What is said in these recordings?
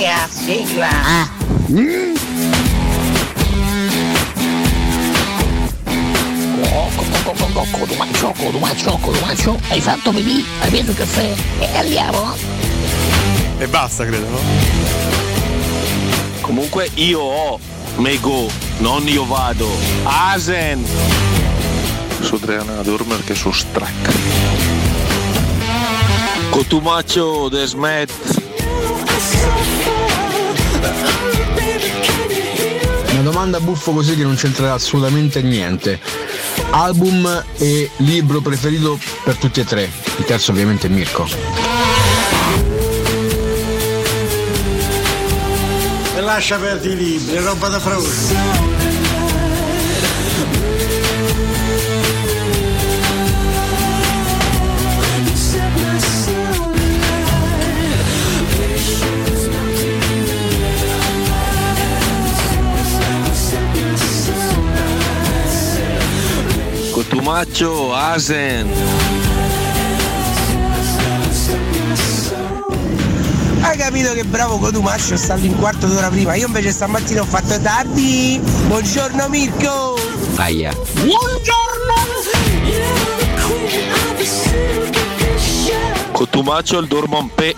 Yeah, sigla. Ah. Mm. Codumaccio, codumaccio, codumaccio, hai fatto pipì? Hai preso il caffè? E andiamo? E basta, credo, no? Comunque io ho Mego, non io vado. Asen! Su Adriana Dormer che su Strack. Cotumaccio de domanda buffo così che non c'entrerà assolutamente niente. Album e libro preferito per tutti e tre. Il terzo ovviamente è Mirko. E lascia perdere i libri, è roba da fraude. Cotumaccio, Asen. Hai capito che bravo Cotumaccio è stato in quarto d'ora prima? Io invece stamattina ho fatto tardi. Buongiorno Mirko! Aia. Cotumaccio il Dormonpe.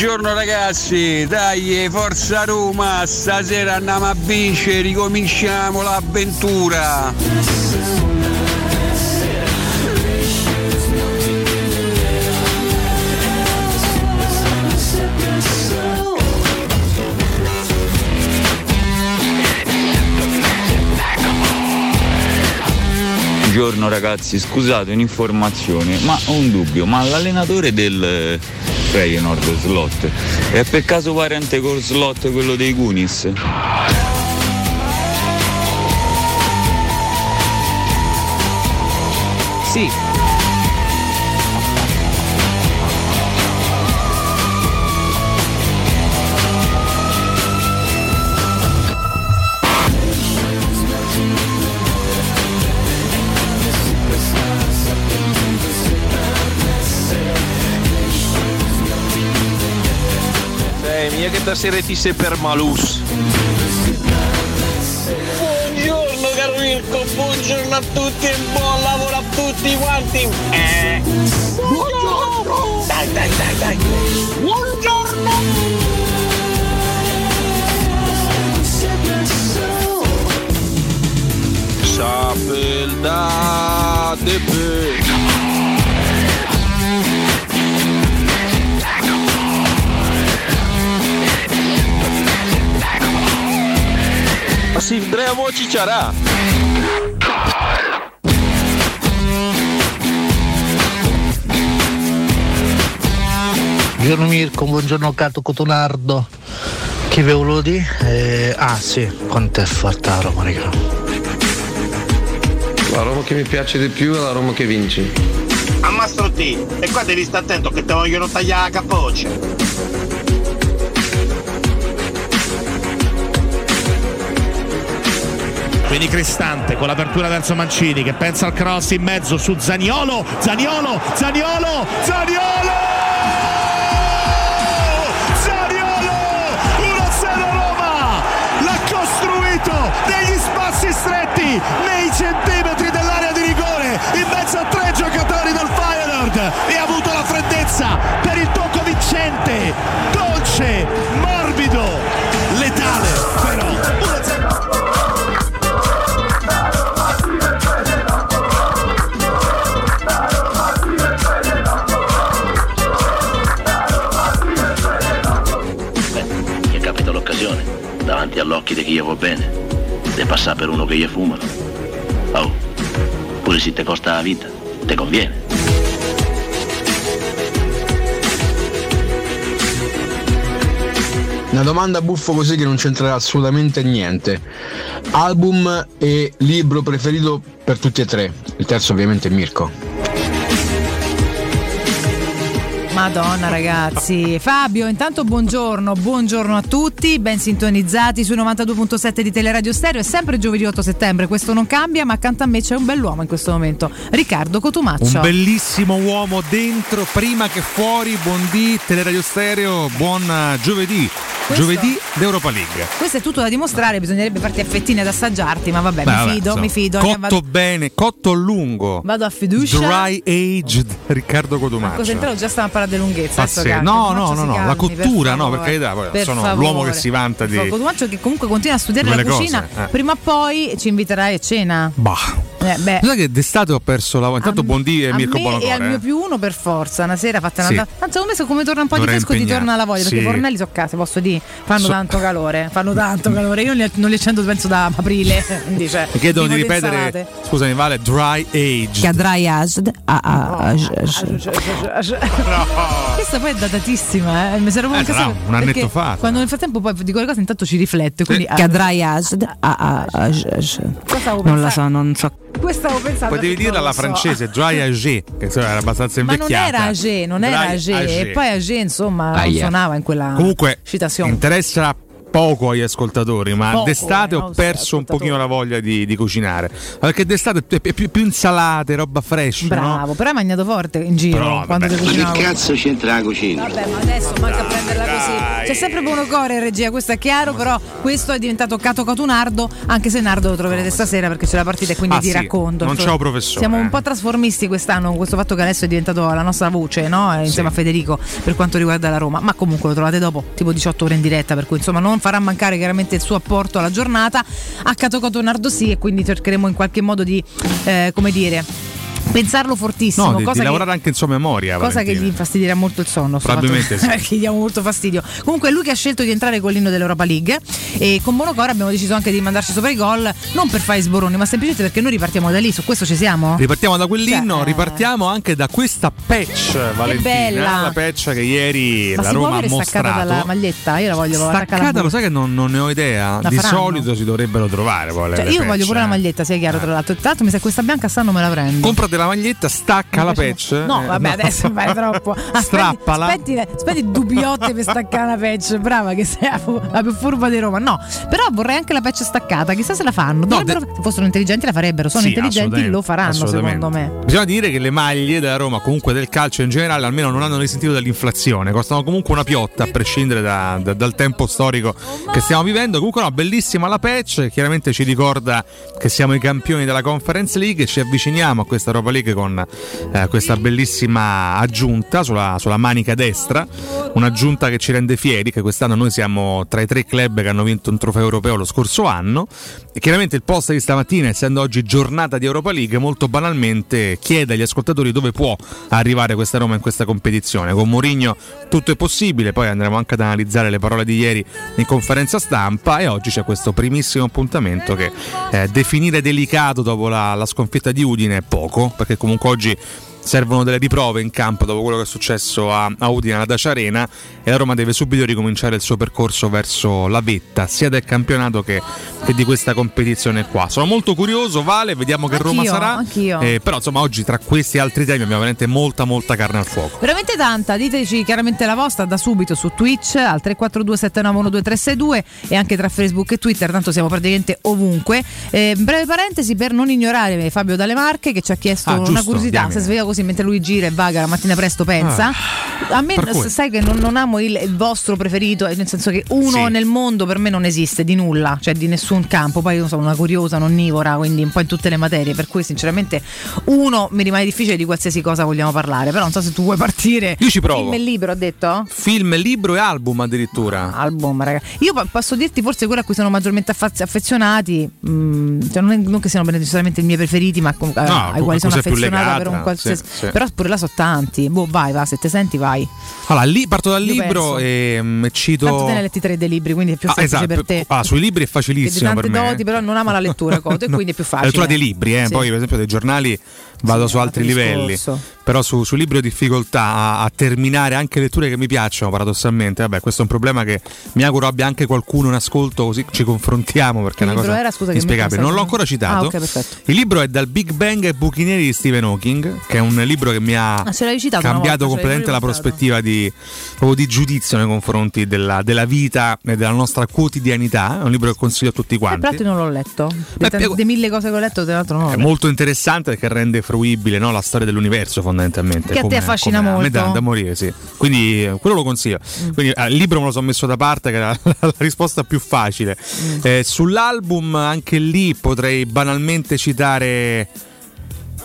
Buongiorno ragazzi, dai, forza Roma, stasera andiamo a vincere, ricominciamo l'avventura. Buongiorno ragazzi, scusate un'informazione, ma ho un dubbio, ma l'allenatore del eh, Feyenoord Slot è per caso parente col slot quello dei Gunis? Sì. Stasera ti sei per malus. Buongiorno caro Mirko, buongiorno a tutti e buon lavoro a tutti quanti. Eh. Buongiorno! Dai, dai, dai, dai. Buongiorno! Sapelda de pe. Vedremo cicciarà. Buongiorno Mirko, buongiorno Cato Cotonardo. Che ve volevo dire? Eh, ah sì, quanto è fatta la Roma, raga. La Roma che mi piace di più è la Roma che vince. Ammastro T, e qua devi stare attento che ti vogliono tagliare la capoccia. Quindi Cristante con l'apertura verso Mancini che pensa al cross in mezzo su Zaniolo, Zaniolo, Zaniolo, Zaniolo! Zaniolo! 1-0 Roma! L'ha costruito negli spazi stretti, nei centimetri dell'area di rigore, in mezzo a tre giocatori del Feyenoord e ha avuto la freddezza per il tocco vincente, dolce, va bene, di passare per uno che gli fumano. Oh, pure se ti costa la vita, ti conviene. Una domanda buffo così che non c'entrerà assolutamente niente. Album e libro preferito per tutti e tre. Il terzo ovviamente è Mirko. Madonna ragazzi. Fabio, intanto buongiorno, buongiorno a tutti, ben sintonizzati sui 92.7 di Teleradio Stereo. È sempre giovedì 8 settembre, questo non cambia, ma accanto a me c'è un bell'uomo in questo momento, Riccardo Cotumaccio. Un bellissimo uomo dentro, prima che fuori. Buondì, Teleradio Stereo, buon eh, giovedì. Questo- Giovedì d'Europa League. Questo è tutto da dimostrare, bisognerebbe farti a fettine ad assaggiarti, ma vabbè, Beh, mi vabbè, fido, insomma, mi fido. Cotto Vado, bene, cotto a lungo. vado a fiducia. Dry aged Riccardo Cotumaccio. Cosa entrato già stiamo a parlare di lunghezza. adesso No, no, no, no, calmi, la cottura, per no, per carità, poi Per sono favore. l'uomo che si vanta di- Cotumaccio che comunque continua a studiare la cucina, cose, eh. prima o poi ci inviterai a cena. Bah. Eh, beh. Sai che d'estate ho perso la Intanto buondì e a Mirko me Bonocore. e al eh. mio più uno per forza una sera fatta una Sì. Anzi, secondo me come torna un po' Dovrei di fresco ti torna la voglia perché Sì. i fornelli sono case posso dire fanno So- tanto calore fanno tanto calore io non li, non li accendo penso da aprile quindi cioè, Mi chiedono di ripetere, insalate. scusami Vale, dry aged. dry aged questa poi è datatissima eh. mi sarò Eh, sarà un annetto perché fa, quando nel frattempo poi dico le cose intanto ci riflette quindi Sì. dry aged Non la so, non so. Questa avevo pensato Potevi dirla alla so. francese, dry aged, che insomma era abbastanza ma non invecchiata. era Agé, non era Agé, e poi Agé insomma non Aia. suonava in quella Comunque citazione. interessa poco agli ascoltatori, ma Poco, d'estate eh, ho perso un pochino la voglia di, di cucinare. Perché d'estate è più, più- più insalate, roba fresh, no? Bravo, però hai mangiato forte in giro Però, quando vabbè. ti cucinavo. c'entra la cucina? Vabbè, ma adesso manca a prenderla così. C'è sempre buono core in regia, questo è chiaro, però questo è diventato Cato Catunardo, anche se Nardo lo troverete stasera perché c'è la partita e quindi Ah, ti sì, racconto. non un professore, Siamo eh. un po' trasformisti quest'anno con questo fatto che adesso è diventato la nostra voce, no? Eh, Insieme a Federico per quanto riguarda la Roma, ma comunque lo trovate dopo, tipo 18 ore in diretta, per cui insomma non farà mancare chiaramente il suo apporto alla giornata. A Cato Catunardo sì e quindi cercheremo in qualche modo di, eh, come dire, pensarlo fortissimo. No, di, di cosa che- lavorare anche in sua memoria. Cosa che Valentina. gli infastidirà molto il sonno. Probabilmente sì. Perché gli diamo molto fastidio. Comunque, lui che ha scelto di entrare con l'inno dell'Europa League. E con Monocore abbiamo deciso anche di mandarci sopra i gol. Non per fare sboroni, ma semplicemente perché noi ripartiamo da lì. Su questo ci siamo? Ripartiamo da quell'inno, Cioè, eh. ripartiamo anche da questa patch, Valentina. bella. La patch che ieri Ma la si può Roma ha staccata mostrato. dalla maglietta? Io la voglio Staccata, alla lo sai che non, non ne ho idea. La Di faranno? solito si dovrebbero trovare. Poi, Cioè, io patch, voglio pure eh. la maglietta, sia chiaro, tra l'altro. Tra l'altro, mi sa che questa bianca stanno me la prendo. Comprate la maglietta, stacca la patch. No, eh, vabbè, adesso vai troppo. Aspetti, Strappala. aspetti, aspetti dubbiotte per staccare la patch. Brava, che sei la più furba di Roma. No, però vorrei anche la patch staccata. Chissà se la fanno. Dovrebbero- se fossero intelligenti la farebbero. Sono Sì, intelligenti, lo faranno, secondo me. Bisogna dire che le maglie della Roma, comunque del calcio in generale, almeno non hanno risentito dall'inflazione. Costano comunque una piotta, a prescindere da- da- dal tempo storico che stiamo vivendo. Comunque, no, bellissima la patch. Chiaramente ci ricorda che siamo i campioni della Conference League e ci avviciniamo a questa Europa League con eh, questa bellissima aggiunta sulla, sulla manica destra. Un'aggiunta che ci rende fieri, che quest'anno noi siamo tra i tre club che hanno vinto un trofeo europeo lo scorso anno. E chiaramente il post di stamattina, essendo oggi giornata di Europa League, molto banalmente chiede agli ascoltatori dove può arrivare questa Roma in questa competizione. Con Mourinho tutto è possibile, poi andremo anche ad analizzare le parole di ieri in conferenza stampa e oggi c'è questo primissimo appuntamento che eh, definire delicato dopo la, la sconfitta di Udine è poco, perché comunque oggi servono delle riprove in campo dopo quello che è successo a, a Udine alla Dacia Arena e la Roma deve subito ricominciare il suo percorso verso la vetta sia del campionato che, che di questa competizione qua sono molto curioso Vale vediamo che Roma Anch'io, sarà anch'io. Eh, però insomma oggi tra questi altri temi abbiamo veramente molta molta carne al fuoco Veramente tanta, diteci chiaramente la vostra da subito su Twitch al 342-791-2362 e anche tra Facebook e Twitter, tanto siamo praticamente ovunque. Eh, breve parentesi per non ignorare Fabio Dalle Marche che ci ha chiesto Ah, una giusto, curiosità, diamine. si sveglia così mentre lui gira e vaga la mattina presto pensa. A me sai che non, non amo il, il vostro preferito, eh, nel senso che uno Sì. nel mondo per me non esiste di nulla, cioè di nessun campo. Poi io sono una curiosa, un onnivora, quindi un po' in tutte le materie, per cui sinceramente uno mi rimane difficile di qualsiasi cosa vogliamo parlare, però non so se tu vuoi partire. Io ci provo. Film e libro, ha detto? film, libro e album addirittura Album, raga. Io po- posso dirti forse quello a cui sono maggiormente affaz- affezionati, mm, cioè non, è- non che siano necessariamente i miei preferiti, ma comunque, eh, No, ai quali sono affezionata per un qualsiasi. Sì. Però pure là so tanti. Boh, vai, va, se te senti, vai. allora lì parto dal Io libro penso. e mm, cito Tanto te ne hai letti tre dei libri, quindi è più Ah, semplice esatto. per te. Ah, sui libri è facilissimo tante per me doti, però non ama la lettura, Coto, e No. quindi è più La facile. lettura dei libri, eh, Sì. poi per esempio dei giornali vado Sì, su altri livelli. discorso. però su, su libri ho difficoltà a, a terminare anche letture che mi piacciono paradossalmente. Vabbè, questo è un problema che mi auguro abbia anche qualcuno in ascolto così ci confrontiamo perché Che è una libro cosa era? Scusa inspiegabile. Non l'ho ancora citato. Ah, ok, perfetto. Il libro è Dal Big Bang ai buchinieri di Stephen Hawking, che è un libro che mi ha Ah, cambiato volta, completamente la prospettiva di, di giudizio nei confronti della, della vita e della nostra quotidianità. È un libro che consiglio a tutti Eh, quanti. peraltro io non l'ho letto. Beh, de mille cose che ho letto, tra l'altro non È molto interessante perché rende fruibile no, la storia dell'universo fondamentalmente. Che a te affascina come a me molto. da, da morire, sì. Quindi quello lo consiglio. Mm. Quindi il libro me lo sono messo da parte, che era la risposta più facile. Mm. Eh, sull'album, anche lì potrei banalmente citare.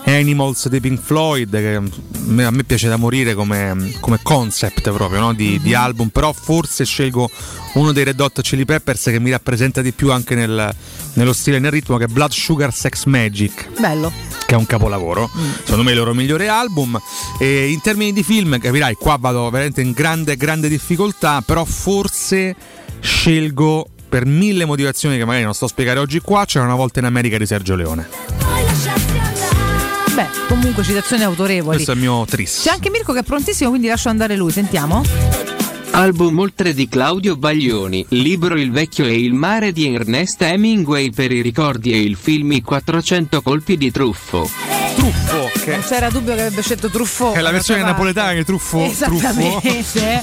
Animals dei Pink Floyd, che mm, a me piace da morire come, come concept proprio no? di, Mm-hmm. di album, però forse scelgo uno dei Red Hot Chili Peppers che mi rappresenta di più anche nel- nello stile e nel ritmo, che è Blood Sugar Sex Magic Bello. Che è un capolavoro, secondo me il loro migliore album. E in termini di film, capirai, qua vado veramente in grande, grande difficoltà, però forse scelgo per mille motivazioni che magari non sto a spiegare oggi qua, c'era una volta in America di Sergio Leone. Beh, comunque citazioni autorevoli. Questo è il mio tris. C'è anche Mirko che è prontissimo, quindi lascio andare lui. Sentiamo. Album oltre di Claudio Baglioni, libro Il vecchio e il mare di Ernest Hemingway per i ricordi e il film I 400 colpi di truffo. Truffo, che Non c'era dubbio che avrebbe scelto Truffaut. è la versione napoletana di Truffo. Truffo. Esattamente.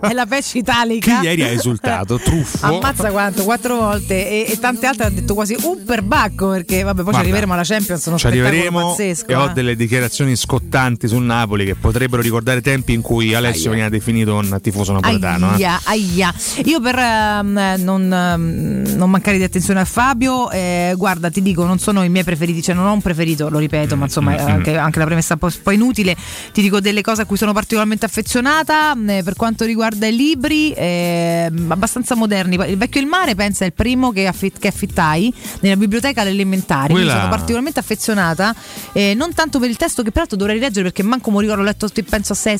è la pesce italica. Chi ieri ha esultato? Truffo. Ammazza quanto, quattro volte e, e tante altre ha detto quasi un perbacco perché vabbè poi ci arriveremo alla Champions, Ci arriveremo pazzesco. e ho eh. delle dichiarazioni scottanti sul Napoli che potrebbero ricordare tempi in cui Alessio veniva definito un tifoso napoletano. eh. Aia, aia. Io per ehm, non, ehm, non mancare di attenzione a Fabio, eh, guarda, ti dico, non sono i miei preferiti, cioè non ho un preferito, lo ripeto, ma insomma Mm, eh, anche, anche la premessa è un po', inutile. Ti dico delle cose a cui sono particolarmente affezionata. eh, per quanto riguarda i libri, eh, abbastanza moderni. Il Vecchio il Mare, pensa, è il primo che, affitt- che affittai nella biblioteca alle elementari. Quindi Quella- sono particolarmente affezionata, eh, non tanto per il testo, che peraltro dovrei rileggere perché manco mi ricordo, ho letto penso a 6,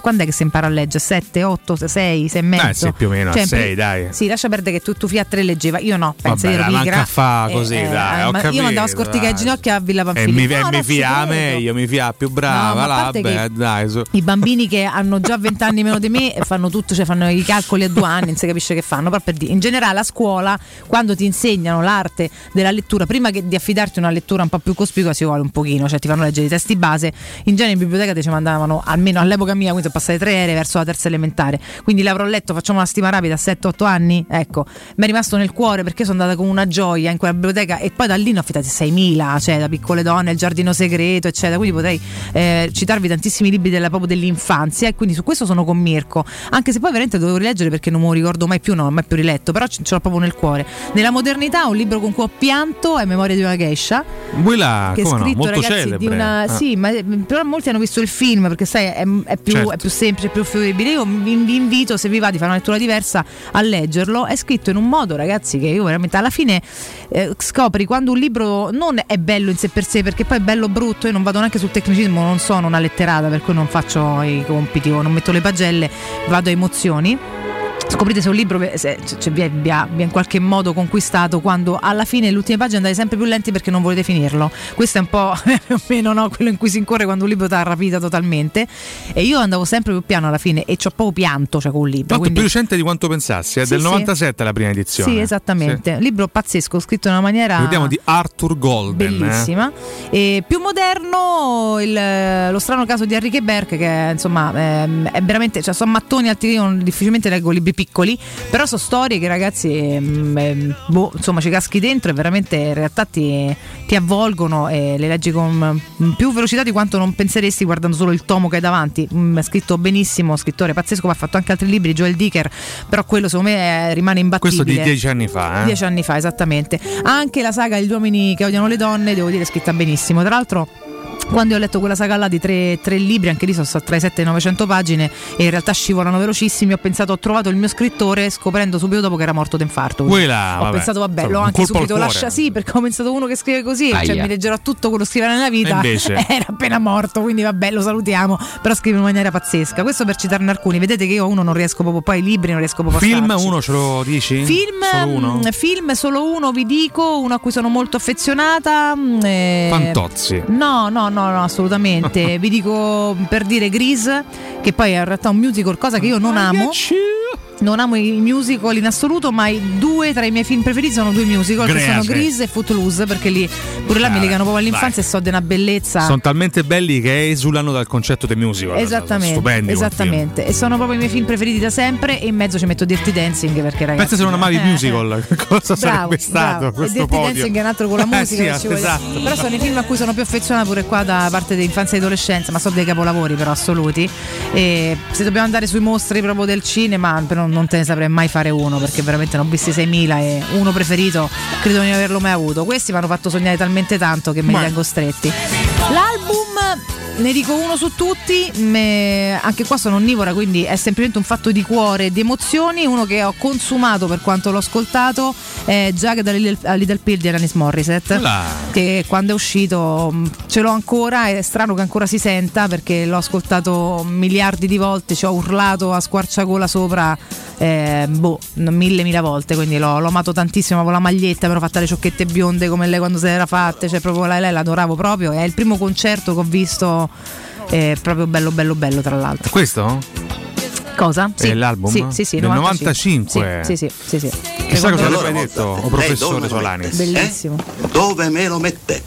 quando è che si impara a leggere? 7, 8, 6, 6 e mezzo. Eh sì, più o meno Cioè, sei, per- dai. Sì, lascia perdere che tu, tu fia a 3 leggeva, io no, penso Vabbè, io ero manca pigra. a fa così, dai, ho ma capito, io andavo a scorticare i dai. ginocchi a Villa E Pamphili. mi, No, e no, mi ci fia meglio, mi fia più No, brava. a là, che- dai, su. I bambini che hanno già 20 anni meno di me fanno tutto, cioè fanno i calcoli a due anni, non si capisce che fanno. Però per dire, in generale a scuola, quando ti insegnano l'arte della lettura, prima che di affidarti una lettura un po' più cospicua, si vuole un pochino, cioè ti fanno leggere i testi base. In genere in biblioteca ti ci mandavano, almeno all'epoca mia, quindi sono passate tre ere verso la terza elementare. Quindi l'avrò letto, facciamo una stima rapida, a 7-8 anni. Ecco, mi è rimasto nel cuore perché sono andata con una gioia in quella biblioteca e poi da lì ne ho affitati 6.000, cioè da piccole donne, il giardino segreto, eccetera. Quindi potrei eh, citarvi tantissimi libri della, proprio dell'infanzia e quindi su questo sono con Mirko. Anche se poi veramente dovevo rileggere perché non me lo ricordo mai più, non l'ho mai più riletto, però ce l'ho proprio nel cuore. Nella modernità un libro con cui ho pianto è Memoria di una geisha. Quella, Che è come no, scritto molto ragazzi celebre. di una. Ah. Sì, ma però molti hanno visto il film perché sai è, è più, Certo. è più semplice, più fruibile. Io vi, vi invito, se vi va di fare una lettura diversa, a leggerlo. È scritto in un modo, ragazzi, che io veramente alla fine eh, scopri quando un libro non è bello in sé per sé, perché poi è bello brutto. Io non vado neanche sul tecnicismo, non sono una letterata, per cui non faccio i compiti o non metto le pagelle, vado a emozioni. Scoprite se un libro se, se vi, ha, in qualche modo conquistato quando alla fine le ultime pagine andate sempre più lenti perché non volete finirlo. Questo è un po' più o meno no, quello in cui si incorre quando un libro ti ha rapita totalmente. E io andavo sempre più piano alla fine e ci ho proprio pianto cioè, con un libro. Tanto quindi- più recente di quanto pensassi, è Sì, del sì. 97 la prima edizione. Sì, esattamente. Libro pazzesco, scritto in una maniera. Ricordiamo di Arthur Golden. eh. Bellissima. E più moderno il- lo strano caso di Enrique Berg, che insomma ehm, è veramente, cioè sono mattoni altri, io difficilmente leggo libri piccoli, però sono storie che ragazzi, ehm, ehm, boh, insomma ci caschi dentro e veramente in realtà ti, ti avvolgono e le leggi con mm, più velocità di quanto non penseresti guardando solo il tomo che hai davanti. Mm, è scritto benissimo, scrittore pazzesco, ma ha fatto anche altri libri, Joel Dicker, però quello secondo me eh, rimane imbattibile. Questo di dieci anni fa. Eh? Dieci anni fa, esattamente. Anche la saga Gli uomini che odiano le donne, devo dire, è scritta benissimo. Tra l'altro. Quando io ho letto quella saga là di tre, tre libri, anche lì sono tra i 7 e i 900 pagine e in realtà scivolano velocissimi, ho pensato, ho trovato il mio scrittore scoprendo subito dopo che era morto d'infarto. Quella, ho vabbè, pensato, vabbè, l'ho anche subito lascia sì, perché ho pensato uno che scrive così, cioè Aia. mi leggerò tutto quello che scriverà nella vita. Invece? era appena morto, quindi vabbè, lo salutiamo, però scrive in maniera pazzesca. Questo per citarne alcuni. Vedete che io uno non riesco proprio, poi i libri non riesco proprio a Film uno ce lo dici? Film, Solo uno? mm, film solo uno vi dico, uno a cui sono molto affezionata. mm, eh, Fantozzi. No, no, no, no, assolutamente. Vi dico per dire Grease, che poi è in realtà un musical, cosa che io non amo. Non amo i musical in assoluto, ma i due tra i miei film preferiti sono due musical che Grease. sono Grease e Footloose, perché lì pure là mi Ah, legano proprio all'infanzia dai. e so di una bellezza. Sono talmente belli che esulano dal concetto del musical. Esattamente, Stupendi esattamente. E sono proprio i miei film preferiti da sempre. E in mezzo ci metto Dirty Dancing perché ragazzi. Pensa se non amavi il eh, musical, cosa sarebbe stato bravo. questo Dirty podio? Dancing è un altro con la Eh, musica. sì, ci vuole- esatto. Però sono i film a cui sono più affezionata pure qua da parte di infanzia e adolescenza, ma sono dei capolavori però assoluti. E se dobbiamo andare sui mostri proprio del cinema, però non te ne saprei mai fare uno perché veramente ne ho visti 6.000 e uno preferito credo di non averlo mai avuto. Questi mi hanno fatto sognare talmente tanto che me li tengo stretti. L'album ne dico uno su tutti, me- anche qua sono onnivora, quindi è semplicemente un fatto di cuore e di emozioni. Uno che ho consumato per quanto l'ho ascoltato è Jagged a Little, a Little Pill di Alanis Morissette. Là. Che quando è uscito mh, ce l'ho ancora, è strano che ancora si senta perché l'ho ascoltato miliardi di volte, ci ho urlato a squarciagola sopra eh, boh, mille mille volte, quindi l'ho, l'ho amato tantissimo, avevo la maglietta, mi ero fatta le ciocchette bionde come lei quando se le era fatte, cioè proprio lei, lei l'adoravo proprio, è il primo concerto che ho visto, eh, proprio bello bello bello tra l'altro. Questo? Cosa? È l'album? Sì, sì, sì, Del 95. Sì, sì, sì, sì, sì. Chissà cosa Secondo avrebbe me- detto, o Lei professore lo Solanis. Bellissimo. Dove me lo mette?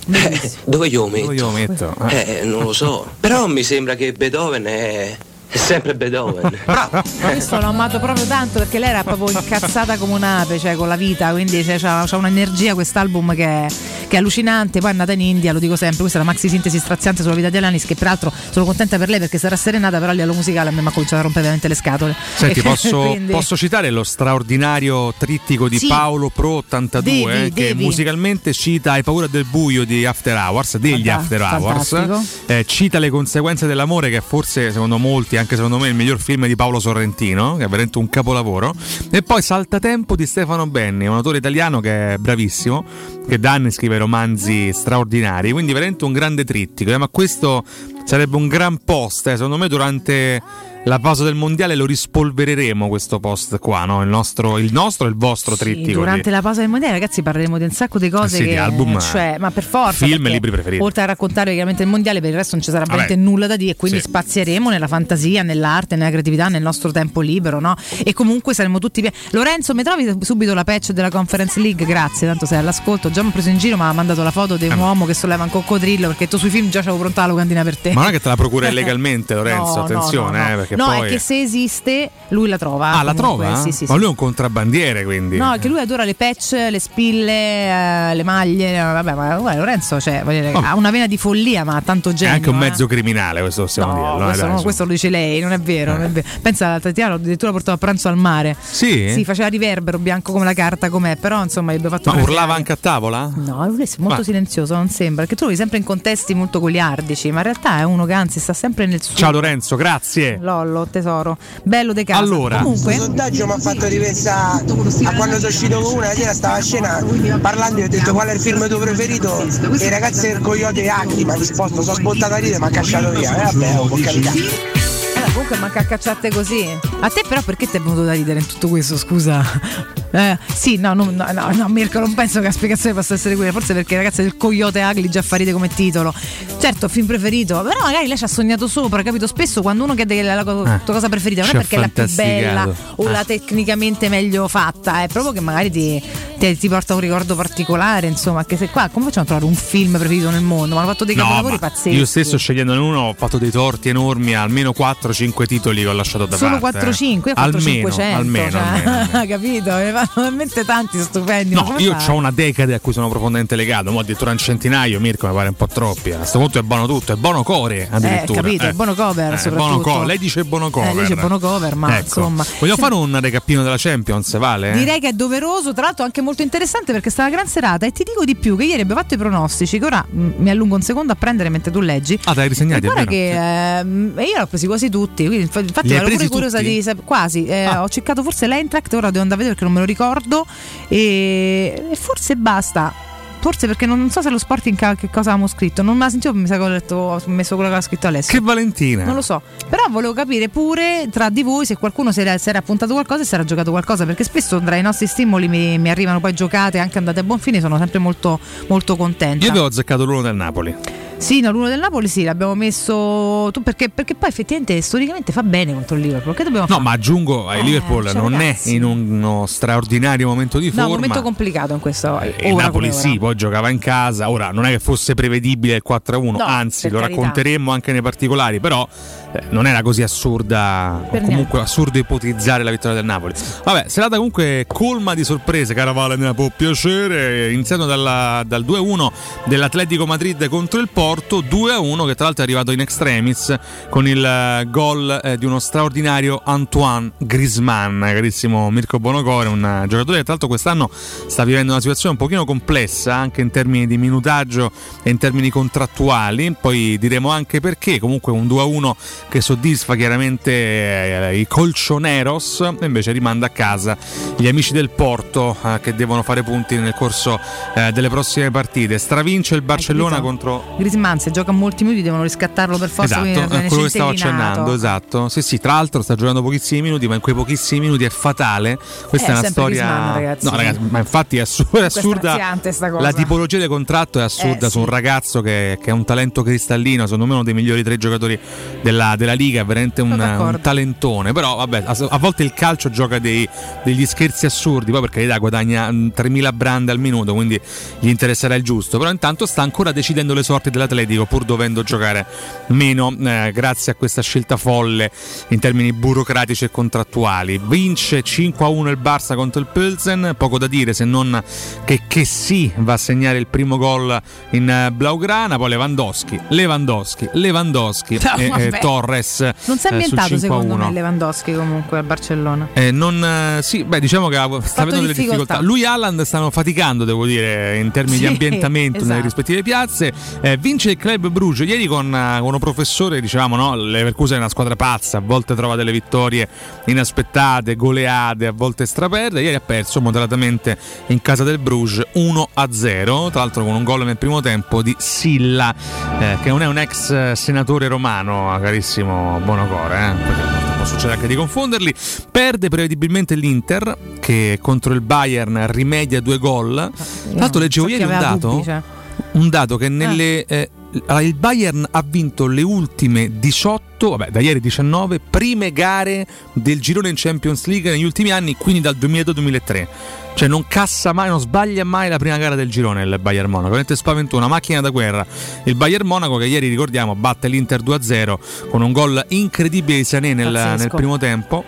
Dove io lo metto? Dove io lo metto? Eh, non lo so. Però mi sembra che Beethoven è, è sempre Beethoven. Questo l'ho amato proprio tanto perché lei era proprio incazzata come un'ape, cioè con la vita, quindi cioè, c'ha, c'ha un'energia quest'album che è, che è allucinante. Poi è nata in India, lo dico sempre, questa è la maxi sintesi straziante sulla vita di Alanis, che peraltro sono contenta per lei perché sarà serenata, però a livello musicale a me mi ha cominciato a rompere veramente le scatole. Senti, posso, quindi- posso citare lo straordinario trittico di Sì. Paolo Pro 82 Devi, eh, che devi. musicalmente cita Hai paura del buio di After Hours, degli Fanta- After Hours, eh, cita Le conseguenze dell'amore che forse secondo molti, anche secondo me, il miglior film di Paolo Sorrentino, che è veramente un capolavoro, e poi Saltatempo di Stefano Benni, un autore italiano che è bravissimo, che da anni scrive romanzi straordinari, quindi veramente un grande trittico, eh, ma questo sarebbe un gran post, eh, secondo me durante la pausa del mondiale lo rispolvereremo questo post qua, no? il, nostro, il nostro e il vostro Sì, trittico. durante di- la pausa del mondiale, ragazzi, parleremo di un sacco di cose Eh sì, di che, album, cioè, ma per forza. film e perché libri preferiti. Oltre a raccontare chiaramente il mondiale, per il resto non ci sarà Vabbè. veramente nulla da dire, e quindi Sì. spazieremo nella fantasia, nell'arte, nella creatività, nel nostro tempo libero, no? E comunque saremo tutti. pie- Lorenzo, mi trovi subito la patch della Conference League? Grazie, tanto sei all'ascolto. Già mi ho preso in giro, ma ha mandato la foto di un uomo che solleva un coccodrillo perché tu sui film già c'avevo pronta la locandina per te. Ma non è che te la procura illegalmente, Lorenzo, No, attenzione, no, no, eh, no. Perché No, poi... è che se esiste, lui la trova. Ah, la comunque, trova? Sì, sì, Ma lui è un contrabbandiere, quindi. No, è che lui adora le patch, le spille, eh, le maglie. eh, Vabbè, ma guarda, Lorenzo cioè, dire, Vabbè. ha una vena di follia, ma ha tanto è genio. anche un eh. mezzo criminale, questo possiamo No, dirlo. eh, questo, dai, no, questo lo dice lei, non è vero. non è vero. Pensa, Tatiana addirittura portava a pranzo al mare. Sì? Sì, faceva riverbero bianco come la carta com'è, però insomma gli abbiamo fatto Ma urlava anche a tavola? No, lui è molto Ma- silenzioso, non sembra. Perché tu lo vedi sempre in contesti molto goliardici, ma in realtà è uno che anzi sta sempre nel suo. Ciao Lorenzo, grazie. Lollo, tesoro. Bello de casa. Allora. Comunque. Questo sondaggio mi ha fatto ripensare a quando sono uscito con una sera stava a cena parlando e ho detto qual è il film tuo preferito e i ragazzi del Coyote Acri mi ha risposto sono sbottata a ridere ma ha cacciato via eh, vabbè oh, può capitare Eh, comunque manca a cacciate così. A te però perché ti è venuto da ridere in tutto questo, scusa? Eh, sì, no, no, no, no, Mirko, non penso che la spiegazione possa essere quella, forse perché ragazzi del Coyote Ugly già fa ridere come titolo. Certo, film preferito, però magari lei ci ha sognato sopra, capito? Spesso quando uno chiede la, Eh, tua cosa preferita, non è perché è la più bella o Eh. la tecnicamente meglio fatta, è proprio che magari ti, ti- ti porta un ricordo particolare, insomma, che se qua come facciamo a trovare un film preferito nel mondo? Ma hanno fatto dei capolavori pazzeschi. io stesso scegliendone uno ho fatto dei torti enormi, almeno 4-5 titoli che ho lasciato da Solo parte. 4-5, io ho fatto almeno, 500. almeno, cioè, almeno. capito? Ne fanno talmente tanti stupendi. No, io ho una decade a cui sono profondamente legato, ma addirittura un centinaio, Mirko mi pare un po' troppi. A questo punto è buono tutto, è buono core addirittura. Eh, capito, è buono cover, Eh, soprattutto. co- Lei dice buono cover. Eh, lei dice buono cover, ma Ecco. insomma. Vogliamo fare un recappino della Champions, Vale? Direi che è doveroso, tra l'altro anche molto interessante perché sta una gran serata e ti dico di più che ieri abbiamo fatto i pronostici che ora mm, mi allungo un secondo a prendere mentre tu leggi. Ah, dai, risegnati, E è guarda che ehm, io l'ho presi quasi tutti, quindi infa- infatti ero pure curiosa tutti? di sapere quasi. eh, Ho cercato forse l'Eintracht, ora devo andare a vedere perché non me lo ricordo e, e forse basta. Forse perché non, non so se lo Sporting ca- che cosa avevamo scritto, non me l'ha sentito, mi sa che ho, letto, ho messo quello che aveva scritto Alessio. Che Valentina! Non lo so, però volevo capire pure tra di voi se qualcuno si era, si era appuntato qualcosa e si era giocato qualcosa, perché spesso tra i nostri stimoli mi, mi arrivano poi giocate anche andate a buon fine, sono sempre molto, molto contenta. Io avevo azzeccato l'uno del Napoli. Sì, no, l'uno del Napoli sì, l'abbiamo messo tu perché, perché poi effettivamente storicamente fa bene contro il Liverpool. Che dobbiamo No, fare? ma aggiungo, il Eh, Liverpool cioè, non ragazzi. è in uno straordinario momento di No, forma. un momento complicato in questo. Eh, il Napoli sì, ora. Poi giocava in casa. Ora non è che fosse prevedibile il 4-1, No, anzi lo carità. racconteremmo anche nei particolari, però non era così assurda o Per comunque assurdo ipotizzare la vittoria del Napoli. Vabbè, serata comunque colma di sorprese, cara Vale, ne può piacere, iniziando dalla- dal 2-1 dell'Atletico Madrid contro il Porto, 2-1 che tra l'altro è arrivato in extremis con il eh, gol eh, di uno straordinario Antoine Griezmann, carissimo Mirko Bonocore, un eh, giocatore che tra l'altro quest'anno sta vivendo una situazione un pochino complessa anche in termini di minutaggio e in termini contrattuali, poi diremo anche perché, comunque un 2-1 che soddisfa chiaramente eh, i colchoneros e invece rimanda a casa gli amici del Porto eh, che devono fare punti nel corso eh, delle prossime partite. Stravince il Barcellona contro Griezmann se gioca molti minuti devono riscattarlo per forza. Esatto, è quello che stavo accennando, esatto. Sì, sì, tra l'altro sta giocando pochissimi minuti, ma in quei pochissimi minuti è fatale. Questa Eh, è una storia. Griezmann, ragazzi. No, ragazzi, ma infatti è, assu- è assurda. La tipologia del contratto è assurda Eh, su un sì. ragazzo che, che è un talento cristallino, secondo me uno dei migliori tre giocatori della, della Liga, è veramente un, un talentone. Però vabbè, a, a volte il calcio gioca dei- degli scherzi assurdi, poi per carità guadagna mm, 3.000 brande al minuto, quindi gli interesserà il giusto. Però intanto sta ancora decidendo le sorti dell'Atletico, pur dovendo giocare meno, eh, grazie a questa scelta folle in termini burocratici e contrattuali. Vince 5-1 il Barça contro il Pilsen, poco da dire se non che, che sì va a segnare il primo gol in eh, Blaugrana, poi Lewandowski, Lewandowski, Lewandowski No, e, e Torres. Non si è eh, ambientato secondo 5-1. me Lewandowski comunque al Barcellona. Eh, non, eh, sì, beh, diciamo che sta Fatto avendo delle difficoltà. difficoltà. Lui e Alland stanno faticando, devo dire, in termini di Sì, ambientamento nelle esatto. rispettive piazze. Vince il club Bruges. Ieri con, con un professore dicevamo: no, Leverkusen è una squadra pazza, a volte trova delle vittorie inaspettate, goleate, a volte straperde. Ieri ha perso moderatamente in casa del Bruges 1-0, tra l'altro con un gol nel primo tempo di Silla, eh, che non è un ex senatore romano, carissimo Bonocore. Eh, perché può succedere anche di confonderli. Perde prevedibilmente l'Inter che contro il Bayern rimedia due gol. Tra l'altro leggevo ieri un dato, dubbi, cioè. un dato che nelle eh, allora, il Bayern ha vinto le ultime 18, vabbè, da ieri 19 prime gare del girone in Champions League negli ultimi anni, quindi dal 2002-2003. Cioè non cassa mai, non sbaglia mai la prima gara del girone il Bayern Monaco, veramente spaventoso, una macchina da guerra. Il Bayern Monaco che ieri ricordiamo batte l'Inter 2-0 con un gol incredibile di Sané nel, nel primo tempo.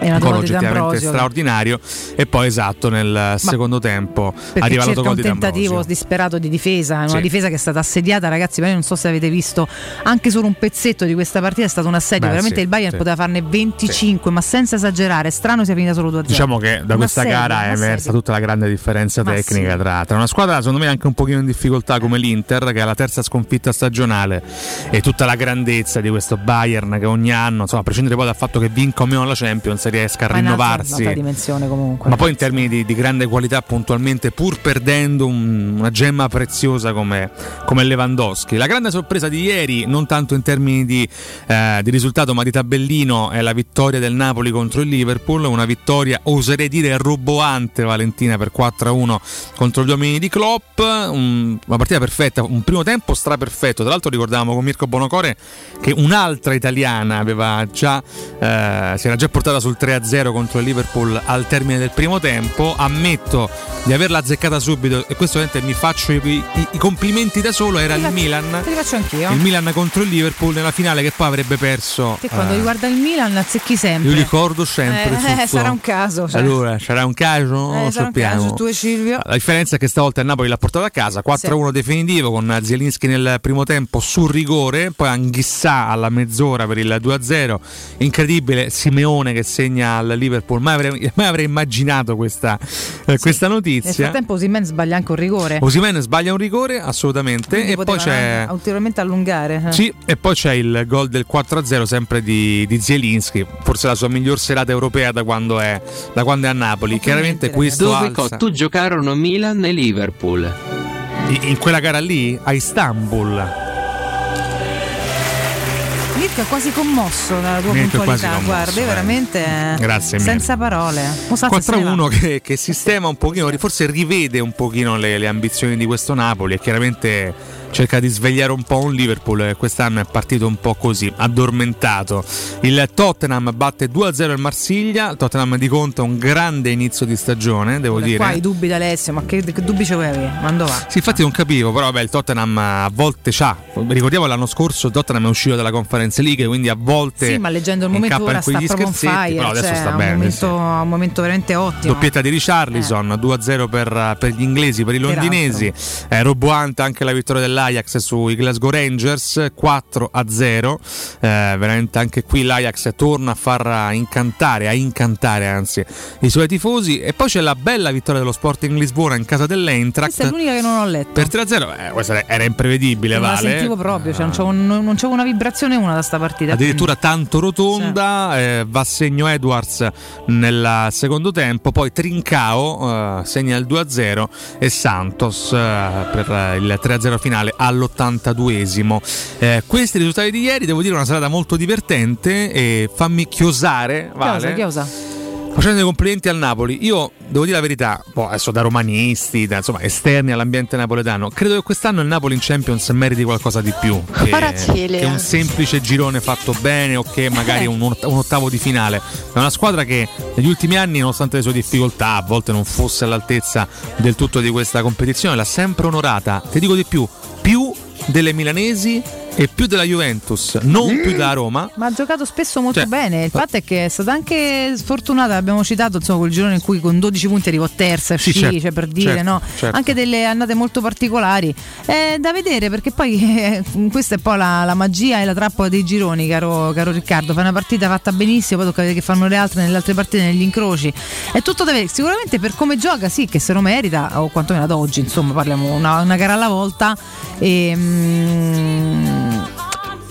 Una Un gol gol oggettivamente straordinario e poi esatto nel secondo tempo arriva cerca l'autogol un di tentativo D'Ambrosio. disperato di difesa, una Sì. difesa che è stata assediata, ragazzi. Ma io non so se avete visto anche solo un pezzetto di questa partita, è stato un assedio. Beh, Veramente sì, il Bayern sì. poteva farne 25, ma senza esagerare. È strano sia finita solo 2-0. Diciamo che da Un questa assedio, gara un è emersa tutta la grande differenza Ma tecnica tra, tra una squadra secondo me anche un pochino in difficoltà come l'Inter che ha la terza sconfitta stagionale e tutta la grandezza di questo Bayern che ogni anno, insomma, a prescindere poi dal fatto che vinca o meno la Champions, riesca a Ma rinnovarsi. comunque. Ma poi in termini di, di grande qualità puntualmente, pur perdendo un- una gemma preziosa come, come Lewandowski. La grande sorpresa di ieri, non tanto in termini di, eh, di risultato ma di tabellino, è la vittoria del Napoli contro il Liverpool, una vittoria oserei dire roboante Valentina per 4-1 contro gli uomini di Klopp, un- una partita perfetta, un primo tempo straperfetto, tra l'altro ricordavamo con Mirko Bonocore che un'altra italiana aveva già, eh, si era già portata sul 3-0 contro il Liverpool al termine del primo tempo. Ammetto di averla azzeccata subito e questo ovviamente mi faccio i, i- i complimenti da solo. Era il Milan. Te li faccio anch'io. Il Milan contro il Liverpool nella finale che poi avrebbe perso. Che quando eh, riguarda il Milan azzecchi sempre. io ricordo sempre. Eh, eh, sarà un caso. Cioè. Allora, sarà un caso? Eh, sarà un sappiamo. caso, tu e Silvio. La differenza è che stavolta il Napoli l'ha portata a casa 4-1 definitivo con Zielinski nel primo tempo sul rigore, poi Anghissà alla mezz'ora per il 2-0. Incredibile Simeone che segna al Liverpool. Mai avrei, mai avrei immaginato questa, eh, questa Nel notizia. frattempo Simen sbaglia anche un rigore. Osimen sbaglia un rigore assolutamente Quindi e poi c'è ulteriormente allungare. eh. sì, e poi c'è il gol del 4-0 sempre di, di Zielinski, forse la sua miglior serata europea da quando è, da quando è a Napoli. Chiaramente questo Dove alza. Cottu giocarono Milan e Liverpool. in in quella gara lì a Istanbul. Mirko è quasi commosso dalla tua Mirko puntualità, commosso, guarda, eh. veramente eh, Grazie senza parole. Ne va. 4-1 che, che sistema un pochino, forse rivede un pochino le, le ambizioni di questo Napoli e chiaramente cerca di svegliare un po' un Liverpool che quest'anno è partito un po' così, addormentato. Il Tottenham batte 2-0 il Marsiglia, il Tottenham di Conte un grande inizio di stagione, devo Ora, dire. Qua i dubbi da Alessio, ma che, che dubbi ci vuoi avere? Quando va? Sì, infatti non capivo, però vabbè, il Tottenham a volte c'ha. Ricordiamo l'anno scorso il Tottenham è uscito dalla Conference League, quindi a volte Sì, ma leggendo il momento ora sta quegli proprio fire, però adesso cioè, sta bene. un sì. momento, un momento veramente ottimo. Doppietta di Richarlison, 2-0 per, per gli inglesi, per i londinesi. Eh, roboante anche la vittoria dell'Ajax sui Glasgow Rangers, 4-0. Eh, veramente anche qui l'Ajax torna a far incantare, a incantare anzi, i suoi tifosi. E poi c'è la bella vittoria dello Sporting Lisbona in casa dell'Eintracht. Questa è l'unica che non ho letto. Per 3-0, eh, questa era imprevedibile, non la Vale. sentivo proprio, cioè, non non, non c'avevo una vibrazione una da sta partita. Addirittura tanto rotonda, eh, va a segno Edwards nel secondo tempo, poi Trincao eh, segna il 2-0 e Santos eh, per il 3-0 finale all'82esimo. Eh, questi risultati di ieri, devo dire, una serata molto divertente e fammi chiosare, Vale. Chiosa, chiosa. Facendo i complimenti al Napoli, io devo dire la verità, boh, adesso da romanisti, da, insomma esterni all'ambiente napoletano, credo che quest'anno il Napoli in Champions meriti qualcosa di più che, che un semplice girone fatto bene o che magari un, ott- un ottavo di finale. È una squadra che negli ultimi anni, nonostante le sue difficoltà, a volte non fosse all'altezza del tutto di questa competizione, l'ha sempre onorata. Ti dico di più, più delle milanesi e più della Juventus, non più della Roma. Ma ha giocato spesso molto Cioè, bene. Il fatto è che è stata anche sfortunata. Abbiamo citato insomma, quel girone in cui con 12 punti arrivò terza, Sì, certo, cioè, per dire, certo, no? certo. Anche delle annate molto particolari. È da vedere perché poi eh, questa è poi la, la magia e la trappola dei gironi, caro, caro Riccardo. Fai una partita fatta benissimo, poi tocca vedere che fanno le altre nelle altre partite, negli incroci. È tutto da vedere. Sicuramente per come gioca, sì, che se lo merita, o quantomeno ad oggi, insomma, parliamo una, una gara alla volta. E, mm,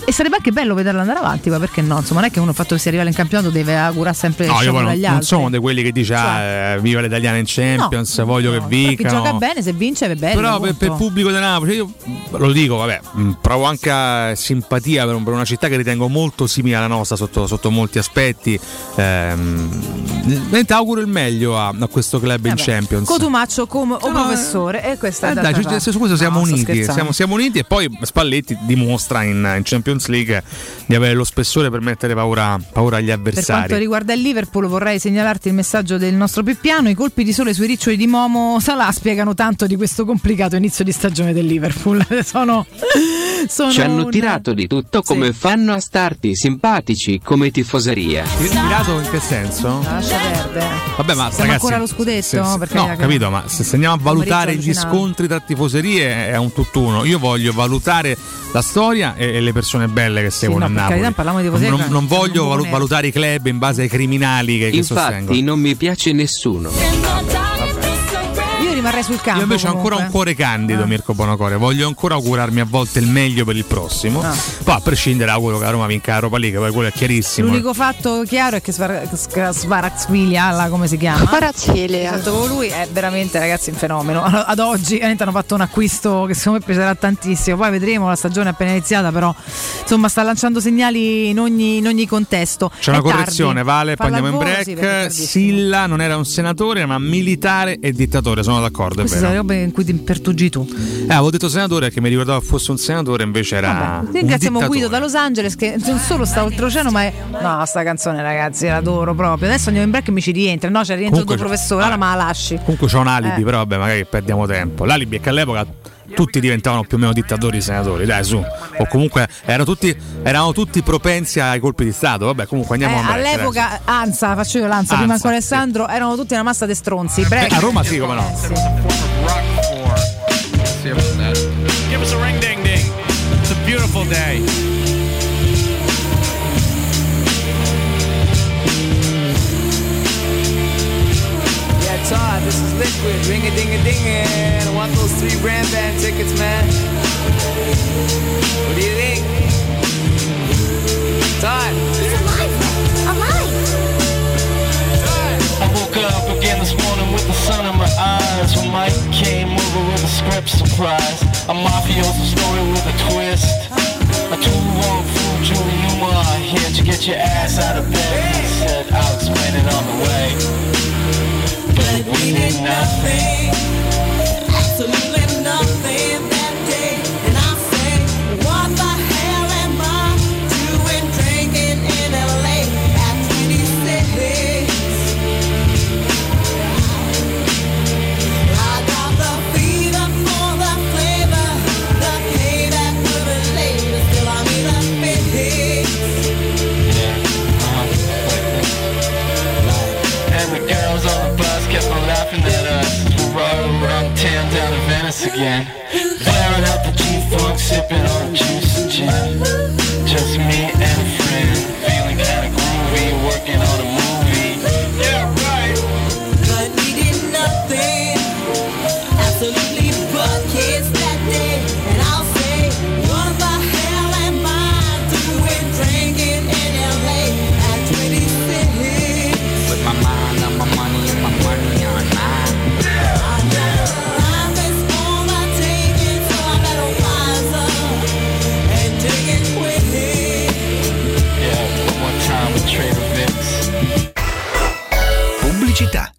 e sarebbe anche bello vederla andare avanti, ma perché no? Insomma, non è che uno fatto che si arriva in campionato deve augurare sempre No, io poi non, non sono di quelli che dice ah, eh, viva l'italiana in Champions, No, voglio che Però chi vincano. gioca bene, se vince è bello. Però per, per il pubblico di Napoli, io lo dico, vabbè, mh, provo anche simpatia per una città che ritengo molto simile alla nostra sotto, sotto molti aspetti. Ehm, veramente auguro il meglio a, a questo club in Vabbè, Champions. Cotumaccio come o professore e questa Eh, è dai, d'altra ci- parte. su questo siamo No, uniti, siamo, siamo uniti e poi Spalletti dimostra in, in Champions League di avere lo spessore per mettere paura, paura agli Per quanto avversari. riguarda il Liverpool vorrei segnalarti il messaggio del nostro Pippiano, i colpi di sole sui riccioli di Momo Salah spiegano tanto di questo complicato inizio di stagione del Liverpool. sono, sono Ci hanno un- tirato di tutto come fanno a starti simpatici come tifoseria. Tirato in che senso? Lascia perdere. Vabbè, ma Siamo ragazzi, ancora allo scudetto? se- se- Perché no, capito, ma se, se andiamo a valutare gli scontri tra tifoserie è un tutt'uno. Io voglio valutare la storia e, e le persone belle che seguono no, il per Napoli. carità, non, non voglio valutare i club in base ai criminali che, che sostengono. Infatti non mi piace nessuno. Io rimarrei sul campo. Io invece ho ancora un comunque. cuore candido, Mirko Bonocore. Voglio ancora augurarmi a volte il meglio per il prossimo. Ah. Poi a prescindere auguro che la Roma vinca la Europa League, poi quello è chiarissimo. L'unico fatto chiaro è che Svar- Svar- Svaraxvilia, come si chiama? Con lui è veramente ragazzi un fenomeno. Ad oggi hanno fatto un acquisto che secondo me peserà tantissimo. Poi vedremo, la stagione è appena iniziata, però insomma sta lanciando segnali in ogni, in ogni contesto. C'è una È tardi. correzione, Vale, poi andiamo in sì, break. tardissimo. Silla non era un senatore, ma militare e dittatore, sono d'accordo, è Queste sono le vero. robe in cui ti impertugi tu. Eh, avevo detto senatore perché mi ricordavo che fosse un senatore, invece era. un Ringraziamo. Guido da Los Angeles che non solo sta oltreoceano, ma è. No, sta canzone, ragazzi, l'adoro proprio. Adesso andiamo in break e mi ci rientra. No, c'è rientro il tuo c'è- professore, allora ma la lasci. Comunque c'ho un alibi, Eh. però vabbè, magari perdiamo tempo. L'alibi è che all'epoca tutti diventavano più o meno dittatori senatori, dai su. O comunque erano tutti, erano tutti propensi ai colpi di Stato. Vabbè, comunque andiamo Eh, a break. dai. all'epoca, Anza, faccio io l'Anza, prima ancora Alessandro, erano tutti una massa di stronzi. Break. Eh, a Roma sì, come no. Give us a ring ding ding. It's a beautiful day. this is liquid. Ring a ding a ding and I want those three brand band tickets, man. What do you think? Todd. I woke up again this morning with the sun in my eyes. When Mike came over with a script surprise. A mafioso story with a twist. A two wrong fool, Julie Numa. Here to get your ass out of bed. He said, I'll explain it on the way. We did nothing, absolutely nothing. Venice again. Blaring out the G-Funk, sipping on juice and gin. Just me and a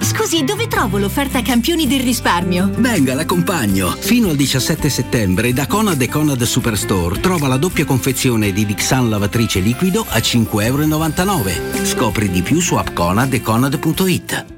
Scusi, dove trovo l'offerta campioni del risparmio? Venga, l'accompagno. Fino al 17 settembre da Conad e Conad Superstore trova la doppia confezione di Dixan lavatrice liquido a 5,99 euro. Scopri di più su appconad e conad.it.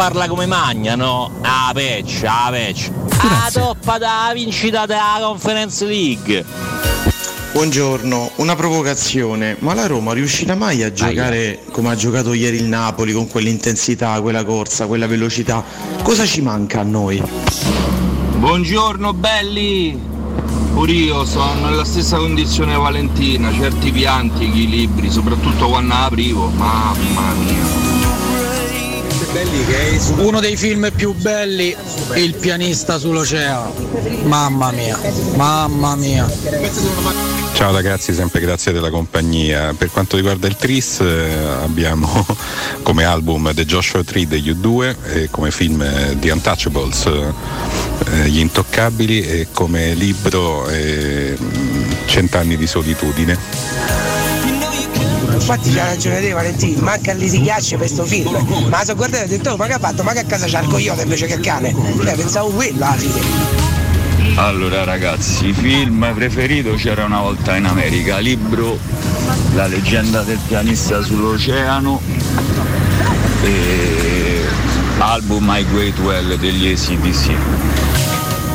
Parla come magna, no? Ah, patch, ah, patch. Ah, toppa da vincita della Conference League. Buongiorno, una provocazione, ma la Roma riuscirà mai a giocare come ha giocato ieri il Napoli con quell'intensità, quella corsa, quella velocità? Cosa ci manca a noi? Buongiorno belli! Pure io sono nella stessa condizione Valentina, certi pianti, equilibri, soprattutto quando aprivo, mamma mia. Uno dei film più belli, Il pianista sull'oceano. Mamma mia, mamma mia. Ciao ragazzi, sempre grazie della compagnia. Per quanto riguarda il Tris eh, abbiamo come album The Joshua Tree degli U2 e come film eh, The Untouchables, eh, Gli Intoccabili e come libro Cent'anni di solitudine. Infatti c'ha ragione te Valentino, manca lì si ghiaccia per sto film. Ma se guardate ho detto, "Oh, ma che ha fatto? Ma che a casa c'ha il coyote invece che il cane? Eh, pensavo quello alla fine. Allora ragazzi, film preferito c'era una volta in America, libro La leggenda del pianista sull'oceano e album My Great Well degli ACDC.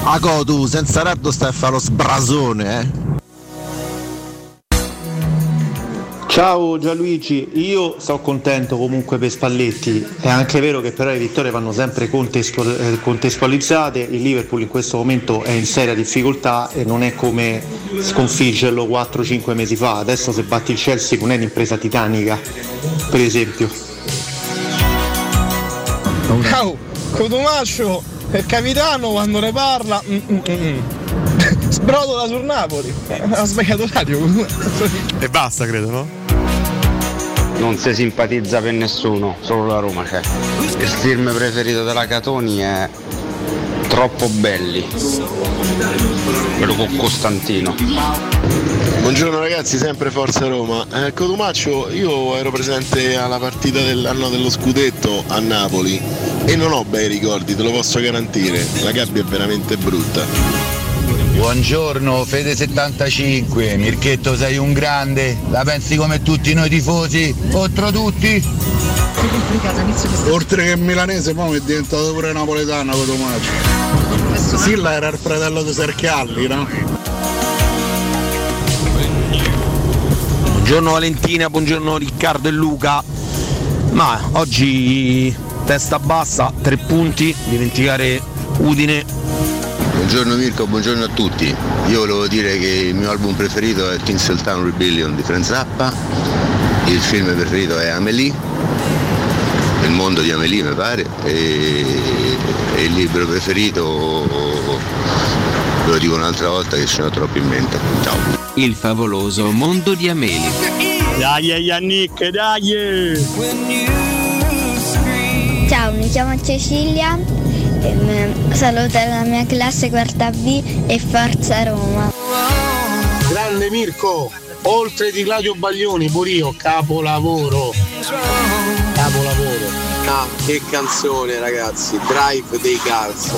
Ago tu, senza raddo stai a fare lo sbrasone, eh? Ciao Gianluigi, io sono contento comunque per Spalletti, è anche vero che però le vittorie vanno sempre eh, contestualizzate, il Liverpool in questo momento è in seria difficoltà e non è come sconfiggerlo 4-5 mesi fa, adesso se batti il Chelsea non è un'impresa titanica, per esempio. Ciao, Cotumaccio, il capitano quando ne parla mm, mm, mm, mm. Sbrodola sul Napoli. Eh, Ha sbagliato radio. E basta, credo, no? Non si simpatizza per nessuno, solo la Roma c'è. Il film preferito della Catoni è Troppo belli. Quello con Costantino. Buongiorno ragazzi, sempre Forza Roma. Eh, Cotumaccio, io ero presente alla partita dell'anno dello scudetto a Napoli e non ho bei ricordi, te lo posso garantire. La gabbia è veramente brutta. Buongiorno Fede75, Mirchetto sei un grande, la pensi come tutti noi tifosi, contro tutti? Oltre che milanese, poi è diventato pure napoletano Cotumaccio. Silla era il fratello di Serchialli, no? Buongiorno Valentina, buongiorno Riccardo e Luca. Ma oggi testa bassa, tre punti, dimenticare Udine. Buongiorno Mirko, buongiorno a tutti. Io volevo dire che il mio album preferito è Tinseltown Rebellion di Frank Zappa, il film preferito è Amelie, il mondo di Amelie mi pare, e, e il libro preferito ve lo dico un'altra volta che ce ne ho troppo in mente. Ciao. Il favoloso mondo di Amelie. Dai Yannick, dai! Ciao, mi chiamo Cecilia, saluto la mia classe quarta B e Forza Roma. Grande Mirko, oltre di Claudio Baglioni, pure io, capolavoro. Capolavoro. Ah, che canzone ragazzi, Drive dei Cars,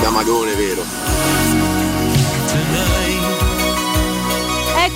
da Magone vero.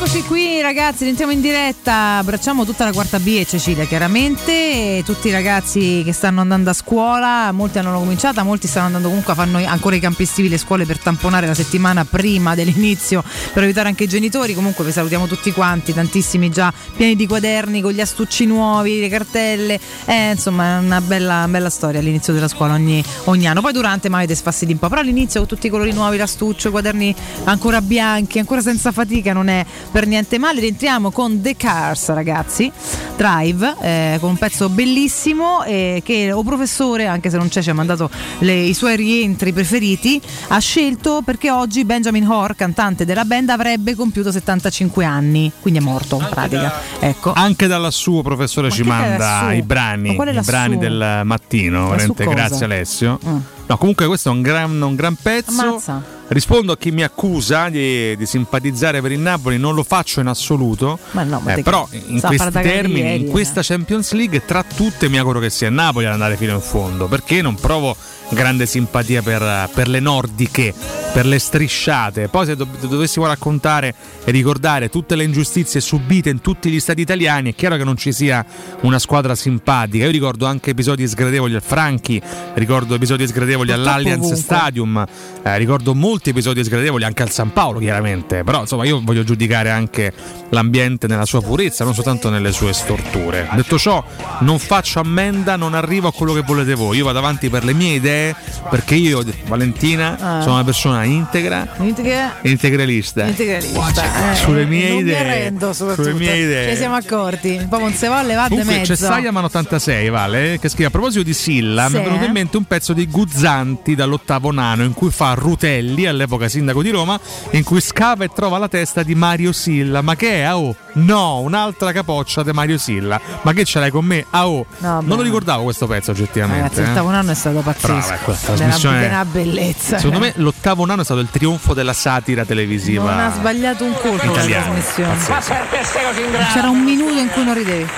Eccoci qui ragazzi, entriamo in diretta, abbracciamo tutta la quarta B e Cecilia chiaramente, e tutti i ragazzi che stanno andando a scuola, molti hanno cominciata, molti stanno andando comunque fanno ancora i campi estivi, le scuole per tamponare la settimana prima dell'inizio, per aiutare anche i genitori, comunque vi salutiamo tutti quanti, tantissimi già pieni di quaderni con gli astucci nuovi, le cartelle, eh, insomma è una bella, bella storia all'inizio della scuola ogni, ogni anno, poi durante mai avete sfassiti un po', però all'inizio con tutti i colori nuovi, l'astuccio, i quaderni ancora bianchi, ancora senza fatica, non è per niente male. Rientriamo con The Cars, ragazzi. Drive, eh, con un pezzo bellissimo eh, che o professore, anche se non c'è, ci ha mandato le- i suoi rientri preferiti, ha scelto perché oggi Benjamin Hoare, cantante della band, avrebbe compiuto 75 anni, quindi è morto in pratica. Ecco. Anche dal suo professore ci che manda i brani, Ma qual è i brani del mattino. Grazie Alessio. Mm. No, comunque questo è un gran, un gran pezzo. Ammazza. Rispondo a chi mi accusa di, di simpatizzare per il Napoli, non lo faccio in assoluto. Ma no, ma Eh, però in questi termini, ieri, in eh. questa Champions League, tra tutte mi auguro che sia il Napoli ad andare fino in fondo, perché non provo grande simpatia per, per le nordiche, per le strisciate. Poi se do- dovessimo raccontare e ricordare tutte le ingiustizie subite in tutti gli stati italiani, è chiaro che non ci sia una squadra simpatica. Io ricordo anche episodi sgradevoli al Franchi, ricordo episodi sgradevoli Purtroppo all'Allianz ovunque. Stadium, eh, ricordo molti episodi sgradevoli anche al San Paolo, chiaramente. Però insomma io voglio giudicare anche l'ambiente nella sua purezza, non soltanto nelle sue storture. Detto ciò, non faccio ammenda, non arrivo a quello che volete voi. Io vado avanti per le mie idee, perché io, Valentina, Ah. sono una persona integra, Integra- integralista. integralista. Eh, Sulle mie idee. Mi arrendo soprattutto. Sulle mie idee. Ci siamo accorti. Proprio non se va levate Comunque mezzo. c'è Sayaman 86, Vale, che scrive a proposito di Silla, mi Sì. è venuto in mente un pezzo di Guzzanti dall'ottavo nano in cui fa Rutelli, all'epoca sindaco di Roma, in cui scava e trova la testa di Mario Silla. Ma che è? Oh, no, un'altra capoccia di Mario Silla. Ma che ce l'hai con me? Ah, oh. No, non lo ricordavo questo pezzo oggettivamente. Ragazzi, eh. l'ottavo anno è stato pazzesco. Brava, ecco, la È una- trasmissione- una bellezza. Secondo me l'ottavo nano è stato il trionfo della satira televisiva. non ha sbagliato un colpo la trasmissione. pazzesco. C'era un minuto in cui non ridevi.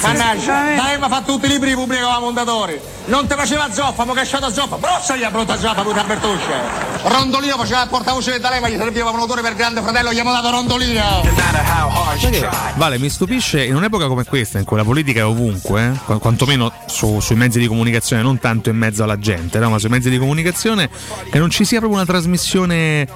Mannaggia, dai, ma fatto tutti i libri pubblicava Mondadori. Non ti faceva zoppa, ma cacciato zoppa. Brossa gli brutta zoppa, puta Bertuccia. Rondolino faceva il portavoce del D'Alema, gli serviva un autore per grande fratello, gli abbiamo dato Rondolino. Vale, mi stupisce in un'epoca come questa, in cui la politica è ovunque, eh, qu- quantomeno su- sui mezzi di comunicazione, non tanto in mezzo alla gente, no, ma sui mezzi di comunicazione, che non ci sia proprio una trasmissione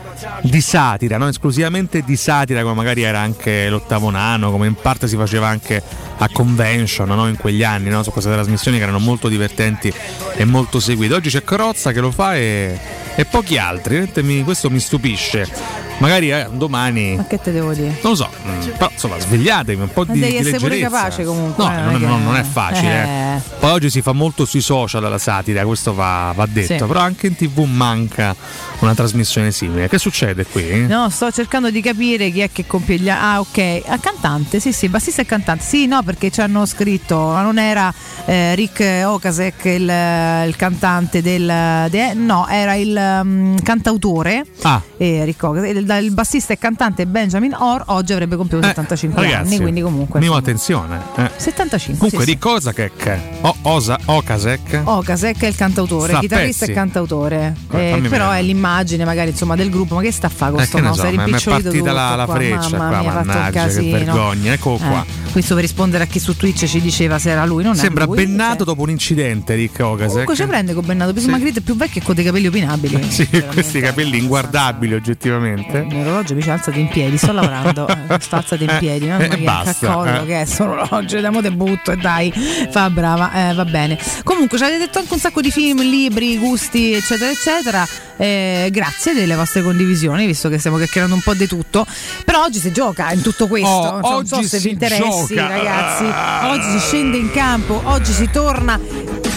di satira, no? esclusivamente di satira, come magari era anche l'ottavo nano, come in parte si faceva anche a convention no? in quegli anni, no? su queste trasmissioni che erano molto divertenti e molto seguite. Oggi c'è Crozza che lo fa e, e pochi altri, questo mi stupisce. Magari eh, domani Ma che te devo dire? non lo so, mm, però insomma svegliatevi un po' Ma di, devi di essere pure capace comunque. No, eh, non, che- non- non è facile. eh. Eh. Poi oggi si fa molto sui social la satira, questo va, va detto, Sì. però anche in tv manca una trasmissione simile. Che succede qui? No, sto cercando di capire chi è che compie gli. Ah, ok. Ah, cantante, sì, sì, bassista e cantante. Sì, no, perché ci hanno scritto, ma non era eh, Rick Okasek il, il cantante del. de- no, era il mm, cantautore. Ah. eh, Rick Okasek. Il, il bassista e cantante Benjamin Orr oggi avrebbe compiuto 75 Eh, Ragazzi, anni, quindi comunque. insomma, attenzione. eh. 75. Comunque sì, di cosa che o, Osa, Okasek Okasek è il cantautore, chitarrista e cantautore. Eh, Eh, però è l'immagine magari insomma del gruppo. Ma che sta a fare con Eh, mouse? so, mi è partita la, tutto la qua, freccia mamma qua, mia, mannaggia, che vergogna. Eccolo qua. Eh, questo per rispondere a chi su Twitch ci diceva se era lui, non Sembra lui. bennato dopo un incidente, Rick Okasek. Comunque ci prende con Bennato, perché Sì. È più vecchio e con dei capelli opinabili. Sì, questi capelli inguardabili oggettivamente. L'orologio mi ci alzati in piedi, sto lavorando, eh, sto alzati in piedi, mamma Eh, mia, che basta, caccollo eh. che è sto orologio, da mo te butto e dai, fa brava, eh, va bene. Comunque ci avete detto anche un sacco di film, libri, gusti, eccetera, eccetera. Eh, grazie delle vostre condivisioni, visto che stiamo chiacchierando un po' di tutto. Però oggi si gioca in tutto questo. Oh, so- non so oggi se si vi interessi, gioca. Ragazzi. Oggi si scende in campo, oggi si torna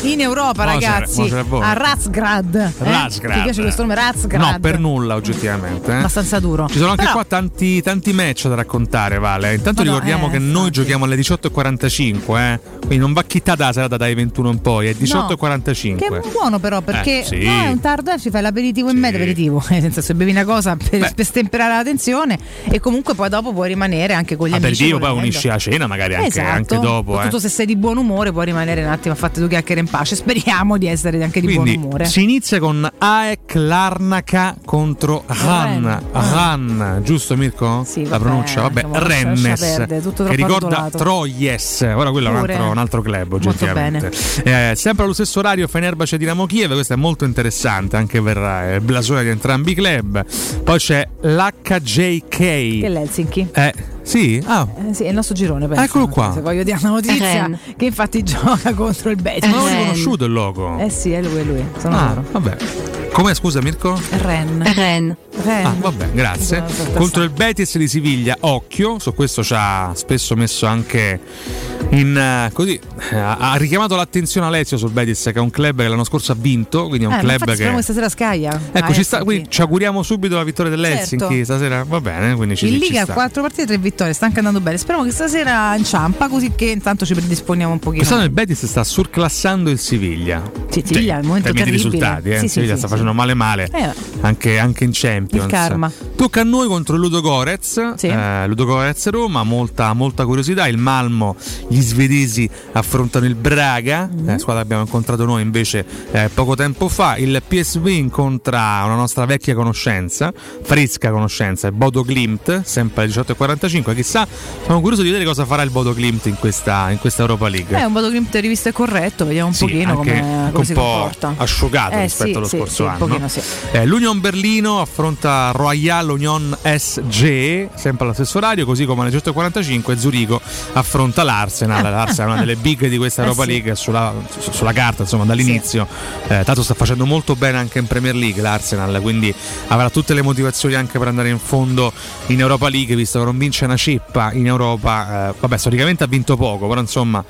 in Europa, Mo c'è- ragazzi. mo c'è voi. A Razgrad. Eh? Razgrad. Ti piace questo nome? Razgrad. No, per nulla oggettivamente. eh. Abbastanza duro. Ci sono anche Però- qua tanti, tanti match da raccontare, Vale. Intanto Ma no, ricordiamo eh, che noi giochiamo alle 18.45, eh. Quindi non va chittata la serata dai 21 in poi, è 18.45. Che è buono però perché Eh, sì. no, è un tardo eh, ci fai l'aperitivo in mezzo aperitivo, nel senso se bevi una cosa per, per stemperare la tensione e comunque poi dopo puoi rimanere anche con gli Aperitivo, amici. poi volendo. unisci la cena, magari anche, Esatto. anche dopo. Eh. Soprattutto se sei di buon umore puoi rimanere un attimo a fare due chiacchiere in pace. Speriamo di essere anche di Quindi buon umore. si inizia con AEK Larnaca contro Ran. Ran, giusto Mirko? Sì, La vabbè, pronuncia? Vabbè, Rennes. Che ricorda arrotolato. Troyes. Ora quello è un Pure. altro, un altro club, Molto oggettivamente. Eh, sempre allo stesso orario Fenerbahce Dinamo Kiev, questo è molto interessante anche per eh, il blasone di entrambi i club. Poi c'è l'HJK. Che è l'Helsinki. Eh, sì? Ah, Eh, sì, è il nostro girone, penso. Eccolo qua. Se voglio dire una notizia Ren. che infatti gioca contro il Betis. non ho riconosciuto il logo. Eh sì, è lui, è lui. Sono Ah, loro. vabbè. Com'è, scusa Mirko? Ren. Ren. Ren. Ah, vabbè, grazie. Buona sorpresa. Contro il Betis di Siviglia, occhio, su questo ci ha spesso messo anche in eh, così eh, ha richiamato l'attenzione Alessio sul Betis che è un club che l'anno scorso ha vinto, quindi è un Eh, ma club che stasera scaglia. Ecco, Ah, ci, sta, Helsinki. quindi ci auguriamo subito la vittoria dell'Helsinki Certo. stasera. Va bene, quindi ci in ci Liga sta. 4 partite, 3 vittorie, sta anche andando bene. Speriamo che stasera inciampa, così che intanto ci predisponiamo un pochino. Quest'anno il Betis sta surclassando il Siviglia. Siviglia, è in termini di terribile. risultati, eh. Sì, sì, Siviglia sì, sta sì. Facendo male male Eh, anche, anche in Champions. Il karma. Tocca a noi contro Ludo Gorez. Sì. Eh, Ludo Gorez Roma, molta, molta curiosità. Il Malmo, gli svedesi affrontano il Braga, Mhm. eh, squadra che abbiamo incontrato noi invece eh, poco tempo fa. Il PSV incontra una nostra vecchia conoscenza, fresca conoscenza, il Bodo Glimt, sempre alle 18.45. Chissà, sono curioso di vedere cosa farà il Bodo Glimt in questa, in questa Europa League. È un modo che rivisto e corretto, vediamo un Sì, pochino come, come si un po' comporta. asciugato Eh, rispetto sì, allo scorso sì, un anno. pochino sì. Eh, L'Union Berlino affronta Royal Union SG, sempre allo stesso orario, così come alle 18.45 Zurigo affronta l'Arsenal. L'Arsenal è una delle big di questa Eh, Europa sì. League sulla, su- sulla carta, insomma, dall'inizio. Eh, tanto sta facendo molto bene anche in Premier League l'Arsenal, quindi avrà tutte le motivazioni anche per andare in fondo in Europa League, visto che non vince una ceppa in Europa. Eh, vabbè, storicamente ha vinto poco, però insomma,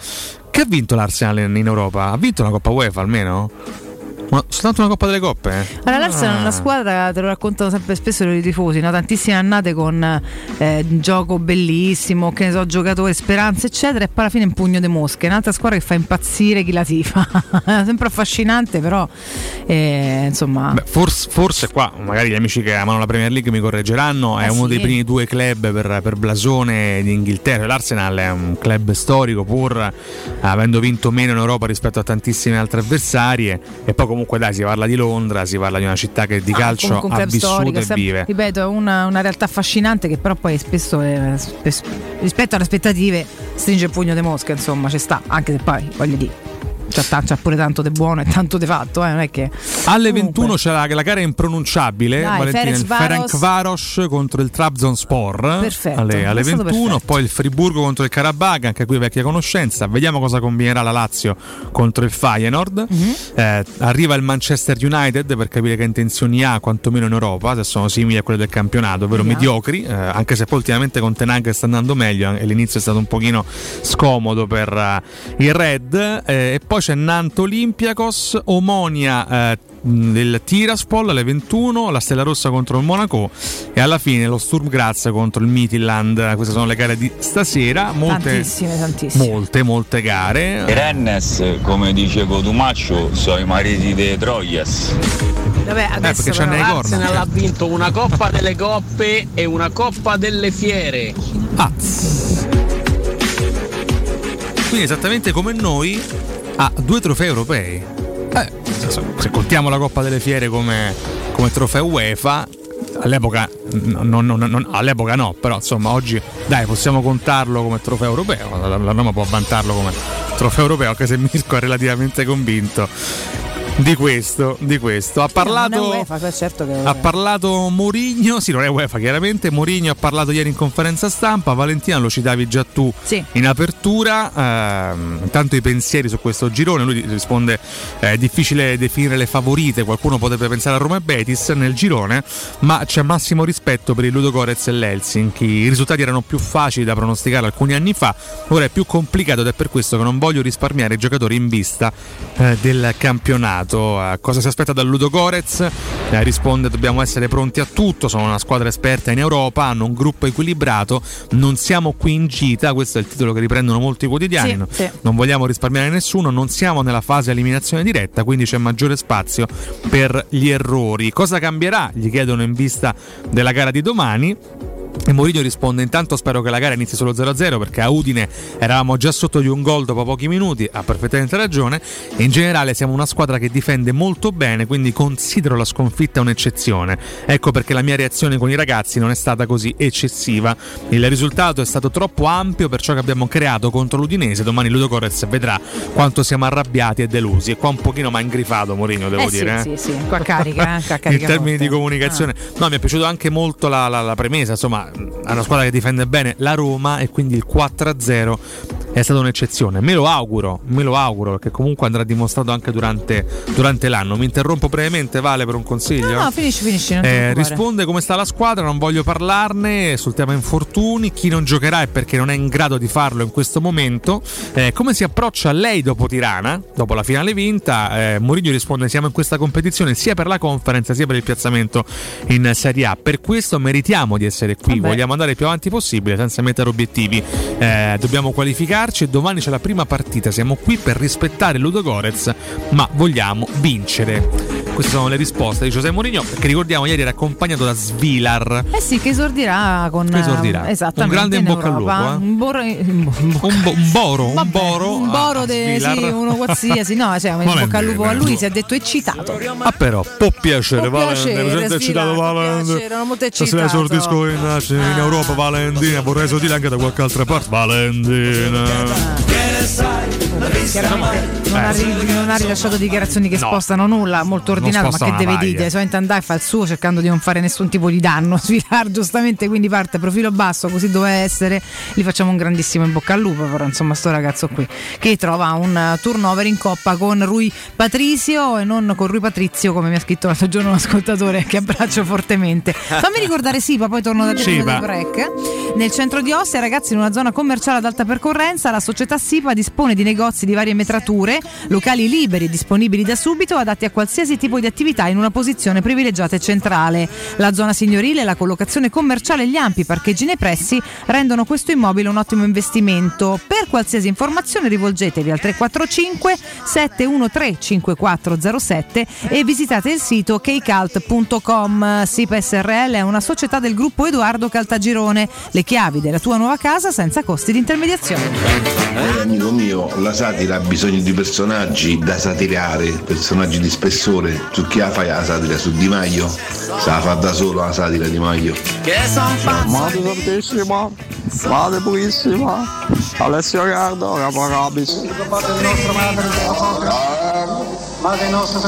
che ha vinto l'Arsenal in, in Europa? Ha vinto una Coppa UEFA almeno? Ma soltanto una Coppa delle Coppe? Allora, l'Arsenal è Ah. una squadra, te lo raccontano sempre spesso i tifosi, no? tantissime annate con eh, gioco bellissimo, che ne so, giocatori, speranze, eccetera, e poi alla fine un pugno di mosche. Un'altra squadra che fa impazzire chi la tifa. sempre affascinante, però eh, insomma. Beh, forse, forse qua, magari gli amici che amano la Premier League mi correggeranno, è Eh uno sì. dei primi due club per, per blasone di Inghilterra. L'Arsenal è un club storico, pur avendo vinto meno in Europa rispetto a tantissime altre avversarie, e poi comunque comunque dai, si parla di Londra, si parla di una città che di calcio Comunque un ha vissuto e vive. ripeto, è una, una realtà affascinante che però poi spesso, è- spesso- rispetto alle aspettative stringe il pugno di mosca, insomma, ci sta, anche se poi voglio dire. C'ha, ta- c'ha pure tanto di buono e tanto di fatto, eh, non è che. Alle Comunque. 21 c'è la, la gara impronunciabile, Dai, Valentina, il Ferencvaros. Ferencvaros contro il Trabzonspor Perfetto, alle, alle è stato 21, perfetto. poi il Friburgo contro il Karabakh, anche qui vecchia conoscenza. Vediamo cosa combinerà la Lazio contro il Feyenoord. Mhm. Eh, arriva il Manchester United per capire che intenzioni ha, quantomeno in Europa, se sono simili a quelle del campionato, ovvero Vediamo. mediocri, eh, anche se poi ultimamente con Tenag sta andando meglio eh, e l'inizio è stato un pochino scomodo per eh, il Red. Eh, e poi c'è Nanto Olympiacos, Omonia eh, del Tiraspol alle 21, la Stella Rossa contro il Monaco e alla fine lo Sturm Graz contro il Midland. Queste sono le gare di stasera. Molte, Tantissime, tantissime. molte, molte gare. Rennes, come dice Cotumaccio, sono i mariti dei Troias. Vabbè, adesso perché c'hanno però-. Arsenal ha vinto una Coppa delle Coppe e una Coppa delle Fiere. Quindi esattamente come noi ha due trofei europei. Eh, se contiamo la Coppa delle Fiere come, come trofeo UEFA, all'epoca, no, no, no, no, all'epoca no, però insomma oggi dai possiamo contarlo come trofeo europeo, la, la Roma può vantarlo come trofeo europeo, anche se Mirko è relativamente convinto di questo. Di questo. Ha parlato... UEFA, cioè, certo Ha parlato Mourinho, sì, non è UEFA chiaramente. Mourinho ha parlato ieri in conferenza stampa. Valentina lo citavi già tu Sì. in apertura. Ehm, intanto i pensieri su questo girone. Lui risponde: eh, È difficile definire le favorite. Qualcuno potrebbe pensare a Roma e Betis nel girone, ma c'è massimo rispetto per il Ludogorez e l'Helsinki. I risultati erano più facili da pronosticare alcuni anni fa, ora è più complicato ed è per questo che non voglio risparmiare i giocatori in vista eh, del campionato. Eh, cosa si aspetta dal Ludogorez? Eh, risponde: Dobbiamo essere pronti a tutto. Sono una squadra esperta in Europa, hanno un gruppo equilibrato. Non siamo qui in gita. Questo è il titolo che riprendono molti quotidiani. Sì, no? sì. Non vogliamo risparmiare nessuno. Non siamo nella fase eliminazione diretta, quindi c'è maggiore spazio per gli errori. Cosa cambierà? Gli chiedono in vista della gara di domani. E Mourinho risponde: Intanto spero che la gara inizi solo 0-0 perché a Udine eravamo già sotto di un gol dopo pochi minuti. Ha perfettamente ragione. In generale siamo una squadra che difende molto bene, quindi considero la sconfitta un'eccezione. Ecco perché la mia reazione con i ragazzi non è stata così eccessiva. Il risultato è stato troppo ampio per ciò che abbiamo creato contro l'Udinese. Domani Ludo Corez vedrà quanto siamo arrabbiati e delusi. E qua un pochino mi ha ingrifato Mourinho, devo Eh sì, dire. eh. sì, sì, qua carica, eh, qua in carica termini forte. di comunicazione. No, mi è piaciuto anche molto la, la- la premessa. Insomma, è una squadra che difende bene la Roma e quindi il 4-0 è stata un'eccezione. Me lo auguro, me lo auguro, perché comunque andrà dimostrato anche durante, durante l'anno. Mi interrompo brevemente, Vale, per un consiglio. No, no, finisci, finisci. Eh, risponde come sta la squadra, non voglio parlarne sul tema infortuni, chi non giocherà è perché non è in grado di farlo in questo momento. Eh, come si approccia lei dopo Tirana, dopo la finale vinta? Eh, Mourinho risponde siamo in questa competizione sia per la conference sia per il piazzamento in Serie A. Per questo meritiamo di essere qui, Vabbè. vogliamo andare più avanti possibile senza mettere obiettivi. Eh, dobbiamo qualificarci e domani c'è la prima partita, siamo qui per rispettare Ludo Gorez, ma vogliamo vincere. Queste sono le risposte di José Mourinho, che ricordiamo ieri era accompagnato da Svilar. Eh sì, che esordirà con esordirà. eh, esattamente, Un grande in bocca al lupo, eh. Un, borro, un, bo- Un, bo- un boro, un Vabbè, boro. un boro a de- Svilar. sì, uno qualsiasi, no, cioè, in bocca al lupo a lui si è detto eccitato. Ah però, può piacere, Può Valentine. piacere, eccitato, piacere, ero molto eccitato. esordisco in, in Europa, Valentina. Vorrei esordire anche da qualche altra parte. Valentina. Quer essa Chiaramente non, Eh, ha, ri- non ha rilasciato dichiarazioni che No. spostano nulla, molto ordinato, ma che deve dire? Solamente andare e fa il suo cercando di non fare nessun tipo di danno. Svilar giustamente quindi parte profilo basso, così doveva essere. Gli facciamo un grandissimo in bocca al lupo, però insomma sto ragazzo qui che trova un eh, turnover in coppa con Rui Patricio e non con Rui Patrizio come mi ha scritto l'altro giorno un ascoltatore che abbraccio fortemente. Fammi ricordare Sipa, poi torno da te Sipa. break. Nel centro di Ostia, ragazzi, in una zona commerciale ad alta percorrenza, la società SIPA dispone di negozi di varie metrature, locali liberi e disponibili da subito, adatti a qualsiasi tipo di attività in una posizione privilegiata e centrale. La zona signorile, la collocazione commerciale e gli ampi parcheggi nei pressi rendono questo immobile un ottimo investimento. Per qualsiasi informazione rivolgetevi al 345 713 5407 e visitate il sito kcalt.com. SIPA SRL è una società del gruppo Edoardo Caltagirone. Le chiavi della tua nuova casa senza costi di intermediazione. Eh, amico mio, la satira ha bisogno di personaggi da satirare, personaggi di spessore. Su chi la fai la satira? Su Di Maio? Se la fa da solo la satira Di Maio. Mate tantissima, mate purissima, Alessio Cardo, Caporabis. Madre nostra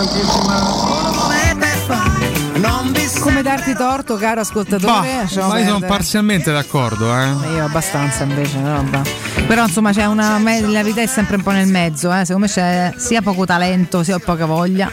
Come darti torto, caro ascoltatore? Bah, ma io sono parzialmente d'accordo, eh. Io abbastanza invece, no, vabbè. Però insomma c'è una. La verità è sempre un po' nel mezzo, eh. Secondo me c'è sia poco talento, sia poca voglia.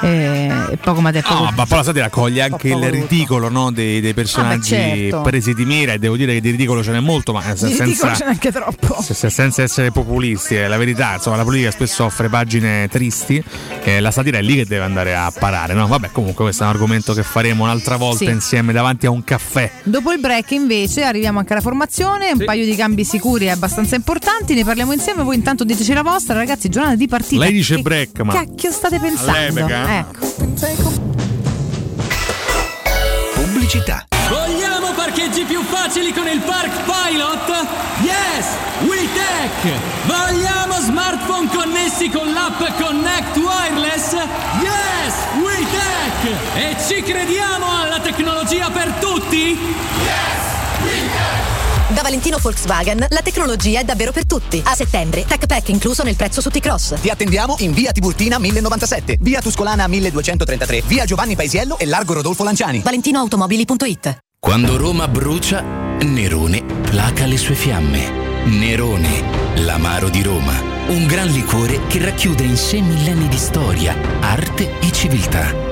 E, e poco ma poco. Ah, ma poi la satira coglie anche il ridicolo no, dei, dei personaggi Vabbè, certo. presi di mira e devo dire che di ridicolo ce n'è molto, ma eh, se- senza, ce n'è anche troppo. se- se- senza essere populisti, è la verità, insomma la politica spesso offre pagine tristi, eh, la satira è lì che deve andare a parare, no? Vabbè comunque questo è un argomento che faremo un'altra volta Sì. insieme davanti a un caffè. Dopo il break invece arriviamo anche alla formazione, un paio di cambi sicuri e abbastanza importanti, ne parliamo insieme, voi intanto diteci la vostra, ragazzi, giornata di partita. Lei dice Che break, ma cacchio state pensando? Ecco. Pubblicità. Vogliamo parcheggi più facili con il Park Pilot? Yes! WeTech! Vogliamo smartphone connessi con l'app Connect Wireless? Yes! WeTech! E ci crediamo alla tecnologia per tutti? Da Valentino Volkswagen la tecnologia è davvero per tutti. A settembre, Tech Pack incluso nel prezzo su T-Cross. Ti attendiamo in via Tiburtina 1097, via Tuscolana 1233, via Giovanni Paisiello e largo Rodolfo Lanciani. ValentinoAutomobili.it Quando Roma brucia, Nerone placa le sue fiamme. Nerone, l'amaro di Roma. Un gran liquore che racchiude in sé millenni di storia, arte e civiltà.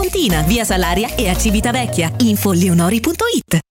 Pontina, via Salaria e a Civitavecchia. Info leonori.it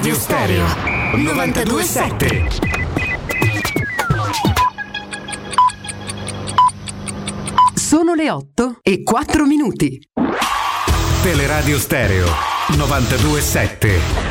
Teleradio Stereo 927. Sono le 8 e 4 minuti. Teleradio Stereo 927.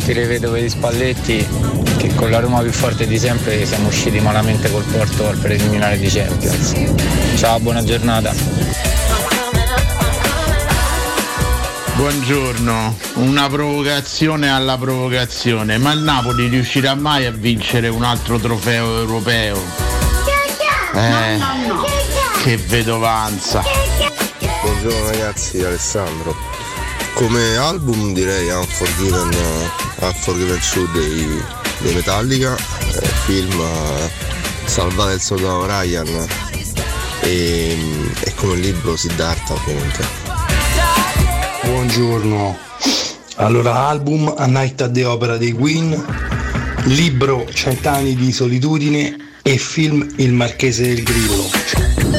Tutti le vedove di Spalletti che con la Roma più forte di sempre siamo usciti malamente col Porto al preliminare di Champions. Ciao, buona giornata. Buongiorno, una provocazione alla provocazione, ma il Napoli riuscirà mai a vincere un altro trofeo europeo? Eh, che vedovanza. Buongiorno ragazzi, Alessandro. Come album direi Unforgiven, Unforgiven 2 dei, dei Metallica, eh, film eh, Salvare il soldato Ryan e, e come libro Siddhartha ovviamente. Buongiorno. Allora, album A Night at the Opera dei Queen, libro Cent'anni di solitudine e film Il Marchese del Grillo.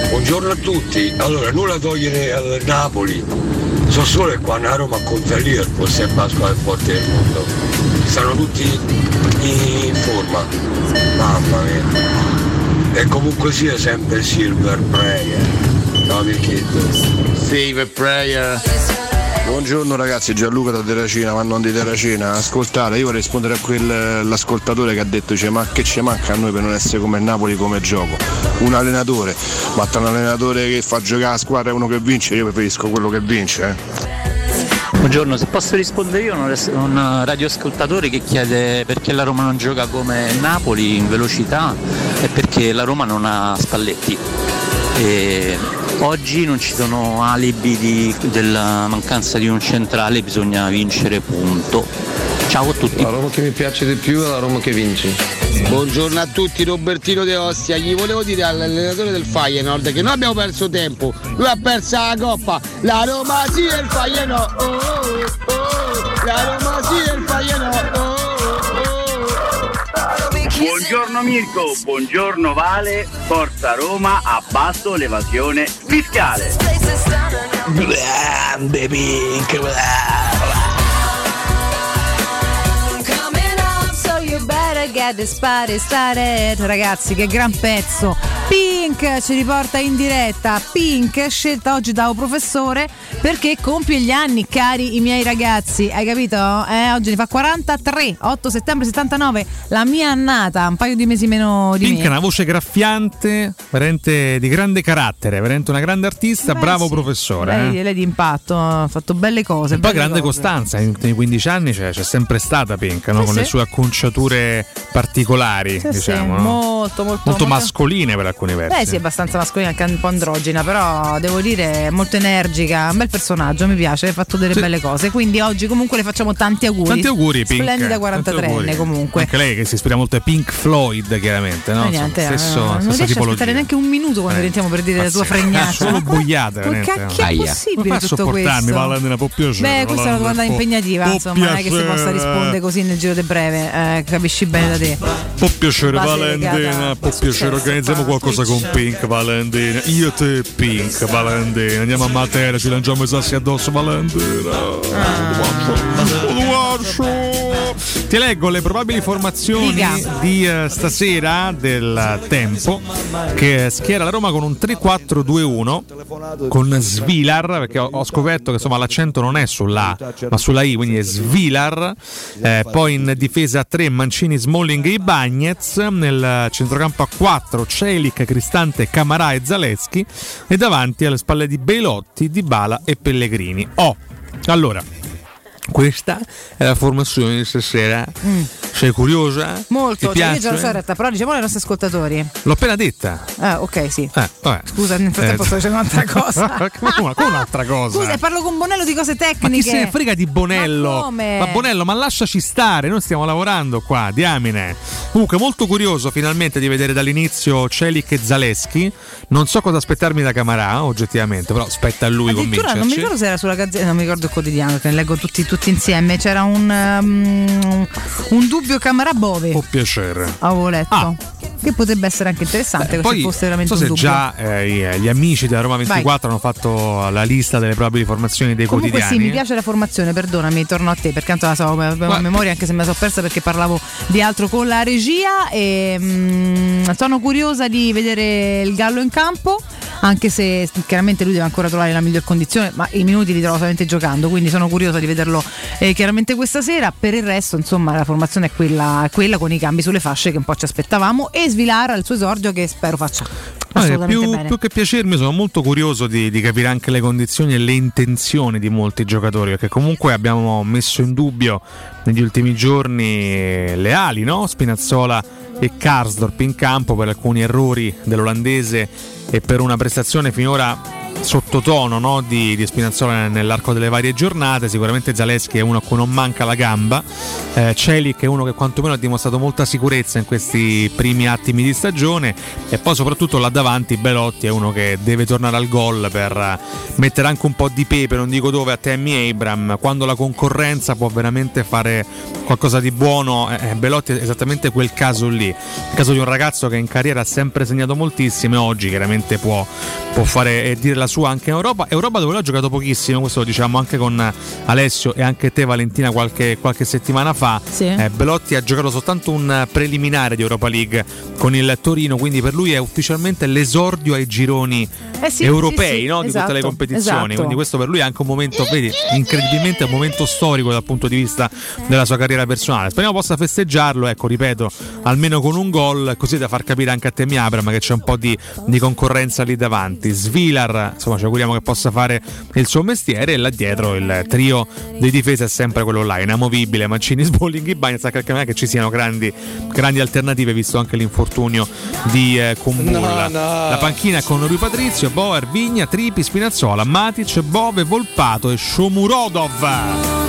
Buongiorno a tutti, allora nulla togliere al Napoli, so solo che quando a Roma conta Liverpool sempre la squadra forte del mondo, stanno tutti in forma, mamma mia, e comunque sia sempre Silver Prayer, no perché Save a prayer. Buongiorno ragazzi, Gianluca da Terracina, ma non di Terracina. Ascoltate, io vorrei rispondere a quell'ascoltatore che ha detto dice, ma che ci manca a noi per non essere come Napoli come gioco? Un allenatore, ma tra un allenatore che fa giocare a squadra e uno che vince, io preferisco quello che vince. Eh. Buongiorno, se posso rispondere io, un radioascoltatore che chiede perché la Roma non gioca come Napoli in velocità e perché la Roma non ha Spalletti. E oggi non ci sono alibi di- della mancanza di un centrale, bisogna vincere punto. Ciao a tutti. La Roma che mi piace di più è la Roma che vince. Buongiorno a tutti, Robertino De Ostia. Gli volevo dire all'allenatore del Feyenoord che noi abbiamo perso tempo. Lui ha perso la coppa. La Roma sì e il Feyenoord. Oh, oh, oh. La Roma sì e il Feyenoord. Buongiorno Mirko, buongiorno Vale, Forza Roma, abbasso l'evasione fiscale. Grande Pink. Get this party started. Ragazzi, che gran pezzo. Pink ci riporta in diretta. Pink, scelta oggi da un professore perché compie gli anni, cari i miei ragazzi. Hai capito? Eh, oggi ne fa 43, 8 settembre 79, la mia annata, un paio di mesi meno di Pink è me. una voce graffiante, veramente di grande carattere, veramente una grande artista, Beh, bravo sì. professore. Lei, eh. lei di impatto, ha fatto belle cose. E poi grande cose. costanza, nei 15 anni c'è, c'è sempre stata Pink, no? Sì, con sì. le sue acconciature particolari, Sì, sì, diciamo. no? molto, molto, Molto molto- mascoline per alcuni versi. Beh, sì, è abbastanza mascolina, anche un po' androgena, però devo dire molto energica, un bel personaggio, mi piace, ha fatto delle belle cose. Quindi oggi comunque le facciamo tanti auguri. Tanti auguri, Pink. Splendida Tanti 43enne auguri. comunque. Anche lei che si ispira molto a Pink Floyd, chiaramente, no? Eh, niente, Insomma, stesso, eh, non stessa riesci a tipologia. aspettare neanche un minuto quando Eh, rientriamo per dire la tua fregnaccia. Solo Ma boiate, veramente. cacchio è possibile tutto questo? Valentina, può piacere, Beh, questa è una domanda impegnativa, insomma, non è che si possa rispondere così nel giro di breve, eh, capisci bene te. Può piacere Valentina, può piacere, organizziamo qualcosa con Pink Valentina. Io te Pink Valentina, andiamo a Matera, ci lanciamo i sassi addosso Valentina. Ti leggo le probabili formazioni Dica. di eh, stasera del tempo che schiera la Roma con un 3-4-2-1 con Svilar perché ho, ho scoperto che insomma l'accento non è sulla A ma sulla I quindi è Svilar Eh, poi in difesa a 3 Mancini, Smalling e Bagnez nel centrocampo a 4 Celic, Cristante, Camarà e Zaleschi e davanti alle spalle di Belotti, Dybala e Pellegrini oh allora questa è la formazione di stasera sei curiosa? Mm. Molto, Ti cioè, io già lo so, retta, però diciamo ai nostri ascoltatori. L'ho appena detta. Ah, ok, sì. Vabbè. Scusa, nel frattempo Eh, sto dicendo un'altra cosa. come, come- come un'altra cosa? Scusa, parlo con Bonello di cose ma chi tecniche. se ne frega di Bonello? Ma come? Ma Bonello, ma lasciaci stare, noi stiamo lavorando qua, diamine. Comunque, molto curioso finalmente di vedere dall'inizio Celic e Zaleschi. Non so cosa aspettarmi da Camarà, oggettivamente, però aspetta a lui Addirittura non mi convincerci. ricordo se era sulla gazzetta, non mi ricordo il quotidiano, che ne leggo tutti, tutti insieme. C'era un, um, un dubbio Camara Bove. Può piacere. Avevo letto. Che potrebbe essere anche interessante Poi, se fosse veramente so un se dubbio. già eh, gli amici della Roma 24 hanno fatto la lista delle probabili formazioni dei Comunque sì, quotidiani. mi piace la formazione, perdonami, torno a te perché tanto la so a memoria anche se me la so persa perché parlavo di altro con la regia e mm, sono curiosa di vedere il Gallo in campo anche se chiaramente lui deve ancora trovare la miglior condizione ma i minuti li trovo solamente giocando quindi sono curiosa di vederlo eh, chiaramente questa sera per il resto insomma la formazione è quella, è quella con i cambi sulle fasce che un po' ci aspettavamo e Svilara il suo esordio che spero faccia Ah, assolutamente più, più che piacermi, sono molto curioso di, di capire anche le condizioni e le intenzioni di molti giocatori, perché comunque abbiamo messo in dubbio negli ultimi giorni le ali, no? Spinazzola e Karsdorp in campo per alcuni errori dell'olandese e per una prestazione finora sottotono no? di, di Spinazzola nell'arco delle varie giornate. Sicuramente Zaleschi è uno a cui non manca la gamba. Eh, Celic è uno che quantomeno ha dimostrato molta sicurezza in questi primi attimi di stagione. E poi, soprattutto là davanti, Belotti è uno che deve tornare al gol per eh, mettere anche un po' di pepe, non dico dove, a Tammy Abram. Quando la concorrenza può veramente fare qualcosa di buono, eh, Belotti è esattamente quel caso lì. Il caso di un ragazzo che in carriera ha sempre segnato moltissimo e oggi chiaramente può, può fare e dire la sua sua anche in Europa. Europa dove lui ha giocato pochissimo, questo lo diciamo anche con Alessio e anche te Valentina qualche, qualche settimana fa. Sì. Eh, Belotti ha giocato soltanto un preliminare di Europa League con il Torino, quindi per lui è ufficialmente l'esordio ai gironi Eh sì, europei sì, no? di tutte le esatto, competizioni. esatto. Quindi questo per lui è anche un momento, vedi, incredibilmente un momento storico dal punto di vista della sua carriera personale. Speriamo possa festeggiarlo, ecco, ripeto, almeno con un gol, così da far capire anche a te Abram che c'è un po' di, di concorrenza lì davanti. Svilar, insomma, ci auguriamo che possa fare il suo mestiere e là dietro il trio di difesa è sempre quello là, inamovibile, Mancini, Sbolling, Ibanez, non è che ci siano grandi, grandi alternative visto anche l'infortunio di eh, Kumbulla. No, no. La panchina con Rui Patrizio, Boer, Vigna, Tripi, Spinazzola, Matic, Bove, Volpato e Shomurodov.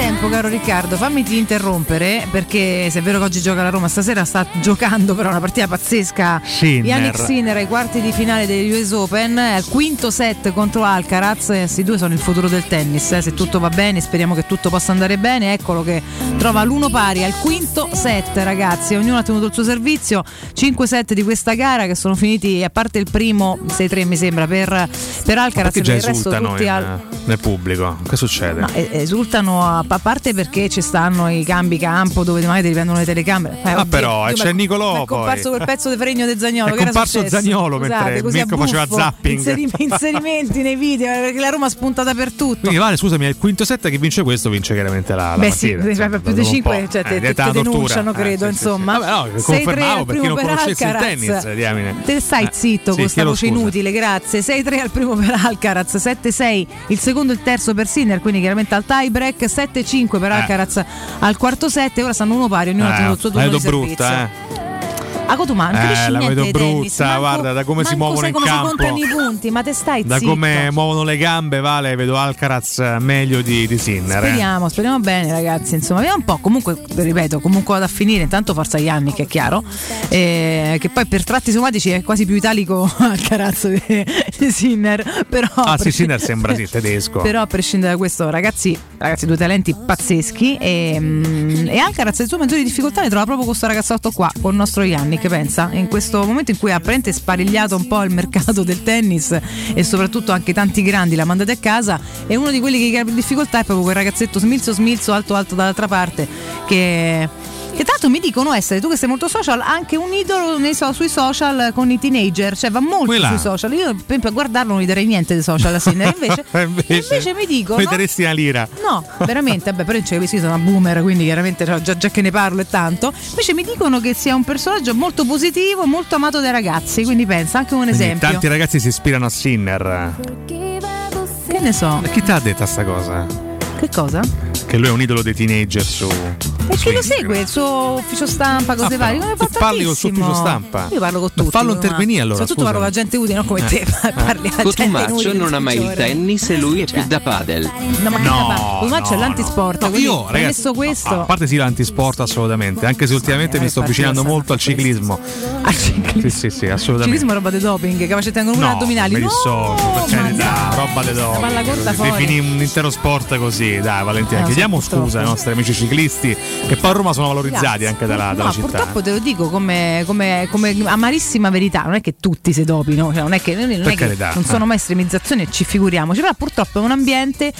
Frattempo, caro Riccardo, fammi ti interrompere perché se è vero che oggi gioca la Roma, stasera sta giocando però una partita pazzesca. Sinner. Yannick Sinner ai quarti di finale degli US Open, eh, al quinto set contro Alcaraz. eh, Questi due sono il futuro del tennis. eh, Se tutto va bene, speriamo che tutto possa andare bene. Eccolo che trova l'uno pari al quinto set, ragazzi. Ognuno ha tenuto il suo servizio. 5 set di questa gara che sono finiti, a parte il primo, 6-3 mi sembra, per, per Alcaraz. Perché già per il resto tutti in- al- nel pubblico? Che succede? No, e- esultano a, a parte perché ci stanno i cambi campo dove magari ti riprendono le telecamere. Eh, Ah, però, e oddio, c'è Nicolò È comparso poi. quel pezzo di fregno del Zagnolo. È che comparso? Zagnolo mentre Scusate, così a Mirko faceva zapping. inseri- inserimenti nei video eh, perché la Roma spunta dappertutto. Quindi Vale, scusami, è il quinto set che vince questo, vince chiaramente la, la Beh sì, partita. se insomma, più di dopo un 5 po'. cioè, Eh, te, diventa te denunciano, Eh, credo, sì, sì, sì. insomma. Vabbè, no, 6-3 confermavo al per chi primo non conoscesse il tennis. Te stai Eh, zitto sì, con sta chiedo voce inutile, grazie. 6-3 al primo per Alcaraz, 7-6 il secondo e il terzo per Sinner, quindi chiaramente al tie break, 7-5 per Eh. Alcaraz al quarto set, ora stanno uno pari, ognuno ha tenuto il suo vedo di servizio. brutta, eh. Ah, tu ma non Eh, capisci la niente vedo tennis, brutta, manco- guarda, da come si muovono in come campo. si contano i punti, ma te stai Da zitto. come muovono le gambe, Vale, vedo Alcaraz meglio di, di Sinner. eh. Speriamo, speriamo bene ragazzi, insomma, vediamo un po', comunque, ripeto, comunque vado a finire, intanto forza Ianni che è chiaro, eh, che poi per tratti somatici è quasi più italico Alcaraz di, di Sinner, però... Ah, sì, Sinner sembra sì, tedesco. Però a prescindere da questo, ragazzi, ragazzi, due talenti pazzeschi e, mm, e Alcaraz le sue maggiori difficoltà le trova proprio questo ragazzotto qua, con il nostro Yannick, pensa, in questo momento in cui ha apparentemente sparigliato un po' il mercato del tennis e soprattutto anche tanti grandi l'ha mandati a casa e uno di quelli che più difficoltà è proprio quel ragazzetto smilzo smilzo alto alto dall'altra parte che che l'altro mi dicono essere, tu che sei molto social, anche un idolo nei so- sui social con i teenager, cioè va molto Quella. sui social. Io per esempio a guardarlo non gli darei niente di social a Sinner, invece, invece, invece mi dicono Metteresti una lira. No, veramente, vabbè, però capisco, io sono una boomer, quindi chiaramente cioè, già, già che ne parlo è tanto. Invece mi dicono che sia un personaggio molto positivo, molto amato dai ragazzi, quindi pensa, anche un Quindi esempio. tanti ragazzi si ispirano a Sinner. Che ne so? E chi ti ha detto sta cosa? Che cosa? Che lui è un idolo dei teenager su. E chi lo segue? Il suo ufficio stampa, cose Ah, varie? tu parli col suo ufficio stampa? Io parlo con tutti. fallo intervenire allora, Soprattutto parlo con la gente utile, non come Eh. te. Parli a gente Cotumaccio inutile non ama il tennis e lui è più da padel. No, ma No, no, è no, l'antisport. No, quindi io, ragazzi, questo. A parte sì, l'antisport assolutamente, anche se ultimamente mi sto avvicinando molto al ciclismo. Al ciclismo. Sì, sì, sì, assolutamente. Ciclismo è roba di doping, capace tengono No, addominali. mi No, dissocio, per carità, roba de La palla corta fuori. Defini un intero sport così, dai Valentina, Eh, chiediamo scusa ai nostri amici ciclisti che poi a Roma sono valorizzati anche dalla, dalla no, città. purtroppo te lo dico come, come- come amarissima verità, non è che tutti si dopino, cioè non è che, non è che non sono mai estremizzazioni, ci figuriamoci, però purtroppo è un ambiente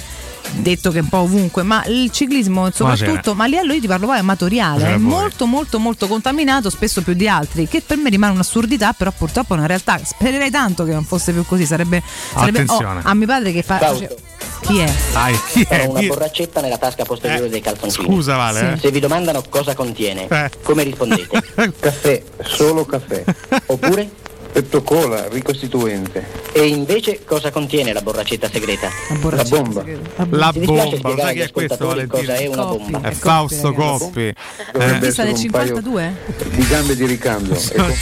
detto che è un po' ovunque, ma il ciclismo soprattutto, ma a livello io ti parlo poi amatoriale, è molto molto molto contaminato, spesso più di altri, che per me rimane un'assurdità, però purtroppo è una realtà. Spererei tanto che non fosse più così, sarebbe, sarebbe Attenzione. oh, a mio padre che fa Fausto. chi è? Dai, chi è? Ho una borraccetta nella tasca posteriore dei calzoncini. scusa, Vale, eh. Se vi domandano cosa contiene, Eh. come rispondete? Caffè, solo caffè. Oppure? Petto cola, ricostituente. E invece cosa contiene la borraccetta segreta? La bomba. La Ti dispiace bomba, spiegare sai agli chi è questo ascoltatori Valentina? cosa è una Coppi. bomba? È Fausto Coppi. Dovrebbe Eh. Questa del essere un paio 52? di gambe di ricambio. Ecco.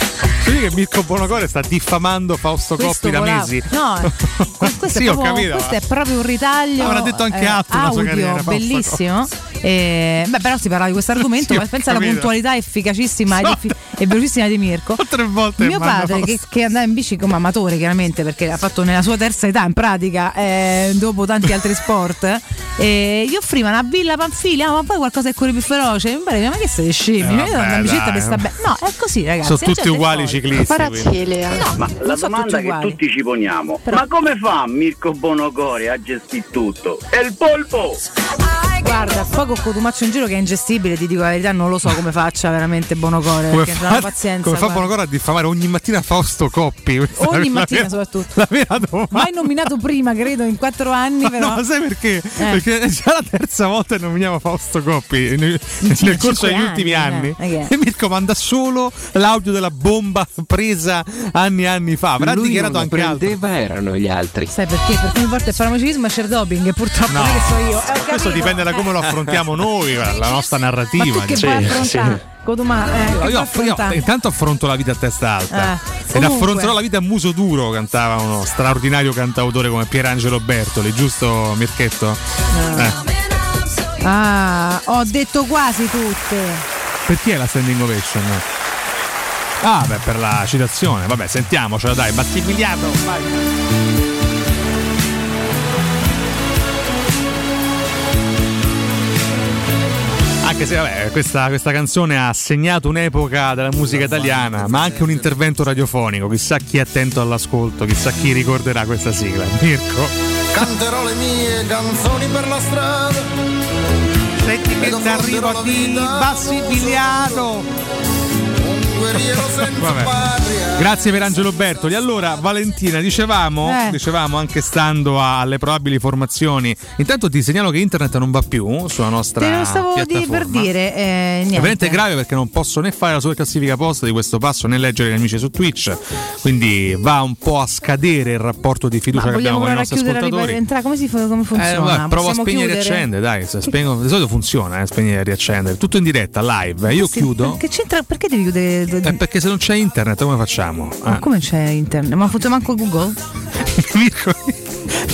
Sì, che Mirko Bonocore sta diffamando Fausto Questo Coppi da mesi. No, questo, Sì, è ho proprio, capito. questo è proprio un ritaglio. Avrà detto anche eh, altro nella sua audio, carriera, bellissimo. Eh, beh, però si parla di questo argomento, Sì, ma pensa alla puntualità efficacissima ed effi- e velocissima di Mirko. Tre volte Mio padre, che. Che andava in bici come amatore, chiaramente, perché l'ha fatto nella sua terza età, in pratica, eh, dopo tanti altri sport, eh, gli offriva una villa Panfilia, ma poi qualcosa che corre più veloce. Mi pare, ma che siete scemi? Eh, Io devo andare in vabbè, bicicletta dai, per sta no. bene. No, è così, ragazzi. Sono tutti è uguali i ciclisti. No, Ma la domanda tutti che tutti ci poniamo, ma come fa Mirko Bonocore a gestire tutto? E il polpo! Guarda, poi con Cotumaccio in giro che è ingestibile, ti dico la verità, non lo so come faccia veramente Bonocore, Come perché fa, pazienza. come fa guarda. Bonocora a diffamare ogni mattina Fausto Coppi? Questa è Ogni la mattina vera- soprattutto. La vera domanda. Mai nominato prima, credo, in quattro anni, però. No, sai perché? Eh. Perché è già la terza volta che nominiamo Fausto Coppi nel, nel corso degli ultimi anni, anni. eh, ok. E Mirko manda solo l'audio della bomba presa anni e anni fa. Avrà Lui dichiarato non anche altro. prendeva, erano gli altri. Sai perché? Perché ogni volta è farmacismo e c'è doping, e purtroppo No, non è che so io. Eh, questo dipende da come lo affrontiamo noi, la nostra Ma narrativa. tu che affrontare? Codumà, eh, Io, io intanto affronto la vita a testa alta Eh, ed affronterò la vita a muso duro cantava uno straordinario cantautore come Pierangelo Bertoli giusto Mirchetto? Eh. Ah, ho detto quasi tutte. per chi è la standing ovation? ah beh per la citazione vabbè sentiamocela dai Bastigliato vai Anche se vabbè, questa, questa canzone ha segnato un'epoca della musica italiana, ma anche un intervento radiofonico. Chissà chi è attento all'ascolto, chissà chi ricorderà questa sigla. Mirko. Canterò le mie canzoni per la strada. Senti che arrivo di Bassigliato. Guerriero senza Vabbè. patria. Grazie per Angelo Bertoli. Allora, Valentina, dicevamo, Eh. dicevamo anche stando alle probabili formazioni. Intanto ti segnalo che internet non va più sulla nostra Te lo stavo di- per dire, eh, È niente. veramente grave perché non posso né fare la sua classifica posta di questo passo né leggere gli amici su Twitch. Quindi va un po' a scadere il rapporto di fiducia Ma che abbiamo con i nostri ascoltatori. e rientrare? Come, si come funziona? Eh, provo a spegnere e chiudere? riaccendere, dai. Spengo, di solito funziona, eh, spegnere e riaccendere. Tutto in diretta, live. eh. Io Sì, chiudo. Che c'entra? Perché devi chiudere? Eh, perché se non c'è internet come facciamo? Ma Eh. come c'è internet? Ma funziona manco Google? Mirko,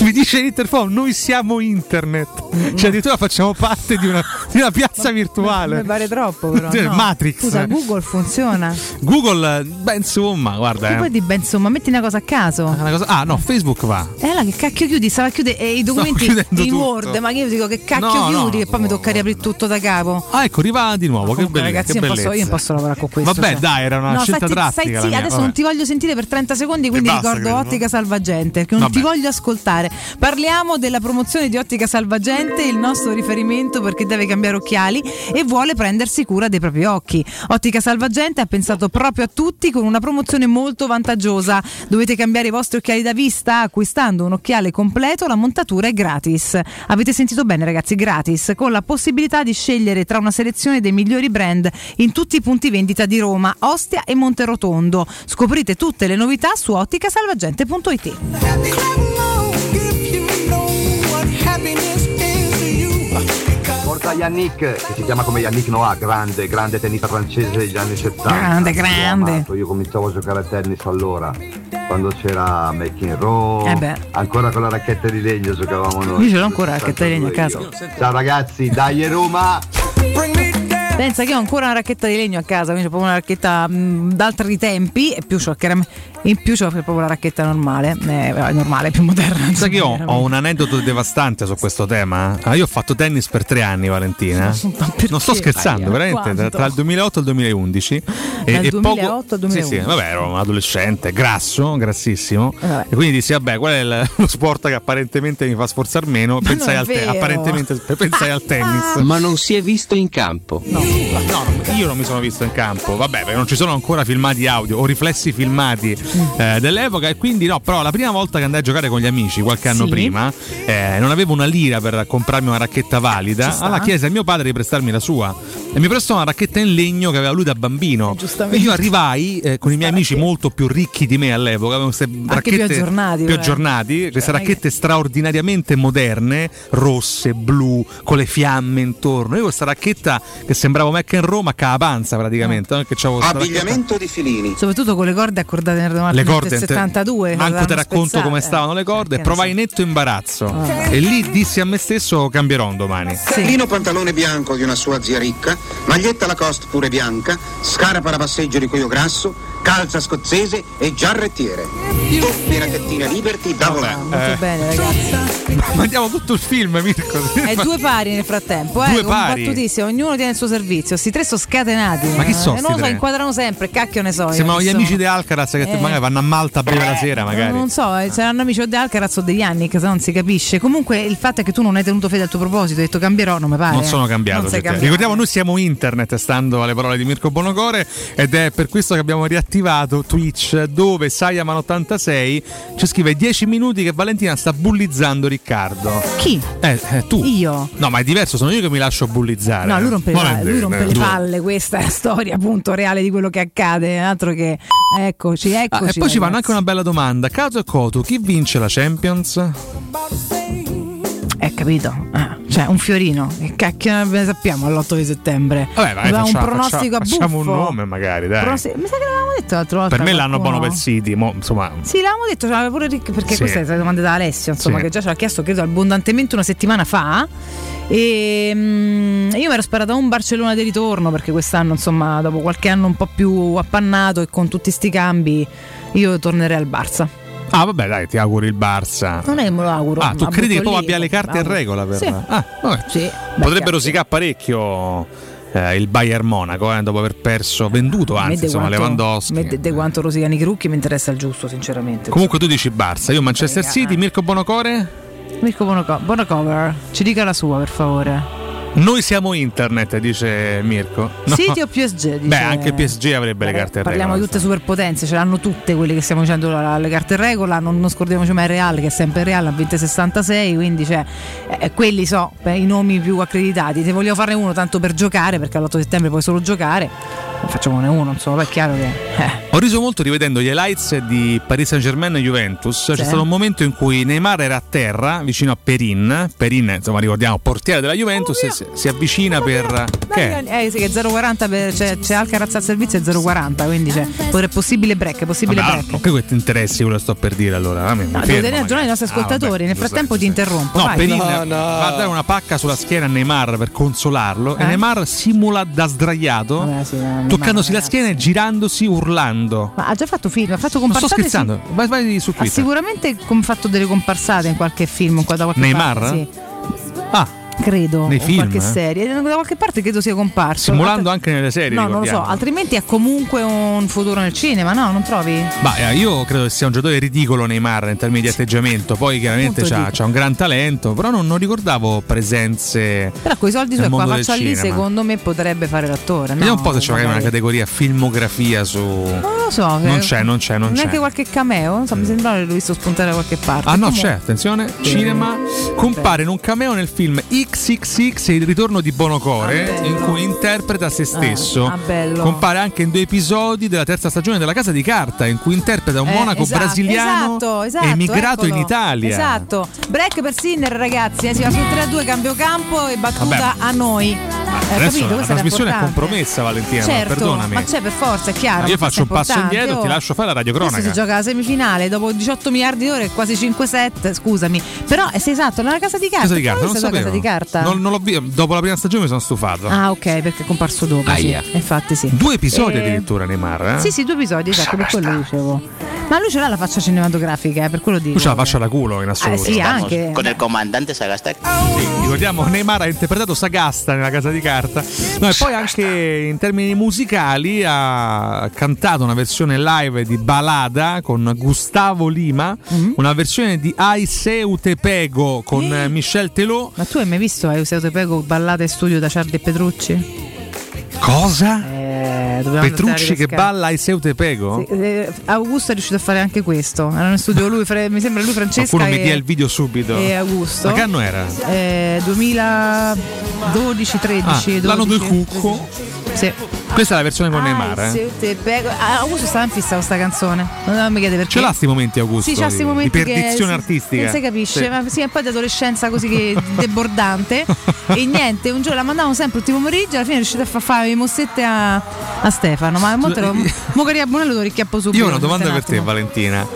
Mi dice Interphone, noi siamo internet. Cioè, addirittura facciamo parte di una, di una piazza virtuale. Mi pare troppo, però. No. Matrix. Scusa, Google funziona. Google, beh, insomma, guarda. Che eh. poi di beh, insomma, metti una cosa a caso. Cosa- ah, no, Facebook va. E là che cacchio chiudi? Stava a chiudere eh, i documenti chiudendo in. Word, ma io dico che cacchio No, no, chiudi e poi mi tocca riaprire tutto da capo. Ah, ecco, arriva di nuovo. Che, belle- ragazzi, che io, posso, io posso lavorare con questo. Vabbè, cioè. Dai, era una No, scelta drastica. stai mia, adesso vabbè. non ti voglio sentire per 30 secondi, quindi basta, ricordo credo? Ottica Salvagente, perché non Vabbè. ti voglio ascoltare. Parliamo della promozione di Ottica Salvagente, il nostro riferimento perché deve cambiare occhiali e vuole prendersi cura dei propri occhi. Ottica Salvagente ha pensato proprio a tutti con una promozione molto vantaggiosa. Dovete cambiare i vostri occhiali da vista acquistando un occhiale completo, la montatura è gratis. Avete sentito bene ragazzi, gratis, con la possibilità di scegliere tra una selezione dei migliori brand in tutti i punti vendita di Roma, Ostia e Monterotondo. Scoprite tutte le novità su otticasalvagente.it. Porta Yannick, che si chiama come Yannick Noah, grande, grande tennista francese degli anni 70. Grande, grande. amato. Io cominciavo a giocare a tennis allora, quando c'era Making Row, Eh beh. ancora con la racchetta di legno giocavamo noi. Io ce l'ho ancora la racchetta di legno a casa. Ciao ragazzi, dai Roma! Pensa che ho ancora una racchetta di legno a casa, quindi ho proprio una racchetta mh, d'altri tempi e più c'ho chiaram- in più c'ho proprio la racchetta normale, eh, normale, più moderna. Sai che io ho un aneddoto devastante su questo tema. Ah, io ho fatto tennis per tre anni, Valentina. Non sto scherzando, Aia. veramente. Tra, Quanto? tra il 2008 e il 2011. Dal e, 2008 al poco... Sì, 2011. sì, vabbè, ero un adolescente, grasso, grassissimo. Eh, vabbè. E quindi dissi, vabbè, qual è il- lo sport che apparentemente mi fa sforzar meno? Ma Pensai al, te- apparentemente, pensai al tennis. Ma non si è visto in campo. No, no, io non mi sono visto in campo, vabbè, perché non ci sono ancora filmati audio o riflessi filmati eh, dell'epoca e quindi no, però la prima volta che andai a giocare con gli amici qualche anno Sì. prima eh, non avevo una lira per comprarmi una racchetta valida, allora chiesi a mio padre di prestarmi la sua e mi prestò una racchetta in legno che aveva lui da bambino. giustamente. E io arrivai eh, con i miei amici molto più ricchi di me all'epoca, avevamo queste più racchette aggiornati, più aggiornati, queste Non è che- racchette straordinariamente moderne, rosse, blu, con le fiamme intorno. Io questa racchetta che sembrava McEnroe ma con la panza praticamente, no? Che c'avevo questa racchetta- di filini. Soprattutto con le corde accordate nel le corde? Del 72. manco te racconto come stavano le corde e provai netto imbarazzo e lì dissi a me stesso cambierò un domani Lino pantalone bianco di una sua zia ricca, maglietta Lacoste pure bianca, scarpa da passeggio di cuoio grasso, calza scozzese e giarrettiere. Tutte racchettine Liberty da volare. Molto bene, ragazzi. mandiamo tutto il film Mirko È due pari nel frattempo, eh, Due pari. ognuno tiene il suo servizio. Sti tre sono scatenati. Ma chi sono Eh, non lo so, tre? inquadrano sempre, cacchio ne so. io, sembrano gli amici di Alcaraz che Eh. magari vanno a Malta a bere la sera magari Non so, eh, saranno amici o di Alcaraz o degli anni, che se non si capisce. Comunque il fatto è che tu non hai tenuto fede al tuo proposito, hai detto cambierò, non mi pare. non sono cambiato, Non cambiato. ricordiamo noi siamo internet stando alle parole di Mirko Bonocore ed è per questo che abbiamo riattivato Twitch dove Sayaman86 ci scrive 10 minuti che Valentina sta bullizzando Riccardo Chi? eh, eh, tu Io? no ma è diverso sono io che mi lascio bullizzare No, lui rompe, le Non è palle, lui vero, rompe eh, le palle, questa è la storia appunto reale di quello che accade, altro che eccoci, Ah, eccoci. e poi ci ragazzi. fanno anche una bella domanda. Cato e Cotu, chi vince la Champions? Eh, capito? Eh, cioè, un fiorino. Che cacchio ne sappiamo all'8 di settembre? Vabbè, vai, Aveva faccia- un pronostico faccia- a buffo. facciamo un nome magari, dai. Pronosti- Mi sa che l'avevamo detto l'altra volta. Per me l'hanno buono per City, mo, insomma. Sì, l'avevamo detto, c'aveva pure Rick, perché Sì. queste sono le domande da Alessio, insomma, Sì. che già ce l'ha chiesto, credo, abbondantemente una settimana fa. E mm, io mi ero sperata un Barcellona di ritorno perché quest'anno, insomma, dopo qualche anno un po' più appannato e con tutti sti cambi, io tornerei al Barça. Ah, vabbè, dai, ti auguri il Barça. Non è che me lo auguro. Ah, tu credi che poi abbia le carte in auguro. regola per Sì. Ah, vabbè. Sì, Potrebbe rosicare parecchio eh, il Bayern Monaco eh, dopo aver perso, venduto anzi, insomma, quanto- Lewandowski. me de, quanto rosicano i Crucchi mi interessa il giusto, sinceramente. Comunque tu dici Barça, io Manchester City, Mirko Bonocore? Mirko Bonoco- Bonocover, ci dica la sua per favore. Noi siamo internet, dice Mirko. No. City o PSG? Dice... Beh, anche PSG avrebbe le carte in Parliamo di tutte superpotenze, ce l'hanno tutte quelle che stiamo dicendo le carte in regola, non, non scordiamoci mai Real che è sempre Real a 2066, quindi cioè, eh, quelli so beh, i nomi più accreditati. Se voglio farne uno tanto per giocare, perché all'8 settembre puoi solo giocare, facciamone uno, insomma, è chiaro che... eh. Ho riso molto rivedendo gli highlights di Paris Saint Germain e Juventus. C'è Sì. stato un momento in cui Neymar era a terra vicino a Perin. Perin, insomma, ricordiamo, portiere della Juventus, e si, si avvicina per. Che? è? Eh sì, che 0,40 per, c'è, c'è Alcaraz al servizio e 0,40, quindi c'è è possibile break, possibile Vabbè, break. non che ti interessi quello che sto per dire allora. Ah, mi- mi No, fermo, devo tenere aggiornati i nostri Ah, ascoltatori. vabbè, Nel frattempo ti interrompo. No, vai. Perin va a dare una pacca sulla schiena a Neymar per consolarlo e Eh? Neymar simula da sdraiato, Vabbè, sì, Neymar, toccandosi la schiena e girandosi urlando. Ma ha già fatto film, ha fatto Non sto comparsate. scherzando, sì. vai, vai su Ha Twitter. sicuramente com- fatto delle comparsate in qualche film, qua da qualche Neymar? parte. Sì. Ah, Credo, Nei film, qualche eh? serie, da qualche parte credo sia comparso. simulando Altre- anche nelle serie. No, non lo so, ricordiamo. altrimenti ha comunque un futuro nel cinema, no? Non trovi? Ma eh, io credo che sia un giocatore ridicolo Neymar in termini di atteggiamento, poi chiaramente c'ha, c'ha un gran talento, però non, non ricordavo presenze. Però con i soldi suoi qua faccia lì, cinema. secondo me potrebbe fare l'attore. No, Vediamo un po' se c'è magari una categoria filmografia su. Non lo so. Non c'è, non c'è, non Neanche c'è. qualche cameo? So, mi sembrava che l'ho visto spuntare da qualche parte. Ah no, Comunque- c'è, attenzione, cinema. Compare in un cameo nel film XXX Il ritorno di Bonocore, in cui interpreta se stesso. ah, bello. Compare anche in due episodi della terza stagione della Casa di Carta, in cui interpreta un Eh, monaco esatto, brasiliano esatto, esatto, emigrato in eccolo. Italia. Esatto. Break per Sinner, ragazzi. eh, si va sul 3-2, cambio campo e battuta Vabbè. a noi. Eh, Adesso capito? la trasmissione è compromessa, Valentina, Certo, perdonami. ma c'è per forza, è chiaro. Io ma faccio un passo indietro, ti Oh. lascio fare la radiocronaca. Adesso si gioca la semifinale dopo 18 miliardi di ore e quasi 5-7, scusami. Però è esatto, nella casa di carta. Casa di carta, non sapevo. casa di carta? Non, non l'ho vi- dopo la prima stagione mi sono stufato. Ah, ok, perché è comparso dopo. Sì. Infatti, sì. Due episodi Eh, addirittura Neymar, eh? Sì, sì, due episodi, esatto, per quello dicevo. Ma lui ce l'ha la faccia cinematografica, eh, per quello dico. Tu ce la faccia da culo in assoluto. Eh, sì, anche. Con il comandante Sagasta. Sì, ricordiamo Neymar ha interpretato Sagasta nella casa di carta. No, e poi anche in termini musicali ha cantato una versione live di Balada con Gustavo Lima, Mm-hmm. una versione di Ai Seu Te Pego con eh, Michel Telò. Ma tu hai mai visto Euseo Te Pego ballate in studio da Ciardi e Petrucci? Cosa? Eh, Petrucci che balla ai Seu Te Pego? Sì, eh, Augusto è riuscito a fare anche questo. Erano in studio lui, Fre- mi sembra lui, Francesca. Qualcuno mi e- dia il video subito. e Augusto. Ma che anno era? Eh, 2012-13. Ah, l'anno del cucco. Sì. Questa è la versione con Ah, Neymar, eh? ah, Augusto stava in fissa questa canzone. Non mi chiede perché. Ce l'ha sti momenti Augusto? Sì, c'ha questi momenti di che perdizione sì, artistica. Non si capisce, Sì. ma sì, un po' di adolescenza così che debordante. e niente, un giorno la mandavamo sempre tutti i pomeriggi, alla fine è riuscito a far fare le mossette a, a Stefano. Ma mo, te lo, mo che Bonello lo richiappo subito. Io ho una domanda un per te. Valentina.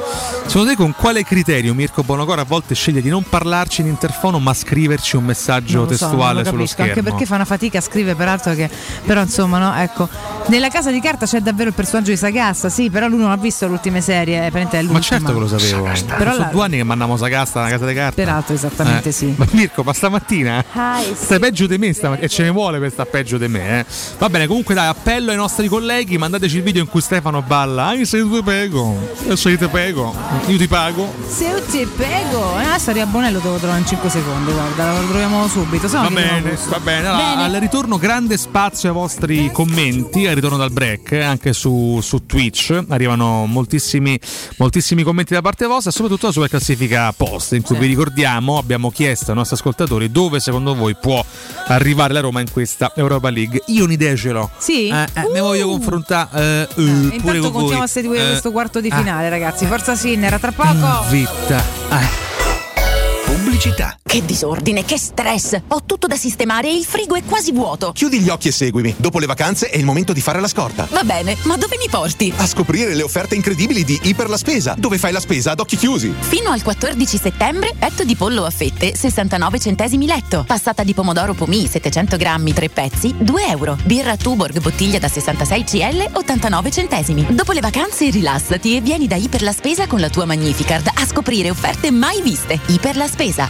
Secondo te con quale criterio Mirko Bonocora a volte sceglie di non parlarci in interfono ma scriverci un messaggio so, testuale non lo sullo capisco, schermo? Anche perché fa una fatica a scrivere, peraltro che. Però insomma, no, ecco. Nella casa di carta c'è davvero il personaggio di Sagasta, sì, però lui non ha visto le ultime serie, eh, è Ma l'ultima. certo che lo sapevo. Però Sono la- due anni che mandiamo Sagasta alla casa di carta. Peraltro, esattamente Eh. sì. Ma Mirko, ma stamattina Ah, stai peggio di me stamattina e ce ne vuole per sta peggio di me. eh. Va bene, comunque dai, appello ai nostri colleghi, mandateci il video in cui Stefano balla. Anche se io ti pego, se io ti pego, io ti pago. Se io ti pego, eh, adesso arriva Bonello te lo trovo in 5 secondi, guarda, lo troviamo subito. Va bene, va bene. Allora, al ritorno grande spazio ai vostri commenti, al ritorno dal break, eh, anche su, su Twitch. Arrivano moltissimi, moltissimi commenti da parte vostra, soprattutto sulla classifica post, in cui vi ricordiamo, abbiamo chiesto ai nostri ascoltatori dove secondo voi può arrivare la Roma in questa Europa League. Io un'idea ce l'ho. Sì? Eh, eh, Mi voglio confrontare eh, eh, pure Intanto con voi. continuiamo a seguire Eh, questo quarto di finale, ragazzi. Forza Sinner, a tra poco. Zitta. Eh. Pubblicità. Che disordine, che stress! Ho tutto da sistemare e il frigo è quasi vuoto. Chiudi gli occhi e seguimi. Dopo le vacanze è il momento di fare la scorta. Va bene, ma dove mi porti? A scoprire le offerte incredibili di Iper la Spesa, dove fai la spesa ad occhi chiusi. Fino al 14 settembre, petto di pollo a fette, 69 centesimi letto. Passata di pomodoro pomì, 700 grammi, 3 pezzi, 2 euro. Birra Tuborg, bottiglia da 66 CL, 89 centesimi. Dopo le vacanze rilassati e vieni da Iper la Spesa con la tua Magnificard a scoprire offerte mai viste. Iper la Spesa,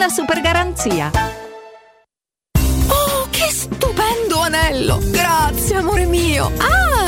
una super garanzia. Oh, che stupendo anello! Grazie, amore mio! Ah,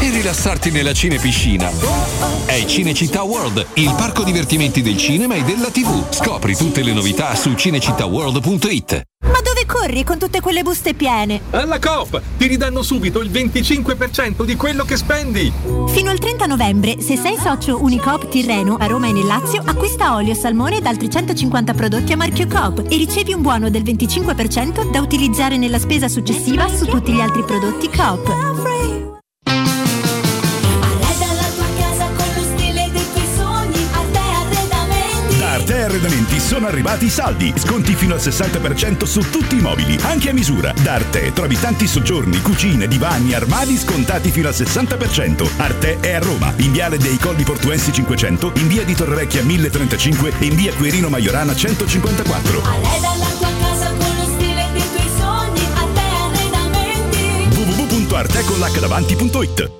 e rilassarti nella cinepiscina. È Cinecittà World, il parco divertimenti del cinema e della TV. Scopri tutte le novità su cinecittàworld.it. Ma dove corri con tutte quelle buste piene? Alla Coop ti ridanno subito il 25% di quello che spendi. Fino al 30 novembre, se sei socio Unicoop Tirreno a Roma e nel Lazio, acquista olio, salmone ed altri 150 prodotti a marchio Coop e ricevi un buono del 25% da utilizzare nella spesa successiva su tutti gli altri prodotti Coop. sono arrivati i saldi. Sconti fino al 60% su tutti i mobili, anche a misura. Da Arte trovi tanti soggiorni, cucine, divani, armadi scontati fino al 60%. Arte è a Roma, in Viale dei Colli Portuensi 500, in Via di Torrevecchia 1035 e in Via Quirino Maiorana 154. www.artecollacdavanti.it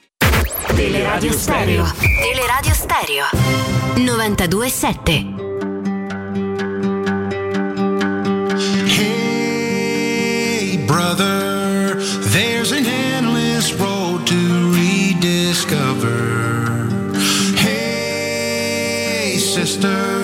Teleradio Stereo. Teleradio Stereo. 92.7. Hey, brother, there's an endless road to rediscover. Hey, sister,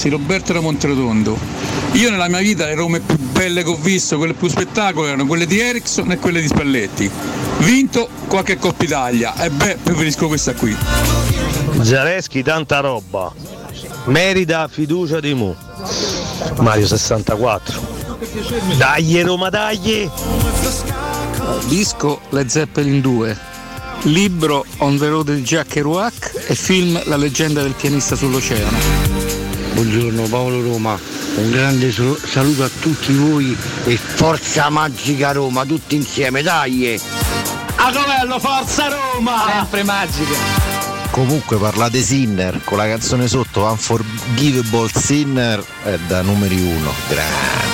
ragazzi, Roberto da Monterotondo. Io nella mia vita le Rome più belle che ho visto, quelle più spettacolo, erano quelle di Ericsson e quelle di Spalletti. Vinto qualche Coppa Italia e beh, preferisco questa qui. Zaleschi tanta roba. Merita fiducia di Mu. Mario 64. Dai Roma, dai! Disco Le Zeppelin 2. Libro On the Road di Jack Kerouac e film La leggenda del pianista sull'oceano. Buongiorno Paolo Roma, un grande saluto a tutti voi e forza magica Roma, tutti insieme, dai! A Covello, forza Roma! Sempre magica! Comunque parlate Sinner con la canzone sotto Unforgivable Sinner è da numeri uno. Grande.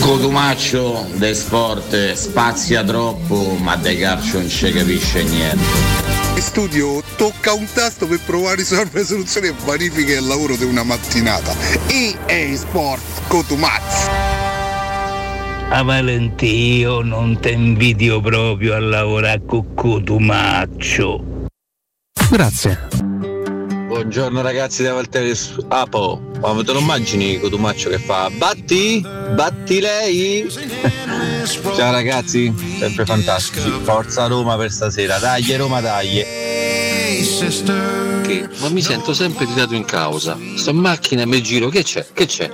Cotumaccio del sport spazia troppo, ma del calcio non ci capisce niente. Studio tocca un tasto per provare a risolvere soluzioni e verifica il lavoro di una mattinata. EA Sport Cotumazzo. A Valentio non ti invidio proprio a lavorare con Cotumaccio. Grazie. Buongiorno ragazzi da Valtteri Apo, ma te lo immagini Cotumaccio che fa Batti? Batti lei? Ciao ragazzi, sempre fantastici. Forza Roma per stasera, dai Roma dai. Che? Ma mi sento sempre tirato in causa. Sto in macchina e mi giro, che c'è? Che c'è?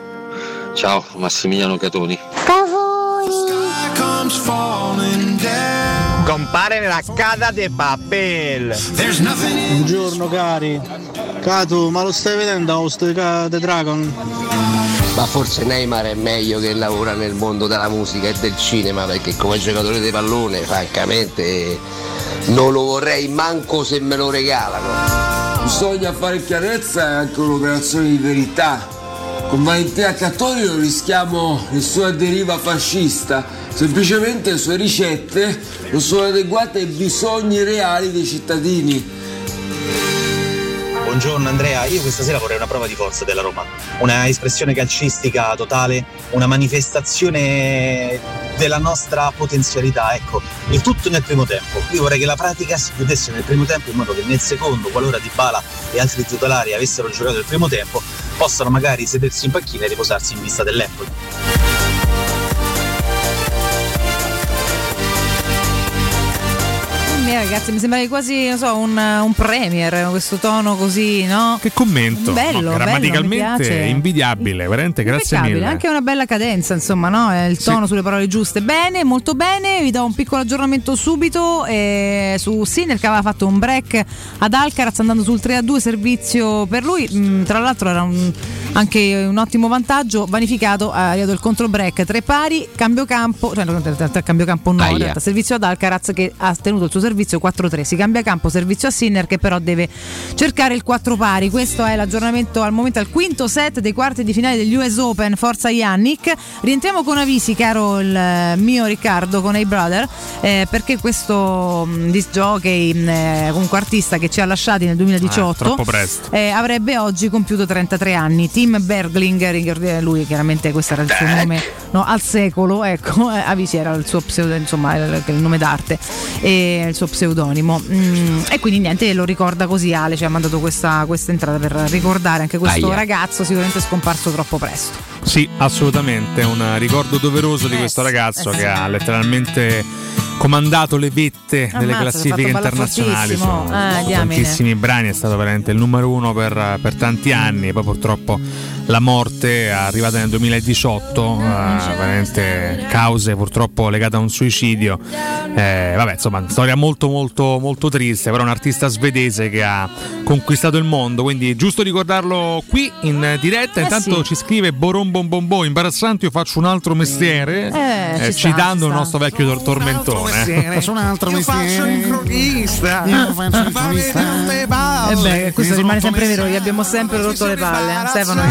Ciao, Massimiliano Catoni. Compare nella casa de papel. There's nothing in Buongiorno cari. Cato, ma lo stai vedendo House the Dragon? Ma forse Neymar è meglio che lavora nel mondo della musica e del cinema perché come giocatore di pallone francamente non lo vorrei manco se me lo regalano. Bisogna fare chiarezza e anche un'operazione di verità. Con Valentina Cattori non rischiamo nessuna deriva fascista, semplicemente le sue ricette non sono adeguate ai bisogni reali dei cittadini. Buongiorno Andrea, io questa sera vorrei una prova di forza della Roma, una espressione calcistica totale, una manifestazione della nostra potenzialità, ecco, il tutto nel primo tempo. Io vorrei che la pratica si chiudesse nel primo tempo in modo che nel secondo, qualora Dybala e altri titolari avessero giocato il primo tempo, possano magari sedersi in panchina e riposarsi in vista dell'Empoli. Me, ragazzi, mi sembra quasi, non so, un, un premier, questo tono così, no? Che commento. Bello, No, bello, grammaticalmente piace. invidiabile, veramente grazie mille. anche una bella cadenza, insomma, no? Il Sì. tono sulle parole giuste. Bene, molto bene. Vi do un piccolo aggiornamento subito eh, su Sinner che aveva fatto un break ad Alcaraz andando sul 3-2 servizio per lui. Mm, tra l'altro era un- anche un ottimo vantaggio. Vanificato, ha arrivato il contro break, tre pari, cambio campo, cioè no, cambio campo no, in realtà, servizio ad Alcaraz che ha tenuto il suo servizio 4-3. Si cambia campo, servizio a Sinner che però deve cercare il 4 pari. Questo è l'aggiornamento al momento al quinto set dei quarti di finale degli US Open. Forza Yannick. Rientriamo con Avisi, caro il eh, mio Riccardo, con i brother, eh, perché questo mh, disc jockey, mh, eh, comunque artista che ci ha lasciati nel 2018, Eh, troppo presto. eh, avrebbe oggi compiuto 33 anni. Tim Bergling, ricordi- lui chiaramente questo era il suo nome no, al secolo, ecco, eh, Avisi era il suo pseudo, insomma, il, il nome d'arte e il suo pseudonimo. Mm, e quindi niente, lo ricorda così Ale, ci ha mandato questa, questa entrata per ricordare anche questo Aia. ragazzo sicuramente scomparso troppo presto. Sì, assolutamente, un ricordo doveroso di questo ragazzo eh che ha letteralmente comandato le vette delle Ammazza, è classifiche internazionali su fortissimo. Ah, tantissimi brani, è stato veramente il numero uno per, per tanti anni, poi purtroppo la morte è arrivata nel 2018, eh, veramente cause purtroppo legate a un suicidio. Eh, vabbè, insomma, storia molto molto molto triste, però un artista svedese che ha conquistato il mondo, quindi giusto ricordarlo qui in diretta. Eh Intanto sì. ci scrive Boron Bon Bon Bon, imbarazzante, io faccio un altro mestiere, Eh, eh, ci sta, citando ci il sta. nostro vecchio tor- tormentone. Faccio un altro mestiere. crochista. Io faccio il cronista. E beh, questo rimane sempre vero, gli abbiamo sempre rotto le palle. Stefano,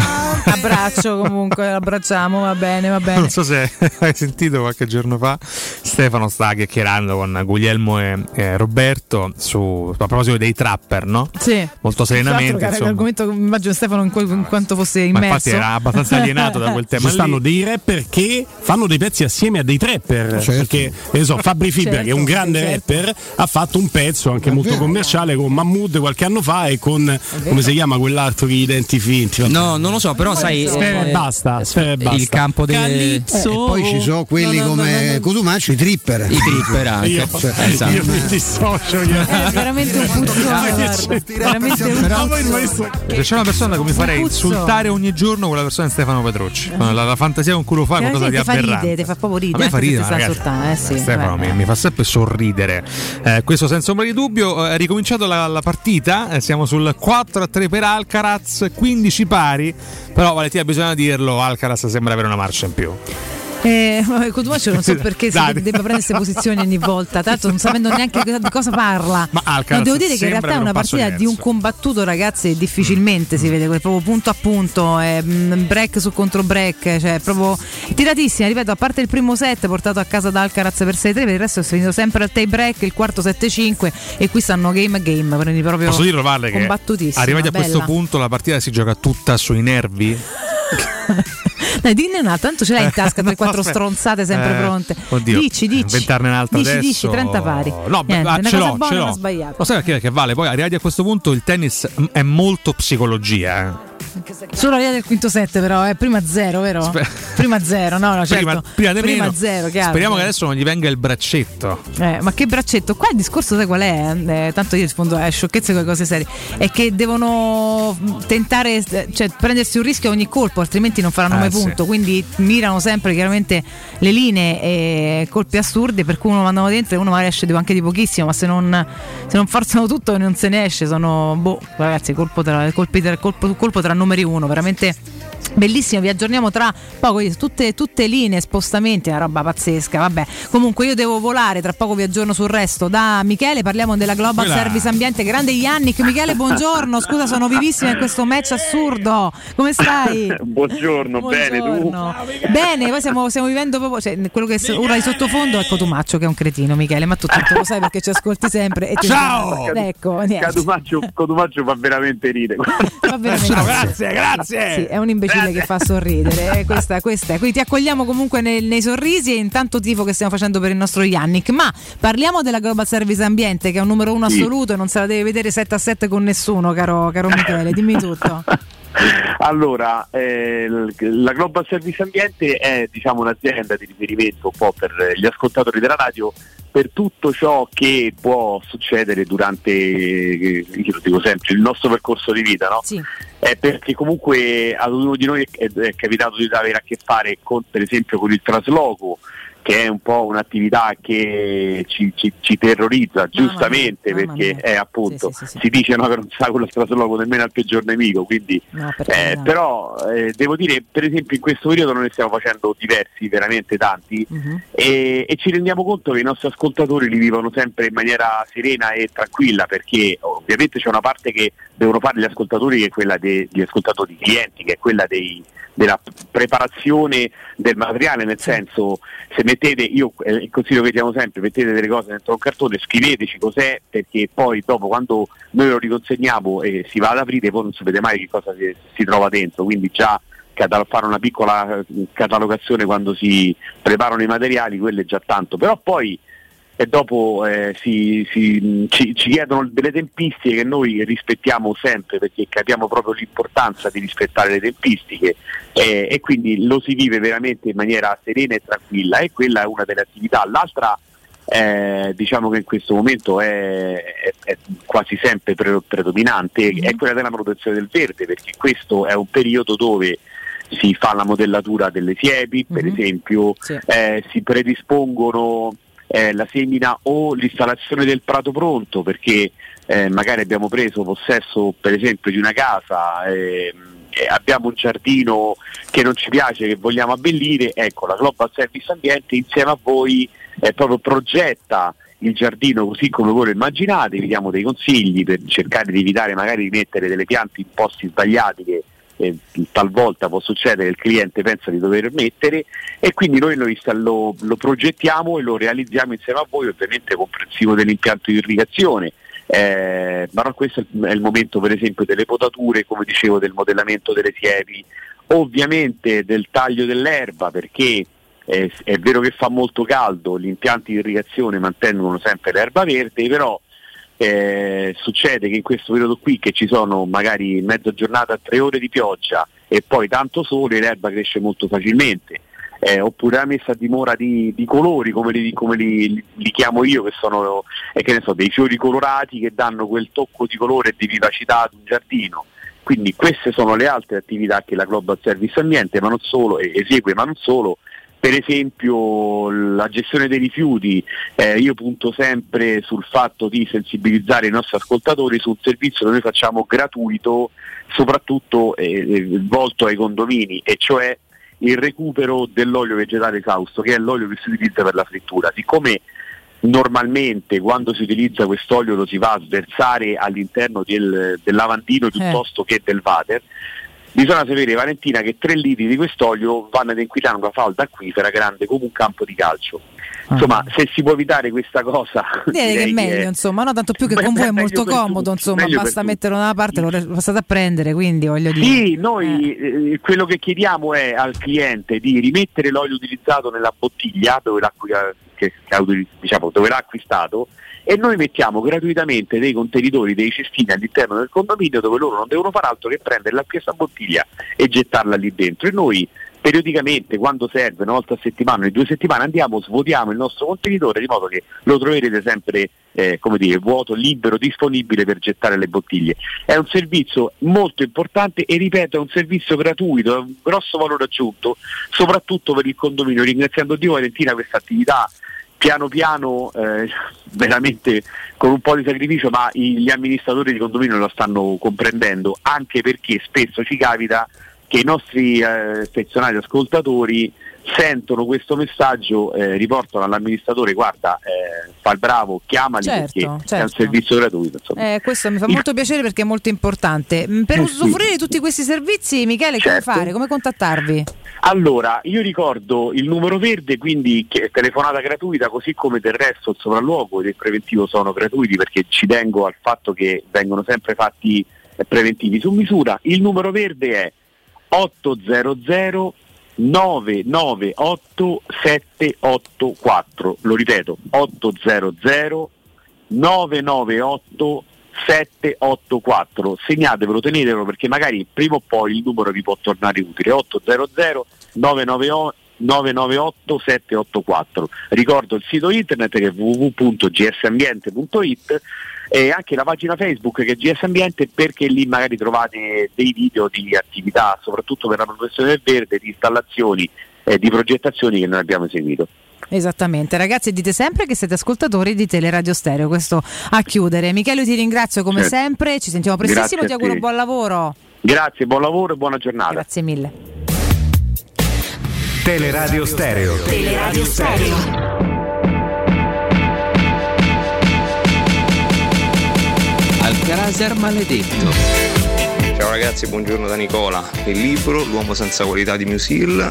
abbraccio comunque, abbracciamo, va bene, va bene. Non so se hai sentito qualche giorno fa, Stefano sta chiacchierando con Guglielmo e eh, Roberto su, a proposito dei trapper, no? Sì. Molto serenamente. che era l'argomento che immagino Stefano in, que- in quanto fosse Ma immerso. infatti era abbastanza alienato da quel tema. Ci stanno dei rapper che fanno dei pezzi assieme a dei trapper. Certo. Perché, che ne so, Fabri Fibra, Certo, che è un grande certo. rapper, ha fatto un pezzo anche molto vero. commerciale con Mahmood qualche anno fa e con come si chiama quell'altro che i denti finti. No, non lo so, però sai. Sfera e eh, basta, sfera e basta. Il campo delle. Eh, e poi ci sono quelli No, no, come no, no. Cotumaccio, i tripper. I tripper anche. Io, Cioè, esatto. io mi dissocio. io- È veramente un puzzone. Veramente un Se c'è una persona che mi farei insultare ogni giorno, quella persona è Stefano Petrucci. La, la fantasia con cui lo fa è qualcosa di Veramente ti fa aberrante. ridere, ti fa proprio A ridere. me fa ridere, eh sì, Stefano mi, mi fa sempre sorridere. Eh, questo senza ombra di dubbio. È ricominciato la, la partita. eh, siamo sul 4 a 3 per Alcaraz, 15 pari. Però Valentina bisogna dirlo, Alcaraz sembra avere una marcia in più. Eh, Cotumaccio non so perché si debba prendere queste posizioni ogni volta, tanto non sapendo neanche di cosa parla. Ma Alcaraz No, devo dire che in realtà è una partita di un combattuto, ragazzi, difficilmente si vede, proprio punto a punto, eh, break su contro break, cioè proprio tiratissima, ripeto, a parte il primo set portato a casa da Alcaraz per 6-3, per il resto è finito sempre al tie break, il quarto 7-5 e qui stanno game a game, quindi proprio Posso dirlo, Valle, che arrivati a questo bella. punto la partita si gioca tutta sui nervi? Dai, dinne una, tanto ce l'hai in tasca 3-4 No, stronzate sempre Eh, pronte. Oddio, dici, dici. inventarne un'altra dici, adesso. Dici, 30 pari. No, Niente, ah, ce l'ho, ce l'ho. Lo sai perché? Che vale? Poi arrivati a questo punto il tennis è molto psicologia. eh. Solo la via del quinto set, però, eh. prima zero, vero? Sper- prima zero, no, no, certo. Prima, prima meno. zero, chiaro. Speriamo che adesso non gli venga il braccetto. Eh, ma che braccetto? Qua il discorso, sai qual è? Eh, tanto io rispondo a sciocchezze con cose serie. È che devono tentare, eh, cioè prendersi un rischio a ogni colpo, altrimenti non faranno Eh, mai sì. punto. Quindi mirano sempre chiaramente le linee e colpi assurdi, per cui uno mandano dentro e uno magari esce anche di pochissimo, ma se non, se non forzano tutto non se ne esce. Sono, boh, ragazzi, colpo tra, colpi tra- colpo, colpo tra numeri uno, veramente Bellissimo, vi aggiorniamo tra poco, tutte, tutte linee, spostamenti, una roba pazzesca. Vabbè, comunque io devo volare, tra poco vi aggiorno sul resto. Da Michele parliamo della Global Quella- Service Ambiente, grande Yannick. Michele, buongiorno. Scusa, sono vivissima in questo match assurdo. Come stai? Buongiorno, bene tu. Buongiorno. Bene, poi stiamo, stiamo vivendo proprio cioè, quello che ora di sottofondo è Cotumaccio che è un cretino, Michele, ma tu tanto lo sai perché ci ascolti sempre. E ti Ciao! Ecco, niente. Cotumaccio, Cotumaccio fa veramente ridere. Va veramente- grazie, grazie. Sì, è un imbecille che fa sorridere. eh, questa, questa è. Quindi ti accogliamo comunque nel- nei sorrisi e in tanto tifo che stiamo facendo per il nostro Yannick. Ma parliamo della Global Service Ambiente, che è un numero uno Sì. assoluto e non se la deve vedere 7 a 7 con nessuno, caro, caro Michele. Dimmi tutto. Allora, eh, la Global Service Ambiente è diciamo, un'azienda di riferimento un po' per gli ascoltatori della radio per tutto ciò che può succedere durante, eh, io lo dico sempre, il nostro percorso di vita, no? Eh, perché comunque ad ognuno di noi è, è capitato di avere a che fare con, per esempio con il trasloco, che è un po' un'attività che ci, ci- ci terrorizza, giustamente, perché è appunto si dice no, che non sa quello trasloco nemmeno al peggior nemico, quindi eh, però eh, devo dire, per esempio in questo periodo noi ne stiamo facendo diversi, veramente tanti, e, e ci rendiamo conto che i nostri ascoltatori li vivono sempre in maniera serena e tranquilla, perché ovviamente c'è una parte che devono fare gli ascoltatori che è quella degli ascoltatori clienti, che è quella dei- della preparazione del materiale, nel senso se mettete, io eh, il consiglio che diamo sempre, mettete delle cose dentro un cartone, scriveteci cos'è, perché poi dopo quando noi lo riconsegniamo e si va ad aprire poi non sapete mai che cosa si, si trova dentro, quindi già fare una piccola eh, catalogazione quando si preparano i materiali, quello è già tanto, però poi e dopo eh, si- si- ci, ci chiedono delle tempistiche che noi rispettiamo sempre perché capiamo proprio l'importanza di rispettare le tempistiche. Eh, e quindi lo si vive veramente in maniera serena e tranquilla. E quella è una delle attività. L'altra eh, diciamo che in questo momento è, è- è quasi sempre pre- predominante è quella della manutenzione del verde perché questo è un periodo dove si fa la modellatura delle siepi per esempio eh, si predispongono eh, la semina o l'installazione del prato pronto perché eh, magari abbiamo preso possesso per esempio di una casa ehm, e abbiamo un giardino che non ci piace, che vogliamo abbellire, ecco la Global Service Ambiente insieme a voi eh, proprio progetta il giardino così come voi lo immaginate, vi diamo dei consigli per cercare di evitare magari di mettere delle piante in posti sbagliati che eh, talvolta può succedere che il cliente pensa di dover mettere e quindi noi lo, lo- lo progettiamo e lo realizziamo insieme a voi, ovviamente comprensivo dell'impianto di irrigazione. Eh, però questo è il- è il momento per esempio delle potature, come dicevo, del modellamento delle siepi, ovviamente del taglio dell'erba perché eh, è vero che fa molto caldo, gli impianti di irrigazione mantengono sempre l'erba verde, però eh, succede che in questo periodo qui che ci sono magari mezza giornata, tre ore di pioggia e poi tanto sole, l'erba cresce molto facilmente. Eh, oppure la messa a dimora di, di colori come, li, come li- li chiamo io che sono eh, che so, dei fiori colorati che danno quel tocco di colore e di vivacità ad un giardino quindi queste sono le altre attività che la Global Service Ambiente ma non solo, esegue ma non solo per esempio la gestione dei rifiuti, eh, io punto sempre sul fatto di sensibilizzare i nostri ascoltatori su un servizio che noi facciamo gratuito, soprattutto eh, eh, volto ai condomini, e cioè il recupero dell'olio vegetale esausto, che è l'olio che si utilizza per la frittura. Siccome normalmente quando si utilizza quest'olio lo si va a sversare all'interno del, del lavandino piuttosto che del water, bisogna sapere Valentina che 3 litri di quest'olio vanno ad inquinare una falda acquifera grande come un campo di calcio. Insomma, se si può evitare questa cosa, Direi che è meglio, insomma, no? tanto più che Beh, con voi è molto comodo, tutti, insomma, basta metterlo da una parte, lo passate a prendere, quindi voglio dire. Sì, noi eh, quello che chiediamo è al cliente di rimettere l'olio utilizzato nella bottiglia dove l'ha, che- che diciamo, dove l'ha acquistato e noi mettiamo gratuitamente dei contenitori, dei cestini all'interno del condominio dove loro non devono fare altro che prendere la stessa bottiglia e gettarla lì dentro e noi periodicamente quando serve, una volta a settimana, ogni due settimane andiamo, svuotiamo il nostro contenitore di modo che lo troverete sempre eh, come dire, vuoto, libero, disponibile per gettare le bottiglie. È un servizio molto importante e ripeto è un servizio gratuito, è un grosso valore aggiunto, soprattutto per il condominio, ringraziando Dio Valentina questa attività piano piano, eh, veramente con un po' di sacrificio, ma gli amministratori di condominio lo stanno comprendendo, anche perché spesso ci capita che i nostri eh, affezionati ascoltatori sentono questo messaggio, eh, riportano all'amministratore, guarda, eh, fa il bravo, chiamali Certo, perché è un certo. servizio gratuito. Eh, questo mi fa molto piacere perché è molto importante. Mm, Per Eh, sì. usufruire di tutti questi servizi, Michele, come Certo. fare? Come contattarvi? Allora, io ricordo il numero verde, quindi che- telefonata gratuita, così come del resto il sopralluogo ed il preventivo sono gratuiti perché ci tengo al fatto che vengono sempre fatti eh, preventivi su misura. Il numero verde è 800 998 784, lo ripeto, 800 998 784 segnatevelo, tenetelo perché magari prima o poi il numero vi può tornare utile. 800 998 998 784 ricordo il sito internet che è www.gsambiente.it e anche la pagina Facebook che è GS Ambiente perché lì magari trovate dei video di attività soprattutto per la professione del verde, di installazioni e di progettazioni che noi abbiamo eseguito Esattamente, ragazzi, dite sempre che siete ascoltatori di Teleradio Stereo. Questo a chiudere. Michele, ti ringrazio come Certo. sempre. Ci sentiamo prestissimo. Ti auguro buon lavoro. grazie, buon lavoro e buona giornata Grazie mille. Teleradio Stereo. Teleradio Stereo. Alcaraser maledetto. Ciao ragazzi, buongiorno da Nicola. Il libro L'uomo senza qualità di Musil,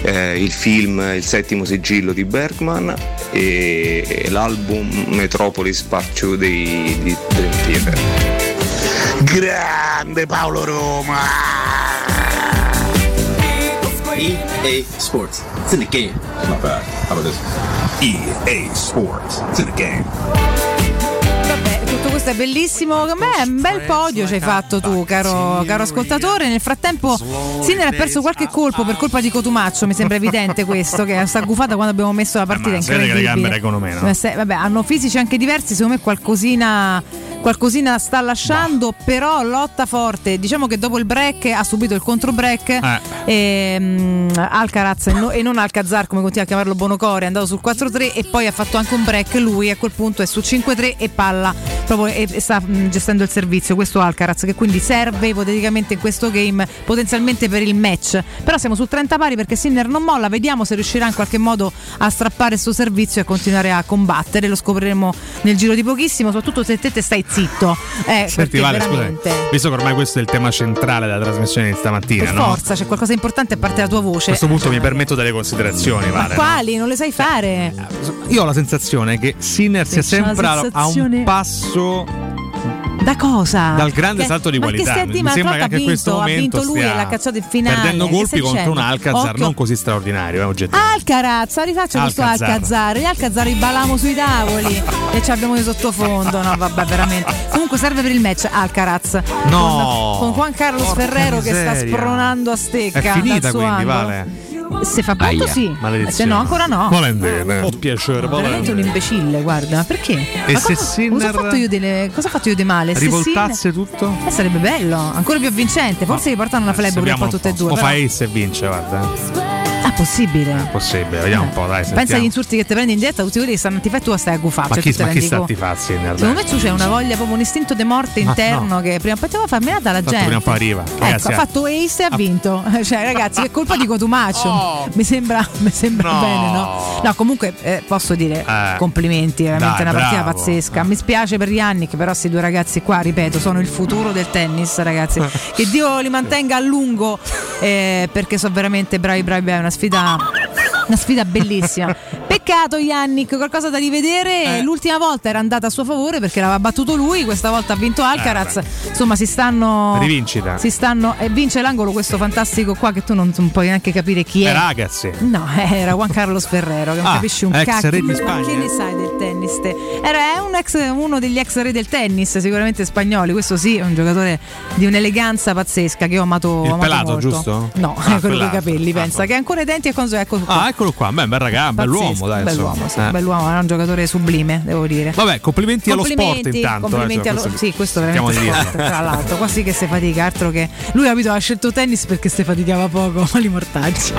eh, il film Il settimo sigillo di Bergman e l'album Metropolis Part 2 di, di Dream Theater. Grande Paolo Roma! EA Sports. It's in the game. Not bad. How about this? EA Sports. It's in the game. Vabbè, tutto questo è bellissimo. È un bel podio ci hai fatto tu, caro, caro ascoltatore. Nel frattempo, Sinner ha perso qualche colpo per colpa di Cotumaccio. Mi sembra evidente questo, che sta gufata quando abbiamo messo la partita. si vede che le incredibile. gambe reggono meno. Eh, vabbè, hanno fisici anche diversi. Secondo me qualcosina. Qualcosina sta lasciando, però lotta forte. Diciamo che dopo il break ha subito il contro break. Eh. E, mm, Alcaraz e, no- e non Alcazar, come continua a chiamarlo Bonocore, è andato sul 4-3 e poi ha fatto anche un break. Lui a quel punto è su 5-3 e palla proprio e, e sta mm, gestendo il servizio. Questo Alcaraz che quindi serve ipoteticamente in questo game potenzialmente per il match. Però siamo su 30 pari perché Sinner non molla. Vediamo se riuscirà in qualche modo a strappare questo servizio e continuare a combattere. Lo scopriremo nel giro di pochissimo, soprattutto se te, te stai zitto. Eh, Senti, Vale, veramente- scusa, visto che ormai questo è il tema centrale della trasmissione di stamattina, Per no? forza, c'è qualcosa di importante a parte la tua A voce. questo punto mi permetto delle considerazioni, Ma Vale. no? quali? Non le sai fare? Io ho la sensazione che Sinner sia sempre a- a un passo Da cosa? dal grande Che- salto di ma qualità. Che? Mi Ma sembra che anche in questo vinto, ha momento vinto lui e l'ha cacciato in finale. perdendo colpi contro un? Alcazar Occhio. non così straordinario, è oggettivo. Alcaraz, rifaccia questo Alcazar. Gli Alcazar ribalamo sui tavoli e ci abbiamo di sottofondo. No, vabbè, veramente. Comunque serve per il match Alcaraz. No. Con, con Juan Carlos Porca Ferrero che sta spronando a stecca. È finita quindi, angolo. Vale. Se fa punto Aia. sì. Maledizione. Se no ancora no. Volendene. Ho piacere, Veramente un imbecille, guarda, perché? E Ma se cosa, Sinner cosa ho fatto io di, cosa ho fatto io di male? Se Rivoltasse tutto? Eh, sarebbe bello, ancora più avvincente. Forse gli portano una flebbo per tutte e due. O però- fa e vince, guarda. Possibile. Possibile, vediamo un po', dai. Pensa sentiamo. agli insulti che ti prendi in diretta, tutti quelli che stanno a tifare e tu stai a gufare. Ma cioè, chi, ma chi sta a conto? tifare Sinner? Secondo me tu c'è una voglia, proprio un istinto di morte Ma interno che prima o poi ti va farminata la Tanto gente. prima o poi arriva. Ecco, Ragazzi, ha ah. fatto ace e ha vinto. Cioè, ragazzi, che colpa di Cotumaccio. Mi sembra, mi sembra No. bene, no? No, comunque eh, posso dire Eh. complimenti, veramente Dai, una partita bravo. pazzesca. Mi spiace per Yannick, però questi due ragazzi qua, ripeto, sono il futuro del tennis, ragazzi. che Dio li mantenga a lungo eh, perché sono veramente bravi, bravi, è una sfida una sfida bellissima. Peccato Yannick, qualcosa da rivedere. L'ultima volta era andata a suo favore perché l'aveva battuto lui, questa volta ha vinto Alcaraz. Insomma, si stanno Rivincita. Si stanno e vince l'angolo questo fantastico qua che tu non, non puoi neanche capire chi è. Eh, ragazzi. No, era Juan Carlos Ferrero, che non Ah, capisci un cacchio. Che ne sai del tennis? te? Era è un ex- uno degli ex re del tennis, sicuramente spagnoli. Questo sì, è un giocatore di un'eleganza pazzesca che ho amato. Il amato pelato, molto. giusto? No, Ah, quello con i pelato. capelli, Ah, pensa, che ha ancora i denti e con ecco qua. Ah, eccolo qua. Beh, bel ragazzo, bell'uomo, dai. Bell'uomo, sì, Eh. bell'uomo, era un giocatore sublime, devo dire. Vabbè, complimenti, allo Complimenti, sport intanto. complimenti eh, allo, questo- sì, questo veramente sport, tra l'altro. Qua sì che si fatica, altro che. Lui capito, ha scelto tennis perché si faticava poco, ma li mortaggi.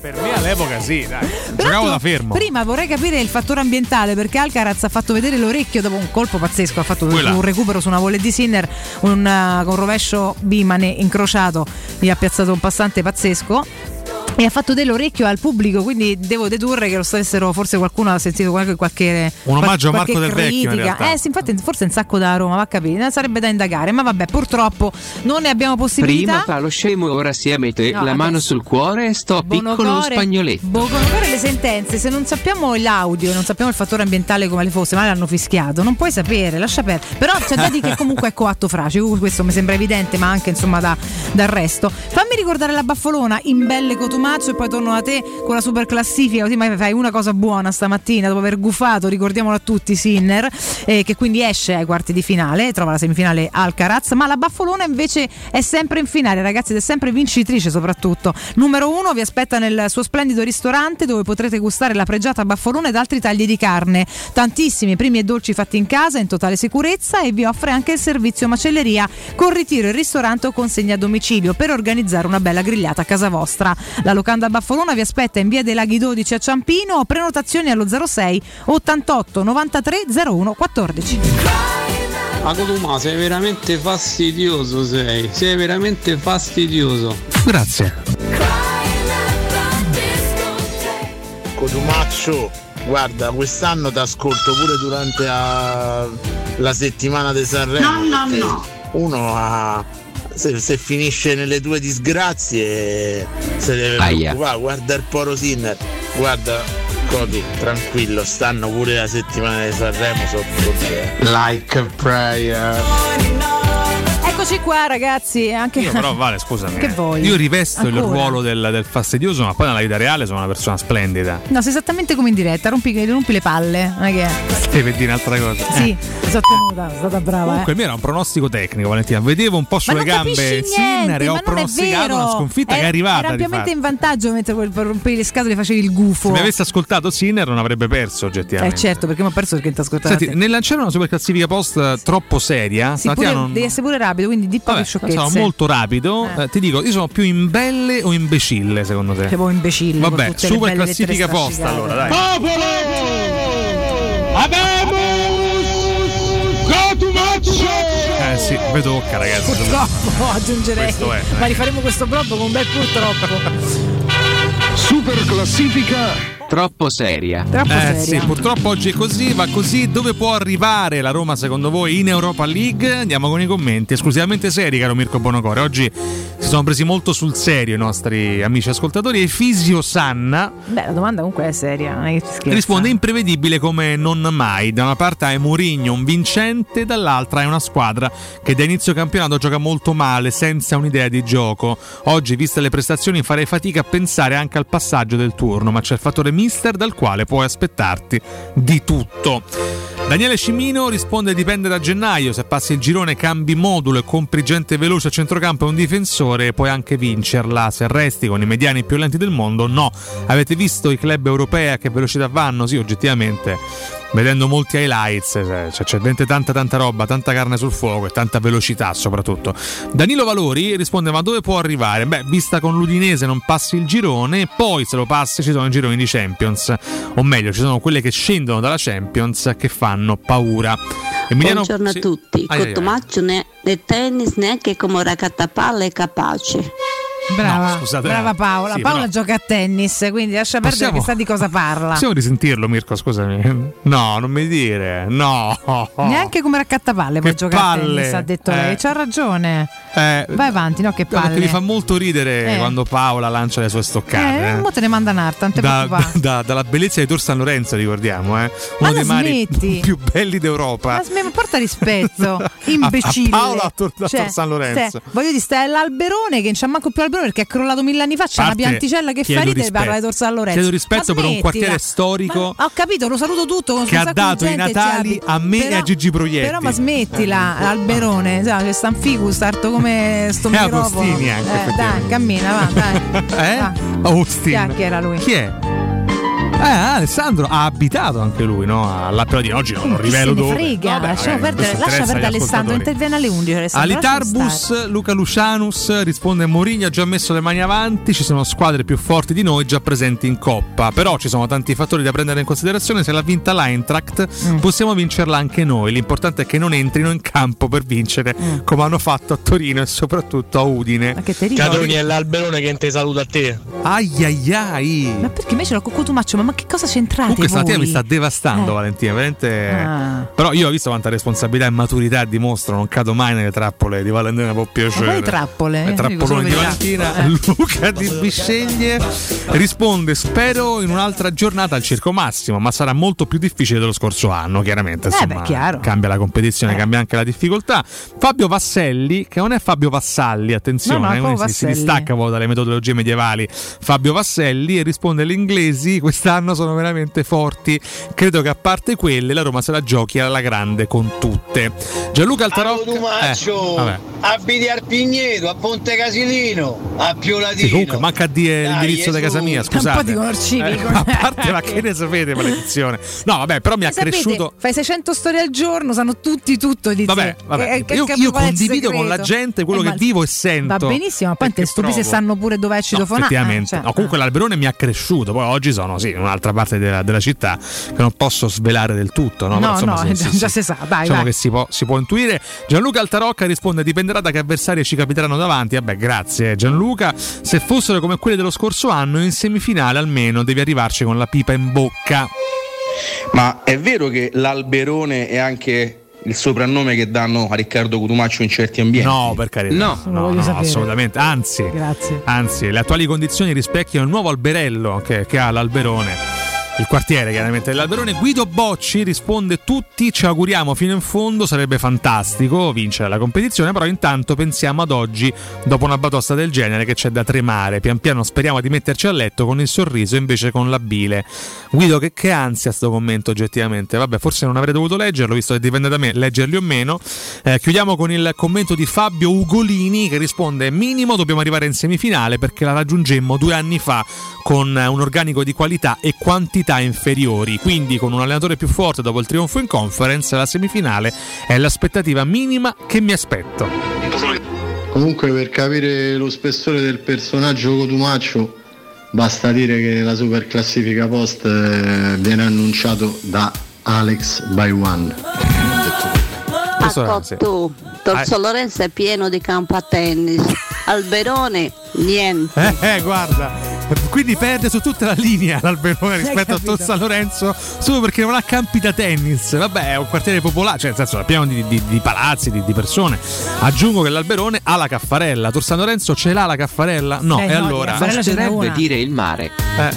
Per me all'epoca sì, dai. Giocavo da fermo. Prima vorrei capire il fattore ambientale perché Alcaraz ha fatto vedere l'orecchio dopo un colpo pazzesco, ha fatto Quella. un recupero su una volley di Sinner, un, uh, con rovescio bimane incrociato, gli ha piazzato un passante pazzesco. E ha fatto dell'orecchio al pubblico, quindi devo dedurre che lo stessero, forse qualcuno ha sentito qualche, qualche Un omaggio a Marco Del Vecchio, in critica. realtà. Eh sì, infatti forse un sacco da Roma, va a capire, sarebbe da indagare, ma vabbè, purtroppo non ne abbiamo possibilità. Prima fa lo scemo, ora si mette No, la mano sul cuore e sto piccolo Bonocore- spagnoletto. Bonocore le sentenze, se non sappiamo l'audio, non sappiamo il fattore ambientale come le fosse, ma l'hanno fischiato, non puoi sapere, lascia perdere. Però c'è da dire che comunque è coatto fracico, questo mi sembra evidente, ma anche insomma da, dal resto. Fammi ricordare la baffolona in belle Cotumaccio e poi torno a te con la super classifica, così mai fai una cosa buona stamattina dopo aver gufato, ricordiamolo a tutti, Sinner, eh, che quindi esce ai quarti di finale, trova la semifinale Alcaraz, ma la baffolona invece è sempre in finale, ragazzi, ed è sempre vincitrice soprattutto. Numero uno vi aspetta nel suo splendido ristorante dove potrete gustare la pregiata baffolona ed altri tagli di carne. Tantissimi primi e dolci fatti in casa in totale sicurezza e vi offre anche il servizio macelleria con ritiro in ristorante o consegna a domicilio per organizzare una bella grigliata a casa vostra. La locanda baffolona vi aspetta in via dei Laghi 12 a Ciampino prenotazioni allo 06 88 93 01 14. Agotuma, sei veramente fastidioso, sei. Sei veramente fastidioso. Grazie. Cotumaccio, guarda, quest'anno ti ascolto pure durante la, la settimana di Sanremo. No, no, no. Uno ha. Se, se finisce nelle tue disgrazie se deve Aia. preoccupare, guarda il poro Sinner, guarda Cotu, tranquillo, stanno pure la settimana di Sanremo sotto. Like a prayer. Eccoci qua ragazzi, anche Io però vale, scusami. Che vuoi? Io rivesto il Ancora? ruolo del, del fastidioso, ma poi nella vita reale sono una persona splendida. No, sei esattamente come in diretta, rompi, rompi le palle, non è che Devi dire un'altra cosa. Sì, Eh. sono tenuta, sono stata brava. Comunque eh. il mio era un pronostico tecnico, Valentina. Vedevo un po' sulle gambe Sinner e ho è pronosticato una sconfitta che è arrivata. Era ampiamente in vantaggio mentre per rompevi le scatole facevi il gufo. Se mi avesse ascoltato Sinner non avrebbe perso Eh oggettivamente. certo, perché mi ho perso perché ti ascoltato. Senti, nel lanciare una super classifica post eh, troppo seria, Sì, pure- non- devi essere pure rapido, quindi di poche Vabbè, sciocchezze. sono molto rapido. Eh, ti dico, io sono più imbelle o imbecille secondo te? Tipo imbecille. con Vabbè, super classifica post strascicate. allora, dai. Eh sì, ve tocca ragazzi. Purtroppo aggiungerei. Eh. Ma rifaremo questo blog con un bel purtroppo. Super classifica troppo seria. Troppo Eh seria. sì, purtroppo oggi è così, va così. Dove può arrivare la Roma secondo voi in Europa League? Andiamo con i commenti, esclusivamente seri, caro Mirko Bonocore. Oggi si sono presi molto sul serio i nostri amici ascoltatori. E Fisio Sanna Beh, la domanda comunque è seria, non è che si scherza. risponde imprevedibile come non mai. Da una parte hai Mourinho, un vincente, dall'altra hai una squadra che da inizio campionato gioca molto male, senza un'idea di gioco. Oggi, viste le prestazioni, farei fatica a pensare anche al passaggio del turno, ma c'è il fattore mister dal quale puoi aspettarti di tutto. Daniele Scimino risponde dipende da gennaio, se passi il girone cambi modulo e compri gente veloce a centrocampo e un difensore puoi anche vincerla, se resti con i mediani più lenti del mondo no. Avete visto i club europei a che velocità vanno? Sì, oggettivamente vedendo molti highlights cioè, cioè, c'è veramente tanta tanta roba, tanta carne sul fuoco e tanta velocità soprattutto. Danilo Valori risponde ma dove può arrivare? Beh, vista con l'Udinese non passi il girone, poi se lo passi ci sono i gironi di Champions, o meglio ci sono quelle che scendono dalla Champions che fanno paura. Emiliano- Buongiorno sì. a tutti. Ai, ai, ai. Cotomaccio nel tennis neanche come raccattapalla è capace. Brava, No, scusate, brava. Paola. Sì, Paola però- gioca a tennis, quindi lascia perdere Possiamo- che sa di cosa parla. Possiamo risentirlo Mirko, scusami. No, non mi dire. No. Neanche come raccattapalle Che giocare a tennis, ha detto Eh. lei. C'ha ragione. Eh, Vai avanti, no? Che no, palle. mi fa molto ridere Eh. quando Paola lancia le sue stoccate. Eh, eh. mo te ne manda un'altra, non ti Da- preoccupare. da- dalla bellezza di Tor San Lorenzo, ricordiamo, eh. Uno dei mari smetti? più belli d'Europa. Ma sm- porta rispetto, imbecille. A- a Paola a Tor- a Cioè, Tor San Lorenzo. stai- voglio dire, stai all'alberone che non c'è manco più alberone perché è crollato mille anni fa. C'è una pianticella che fa ridere e parla di Tor San Lorenzo. Chiedo rispetto per un quartiere storico Ma- ho capito, lo saluto tutto. con che ha dato i gente, Natali a me e Però- a Gigi Proietti. Però ma smettila, l'alberone, sai, c'è sta un figu, starto come sto E microfono. Agostini anche, Eh, dai, cammina, va, dai. Eh? Va. Austin. Chi è era lui? Chi è? Eh, Alessandro ha abitato anche lui, no? All'Appio Oggi non lo Chi rivelo dove. frega, Vabbè, perdere, lascia perdere Alessandro, interviene alle 11 Alessandro. Alitarbus, Luca Lucianus risponde Mourinho ha già messo le mani avanti, ci sono squadre più forti di noi già presenti in Coppa, però ci sono tanti fattori da prendere in considerazione, se l'ha vinta l'Eintracht Mm. possiamo vincerla anche noi, l'importante è che non entrino in campo per vincere Mm. come hanno fatto a Torino e soprattutto a Udine. Ma che te ricordi? Cadoni è l'alberone che te saluta a te. Ai ai ai. Ma perché invece l'ho coccotumaccio? Ma, ma che cosa c'entrate Comunque stamattina voi? mi sta devastando Eh. Valentina, veramente. Ah. Però io ho visto quanta responsabilità e maturità dimostro, non cado mai nelle trappole di Valentina, può piacere. Ma quali trappole? Le trappoloni di. Valentina. Eh. Luca di Bisceglie risponde: Spero in un'altra giornata al circo massimo, ma sarà molto più difficile dello scorso anno, chiaramente. Eh, Insomma, beh, chiaro. cambia la competizione, cambia anche la difficoltà. Fabio Vasselli, che non è Fabio Vassalli, attenzione, No, no, eh, si, si distacca dalle metodologie medievali. Fabio Vasselli e risponde: Gli inglesi quest'anno sono veramente forti. Credo che a parte quelle, la Roma se la giochi alla grande con tutte. Gianluca Altarocca. Eh, abiti al Pigneto, a Ponte Casilino, a Piolatino. Sì, comunque manca a dire Dai, l'indirizzo di casa mia, Un po' scusate. di civico. Eh, a parte, ma che ne sapete, maledizione? No, vabbè, però mi ha Sapete, cresciuto. Fai 600 storie al giorno, sanno tutti tutto di te. Vabbè, vabbè. Che- che- io, che io condivido con la gente quello Eh, che vivo e sento. Va benissimo, ma poi te stupi se sanno pure dove è No, citofonato. effettivamente. cioè, No, comunque l'alberone mi ha cresciuto. Poi oggi sono sì, in un'altra parte della, della città che non posso svelare del tutto. No, No, insomma, no, sì, già- sì, si sa, dai, Diciamo vai. che si può, si può intuire. Gianluca Altarocca risponde: dipenderà da che avversari ci capiteranno davanti. Vabbè, grazie Gianluca. Se fossero come quelli dello scorso anno, in semifinale almeno devi arrivarci con la pipa in bocca. Ma è vero che l'alberone è anche il soprannome che danno a Riccardo Cotumaccio in certi ambienti? No, per carità. No, no, no, assolutamente. Anzi, Grazie. anzi, le attuali condizioni rispecchiano il nuovo alberello che, che ha l'alberone. Il quartiere chiaramente dell'Alberone. Guido Bocci risponde tutti ci auguriamo fino in fondo sarebbe fantastico vincere la competizione però intanto pensiamo ad oggi dopo una batosta del genere che c'è da tremare. Pian piano speriamo di metterci a letto con il sorriso invece con la bile. Guido che, che ansia sto commento oggettivamente. Vabbè forse non avrei dovuto leggerlo visto che dipende da me leggerli o meno. Eh, chiudiamo con il commento di Fabio Ugolini che risponde minimo dobbiamo arrivare in semifinale perché la raggiungemmo due anni fa con un organico di qualità e quantità inferiori. Quindi con un allenatore più forte dopo il trionfo in conference la semifinale è l'aspettativa minima che mi aspetto. Comunque per capire lo spessore del personaggio Cotumaccio basta dire che nella super classifica post eh, viene annunciato da Alex by One. Sì. Cotto, Torso Ah. Lorenzo è pieno di campo a tennis. Alberone, niente. Eh, eh, guarda, quindi perde su tutta la linea l'Alberone rispetto a. Tor San Lorenzo solo perché non ha campi da tennis. Vabbè, è un quartiere popolare, cioè nel senso è pieno di, di- di palazzi, di, di persone. Aggiungo che l'Alberone ha la caffarella. Tor San Lorenzo ce l'ha la caffarella? No, Eh, e no, allora. una. dire il mare. Eh,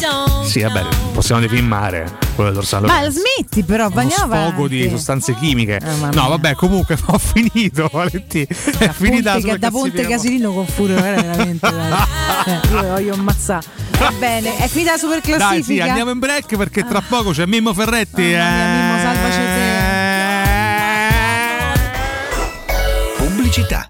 sì, vabbè, possiamo definire mare quello di Tor San Ma Lorenzo. smetti però, Uno andiamo sfogo di sostanze chimiche. mamma no, vabbè, comunque ho finito, Valentina. È finita Ponte, da Ponte Casilino con Furio era veramente dai. Cioè, io voglio ammazzare. Va bene, è finita la super Dai, classifica. sì, andiamo in break perché tra poco c'è Mimmo Ferretti. Mamma mia, Mimmo, salvaci Pubblicità.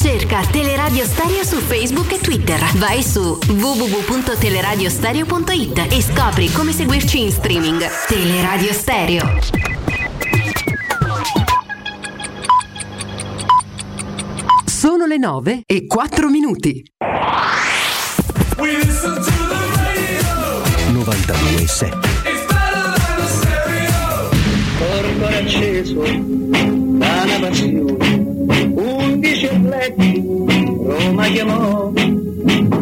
Cerca Teleradio Stereo su Facebook e Twitter. Vai su www.teleradiostereo.it e scopri come seguirci in streaming. Teleradio Stereo. Sono le 9 e 4 minuti. 92.7 Corpo acceso da una passione, undici atleti Roma chiamò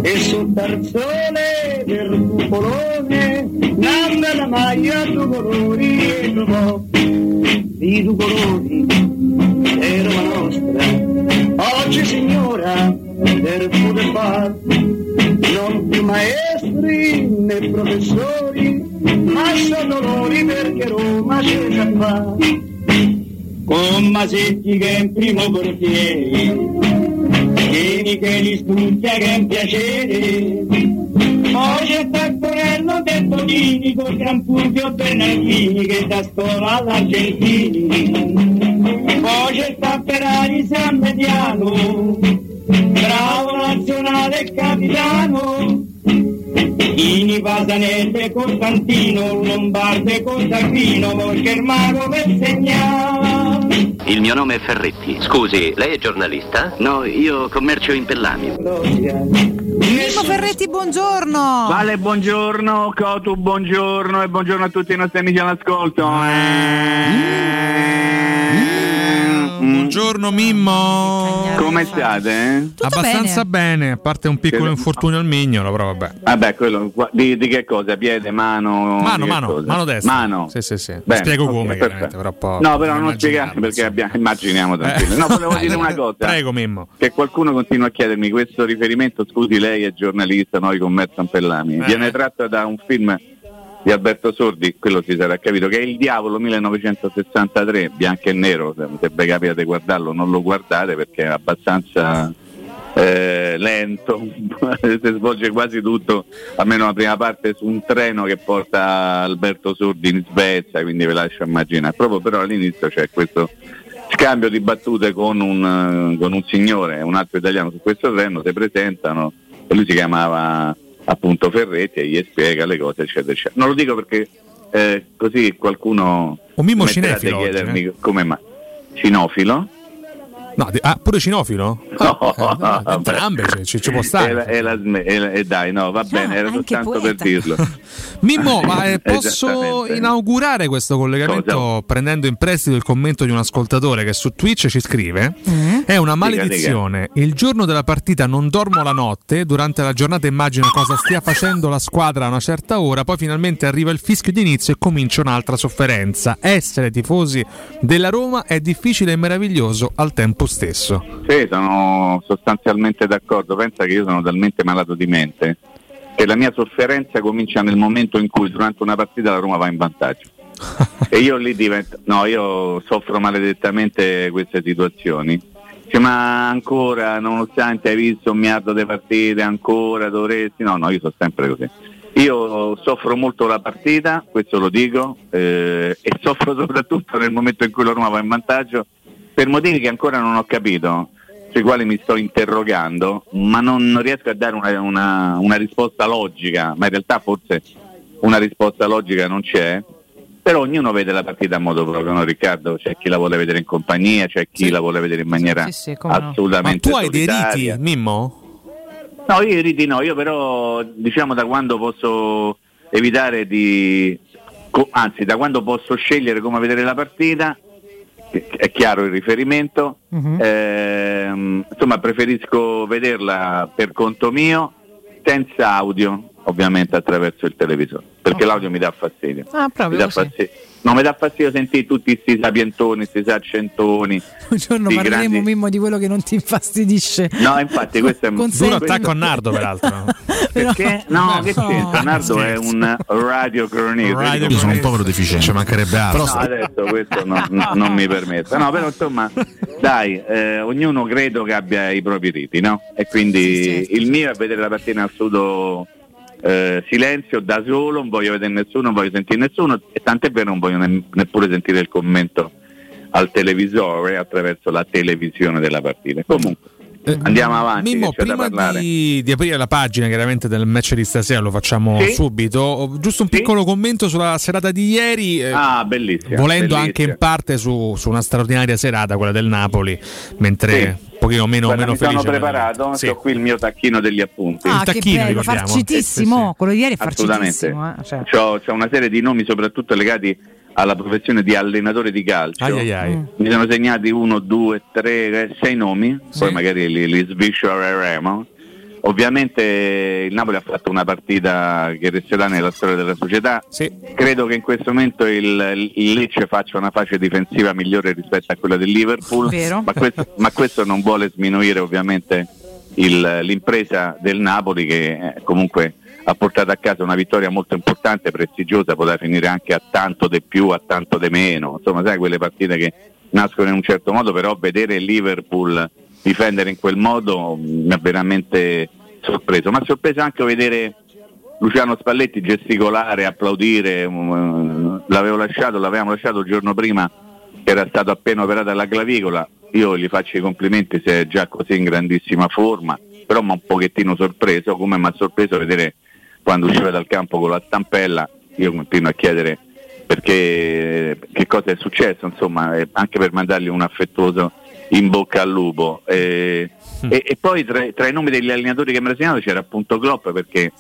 e sul tarzone del cupolone nanda la maglia due colori e trovò di due colori è Roma nostra. Oggi signora poter far non più maestri né professori ma sono loro perché Roma c'è già fa con Masetti che è in primo portiere che li studia che è un piacere. Poi c'è Taccorello del Bonini con Gran Fulvio Bernardini che da scuola all'Argentini. Poi c'è Tapperari San Mediano nazionale e capitano Ini Pasanelle Costantino Lombardo e Costantino perché il mio nome è Ferretti. Scusi, lei è giornalista? No, io commercio in pellami. Mimmo Ferretti, buongiorno. Vale, buongiorno, Cotu, buongiorno e buongiorno a tutti i nostri amici all'ascolto. Eh. Buongiorno Mimmo. Come state? eh? Abbastanza bene. a parte un piccolo infortunio al mignolo, però vabbè. Vabbè, quello di, di che cosa? Piede, mano? Mano, mano, cosa? mano destra. Mano. Sì, sì, sì. Bene, Spiego ok, come, perfetto. però poi- No, però non spiegate perché abbiamo, immaginiamo tranquillo. No, volevo dire una cosa. Prego, Mimmo. Che qualcuno continua a chiedermi questo riferimento, scusi, lei è giornalista, noi con Merz Ampellami. Eh. Viene tratto da un film di Alberto Sordi, quello si sarà capito, che è Il Diavolo 1963, bianco e nero, se vi capita di guardarlo non lo guardate perché è abbastanza eh, lento, si svolge quasi tutto, almeno la prima parte, su un treno che porta Alberto Sordi in Svezia, quindi ve lascio immaginare. Proprio però all'inizio c'è questo scambio di battute con un, con un signore un altro italiano su questo treno, si presentano lui si chiamava appunto Ferretti e gli spiega le cose eccetera eccetera. Non lo dico perché eh, così qualcuno Un a cinefilo oggi, chiedermi eh. come mai. Cinofilo? No, di- ah, pure cinofilo? No, Eh, entrambe ci, ci- ci può stare. e la e la- e dai, no, va bene, era soltanto per dirlo. Mimmo, ma eh, posso inaugurare questo collegamento prendendo in prestito il commento di un ascoltatore che su Twitch ci scrive? È una maledizione. Il giorno della partita non dormo la notte, durante la giornata immagino cosa stia facendo la squadra a una certa ora, poi finalmente arriva il fischio di inizio e comincia un'altra sofferenza. Essere tifosi della Roma è difficile e meraviglioso al tempo stesso. Sì, sono sostanzialmente d'accordo. Pensa che io sono talmente malato di mente che la mia sofferenza comincia nel momento in cui durante una partita la Roma va in vantaggio. e io lì divento. No, io soffro maledettamente queste situazioni. Dice, ma ancora, nonostante hai visto un miliardo di partite, ancora dovresti. No, no, io sono sempre così. Io soffro molto la partita, questo lo dico, eh, e soffro soprattutto nel momento in cui la Roma va in vantaggio per motivi che ancora non ho capito, sui quali mi sto interrogando, ma non, non riesco a dare una, una- una risposta logica, ma in realtà forse una risposta logica non c'è. Però ognuno vede la partita a modo proprio, no Riccardo? C'è chi la vuole vedere in compagnia, c'è chi la vuole vedere in maniera Sì, sì, come no. assolutamente Ma tu hai dei solitaria. riti, Mimmo? No, io i riti no, io però diciamo da quando posso evitare di, co- anzi da quando posso scegliere come vedere la partita, è chiaro il riferimento, ehm, insomma preferisco vederla per conto mio senza audio, ovviamente attraverso il televisore, perché l'audio mi dà fastidio. Ah, Mi proprio dà così. fastidio. No, mi dà fastidio sentire tutti questi sapientoni, questi saccentoni. Un giorno parleremo grandi- Mimmo di quello che non ti infastidisce. No, infatti questo è Consente- Duro attacco a Nardo, peraltro. Perché? No, che No. c'entra? Nardo è un radio cronista. Radio Io sono un povero deficiente, ci mancherebbe altro. No, adesso questo non, non- non mi permette. No, però insomma, dai, eh, ognuno credo che abbia i propri riti, no? E quindi il mio è vedere la partita in assoluto eh, silenzio, da solo, non voglio vedere nessuno, non voglio sentire nessuno, e tant'è vero non voglio ne- neppure sentire il commento al televisore attraverso la televisione della partita. Comunque, andiamo avanti. Eh, Mimmo, prima di, di aprire la pagina chiaramente del match di stasera, lo facciamo Sì. subito. Ho Giusto un piccolo commento sulla serata di ieri. eh, Ah, bellissima. volendo bellissima. anche in parte su, su una straordinaria serata, quella del Napoli, mentre un pochino meno, Guarda, meno mi sono preparato, Sì. ho qui il mio tacchino degli appunti. Ah, che bello, farcitissimo. Quello di ieri è farcitissimo. eh, cioè. C'ho, c'ho una serie di nomi soprattutto legati alla professione di allenatore di calcio. Ai, ai, ai. Mm. Mi sono segnati uno, due, tre, eh, sei nomi, poi magari li, li sviscereremo. Ovviamente il Napoli ha fatto una partita che resterà nella storia della società. Credo che in questo momento il, il Lecce faccia una fase difensiva migliore rispetto a quella del Liverpool, Vero. ma questo, ma questo non vuole sminuire ovviamente il- l'impresa del Napoli che eh, comunque ha portato a casa una vittoria molto importante, prestigiosa, poteva finire anche a tanto di più, a tanto di meno, insomma sai quelle partite che nascono in un certo modo, però vedere Liverpool difendere in quel modo mm, mi ha veramente sorpreso, ma sorpreso anche vedere Luciano Spalletti gesticolare, applaudire, mm, l'avevo lasciato, l'avevamo lasciato il giorno prima che era stato appena operato alla clavicola, io gli faccio i complimenti se è già così in grandissima forma, però mi ha un pochettino sorpreso, come mi ha sorpreso vedere quando usciva dal campo con la stampella, io continuo a chiedere perché che cosa è successo, insomma, eh, anche per mandargli un affettuoso in bocca al lupo. Eh, e, e poi tra, tra i nomi degli allenatori che mi ha segnato c'era appunto Klopp perché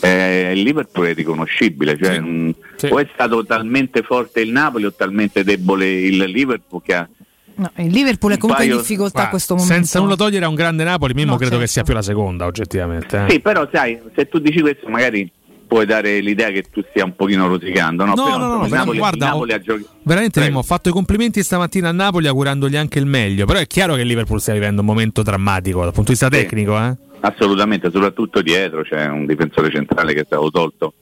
eh, il Liverpool è riconoscibile, cioè, mh, o è stato talmente forte il Napoli o talmente debole il Liverpool che ha No, il Liverpool è comunque in paio- difficoltà a questo momento. Senza nulla togliere a un grande Napoli, Mimmo No, credo certo. che sia più la seconda, oggettivamente. eh. Sì, però sai, se tu dici questo magari puoi dare l'idea che tu stia un pochino rosicando, no? No, Però, no, no, però Napoli, guarda, Napoli ha giochi- Veramente Mimmo, ho fatto i complimenti stamattina a Napoli augurandogli anche il meglio, però è chiaro che il Liverpool stia vivendo un momento drammatico dal punto di vista tecnico, eh? Assolutamente, soprattutto dietro c'è un difensore centrale che è stato tolto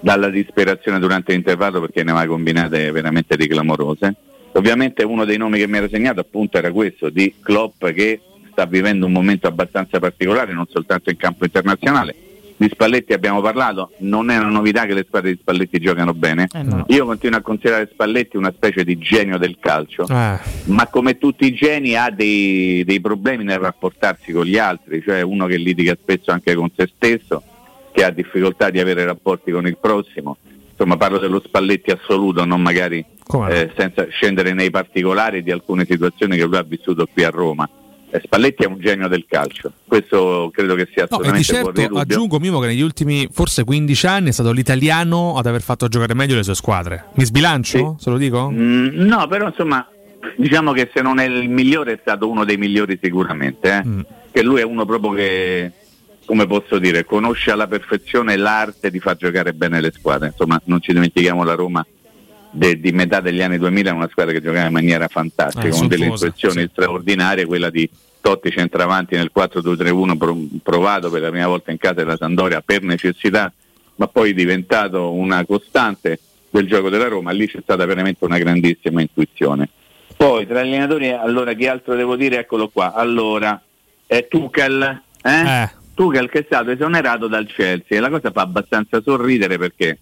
dalla disperazione durante l'intervallo perché ne aveva combinate veramente di clamorose. Ovviamente uno dei nomi che mi era segnato appunto era questo di Klopp che sta vivendo un momento abbastanza particolare non soltanto in campo internazionale. Di Spalletti abbiamo parlato, non è una novità che le squadre di Spalletti giocano bene. Io continuo a considerare Spalletti una specie di genio del calcio Eh. ma come tutti i geni ha dei, dei problemi nel rapportarsi con gli altri, cioè uno che litiga spesso anche con se stesso, che ha difficoltà di avere rapporti con il prossimo. Insomma, parlo dello Spalletti assoluto, non magari eh, senza scendere nei particolari di alcune situazioni che lui ha vissuto qui a Roma. Eh, Spalletti è un genio del calcio, questo credo che sia No, e di assolutamente certo aggiungo Mimo che negli ultimi forse 15 anni è stato l'italiano ad aver fatto giocare meglio le sue squadre. Mi sbilancio? Se lo dico? Mm, no, però insomma, diciamo che se non è il migliore è stato uno dei migliori sicuramente, eh. Mm. che lui è uno proprio che, come posso dire, conosce alla perfezione l'arte di far giocare bene le squadre. Insomma, non ci dimentichiamo la Roma de- di metà degli anni 2000, è una squadra che giocava in maniera fantastica, Eh, con delle sontuosa, intuizioni sì. straordinarie, quella di Totti centravanti nel 4-2-3-1 pro- provato per la prima volta in casa della Sandoria per necessità, ma poi diventato una costante del gioco della Roma, lì c'è stata veramente una grandissima intuizione. Poi tra gli allenatori, allora chi altro devo dire? Eccolo qua. Allora, è Tuchel, eh? Tuchel che è stato esonerato dal Chelsea e la cosa fa abbastanza sorridere perché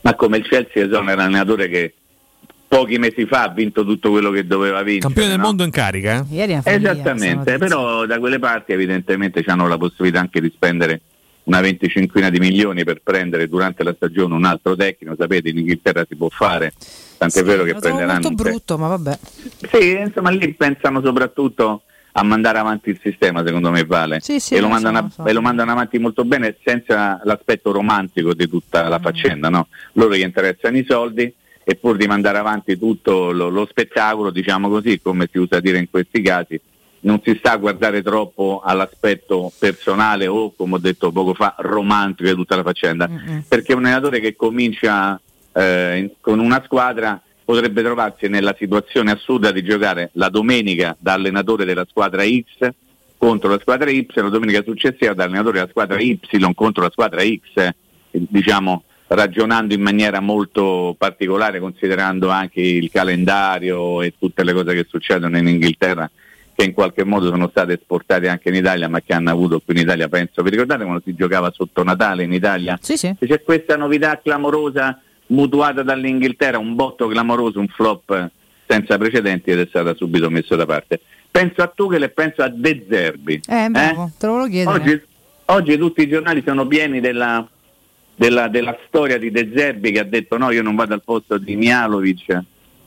ma come il Chelsea esonera l'allenatore che pochi mesi fa ha vinto tutto quello che doveva vincere. Campione del no? mondo in carica? eh? Ieri è follia, Esattamente, però da quelle parti evidentemente hanno la possibilità anche di spendere una venticinquina di milioni per prendere durante la stagione un altro tecnico, sapete in Inghilterra si può fare, tant'è vero che prenderanno molto un te- brutto, ma vabbè. sì, insomma lì pensano soprattutto a mandare avanti il sistema, secondo me vale. Sì, sì, e, lo mandano, so, so. e lo mandano avanti molto bene senza l'aspetto romantico di tutta Mm. la faccenda. No? Loro gli interessano i soldi e pur di mandare avanti tutto lo, lo spettacolo, diciamo così, come si usa dire in questi casi, non si sta a guardare troppo all'aspetto personale o, come ho detto poco fa, romantico di tutta la faccenda. Perché un allenatore che comincia eh, con una squadra potrebbe trovarsi nella situazione assurda di giocare la domenica da allenatore della squadra X contro la squadra Y, la domenica successiva da allenatore della squadra Y contro la squadra X, eh, diciamo ragionando in maniera molto particolare, considerando anche il calendario e tutte le cose che succedono in Inghilterra che in qualche modo sono state esportate anche in Italia, ma che hanno avuto qui in Italia, penso. Vi ricordate quando si giocava sotto Natale in Italia? Sì, sì. C'è questa novità clamorosa mutuata dall'Inghilterra, un botto clamoroso, un flop senza precedenti ed è stata subito messo da parte. Penso a Tuchel e penso a De Zerbi. Eh, bravo, te lo volevo chiedere. Oggi, oggi tutti i giornali sono pieni della, della- della storia di De Zerbi che ha detto no, io non vado al posto di Mialovic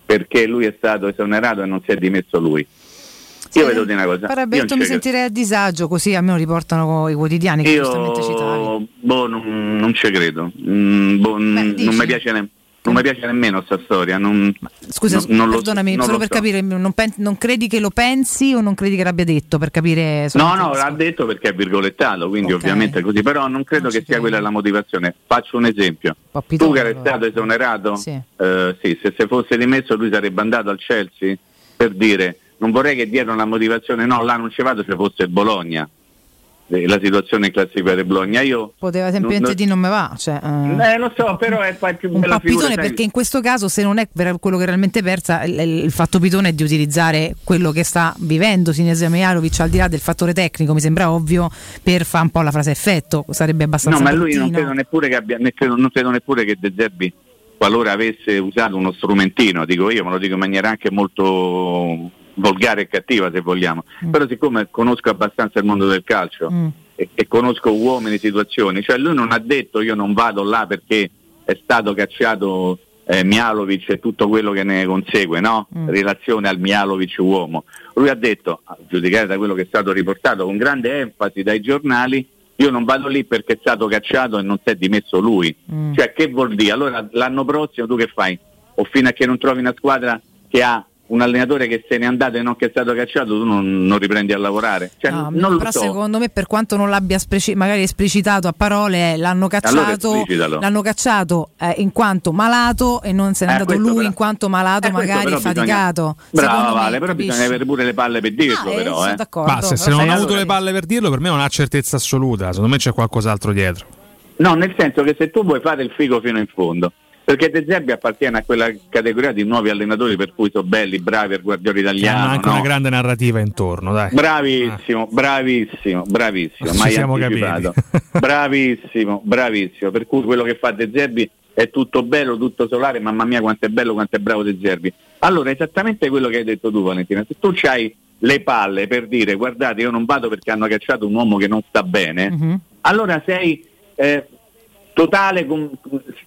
perché lui è stato esonerato e non si è dimesso lui. Io vedo di una cosa. Io non mi credo. sentirei a disagio, così almeno riportano i quotidiani che giustamente citavi. Io boh, non, non ci credo. Mm, boh, n- non mi piace, ne- non mi piace nemmeno sta storia. Non, Scusa, no- non lo- perdonami, non solo lo per so. capire, non, pen- non credi che lo pensi o non credi che l'abbia detto? Per capire No, no, l'ha detto perché è virgolettato, quindi ovviamente è così, però non credo che sia quella la motivazione. Faccio un esempio. Tu che eri stato esonerato, Sì. eh, sì, se si fosse dimesso lui sarebbe andato al Chelsea per dire non vorrei che dietro la motivazione no, là non ci vado se fosse Bologna, eh, la situazione in classifica del Bologna. Io Poteva semplicemente non- dire non me va. Cioè, eh, Eh, lo so, però è più un bella po' pitone figura, sai- perché in questo caso se non è quello che realmente persa il, il fatto pitone è di utilizzare quello che sta vivendo Sinesa Mijalovic al di là del fattore tecnico mi sembra ovvio per fare un po' la frase effetto sarebbe abbastanza No, ma lui non credo neppure che abbia, ne credo- non credo neppure che De Zerbi, qualora avesse usato uno strumentino, dico io, me lo dico in maniera anche molto volgare e cattiva se vogliamo, però siccome conosco abbastanza il mondo del calcio Mm. e, e conosco uomini, situazioni, cioè lui non ha detto io non vado là perché è stato cacciato eh, Mialovic e tutto quello che ne consegue, no? Mm. Relazione al Mialovic uomo. Lui ha detto, a giudicare da quello che è stato riportato con grande enfasi dai giornali, io non vado lì perché è stato cacciato e non si è dimesso lui. Cioè che vuol dire? Allora l'anno prossimo tu che fai? O fino a che non trovi una squadra che ha un allenatore che se n'è andato e non che è stato cacciato, tu non, non riprendi a lavorare. Cioè, No, non lo però so. secondo me per quanto non l'abbia spreci- magari esplicitato a parole, l'hanno Allora cacciato, esplicitalo. l'hanno cacciato eh, in quanto malato e non se n'è Eh, andato lui però- in quanto malato, Eh, magari però bisogna- faticato. Brava me, Vale, però capisci? bisogna avere pure le palle per dirlo, Ah, eh, però. sono eh. d'accordo. Ma se, se non ha avuto allora- le palle per dirlo, per me è una certezza assoluta. Secondo me c'è qualcos'altro dietro. No, nel senso che se tu vuoi fare il figo fino in fondo, perché De Zerbi appartiene a quella categoria di nuovi allenatori per cui sono belli, bravi, il guardiolo Che hanno italiano. anche no? una grande narrativa intorno, dai. Bravissimo, bravissimo, bravissimo. Ci mai siamo anticipato. bravissimo, bravissimo. Per cui quello che fa De Zerbi è tutto bello, tutto solare, mamma mia quanto è bello, quanto è bravo De Zerbi. Allora, esattamente quello che hai detto tu Valentina, se tu hai le palle per dire guardate io non vado perché hanno cacciato un uomo che non sta bene, Mhm. allora sei eh, totale, con-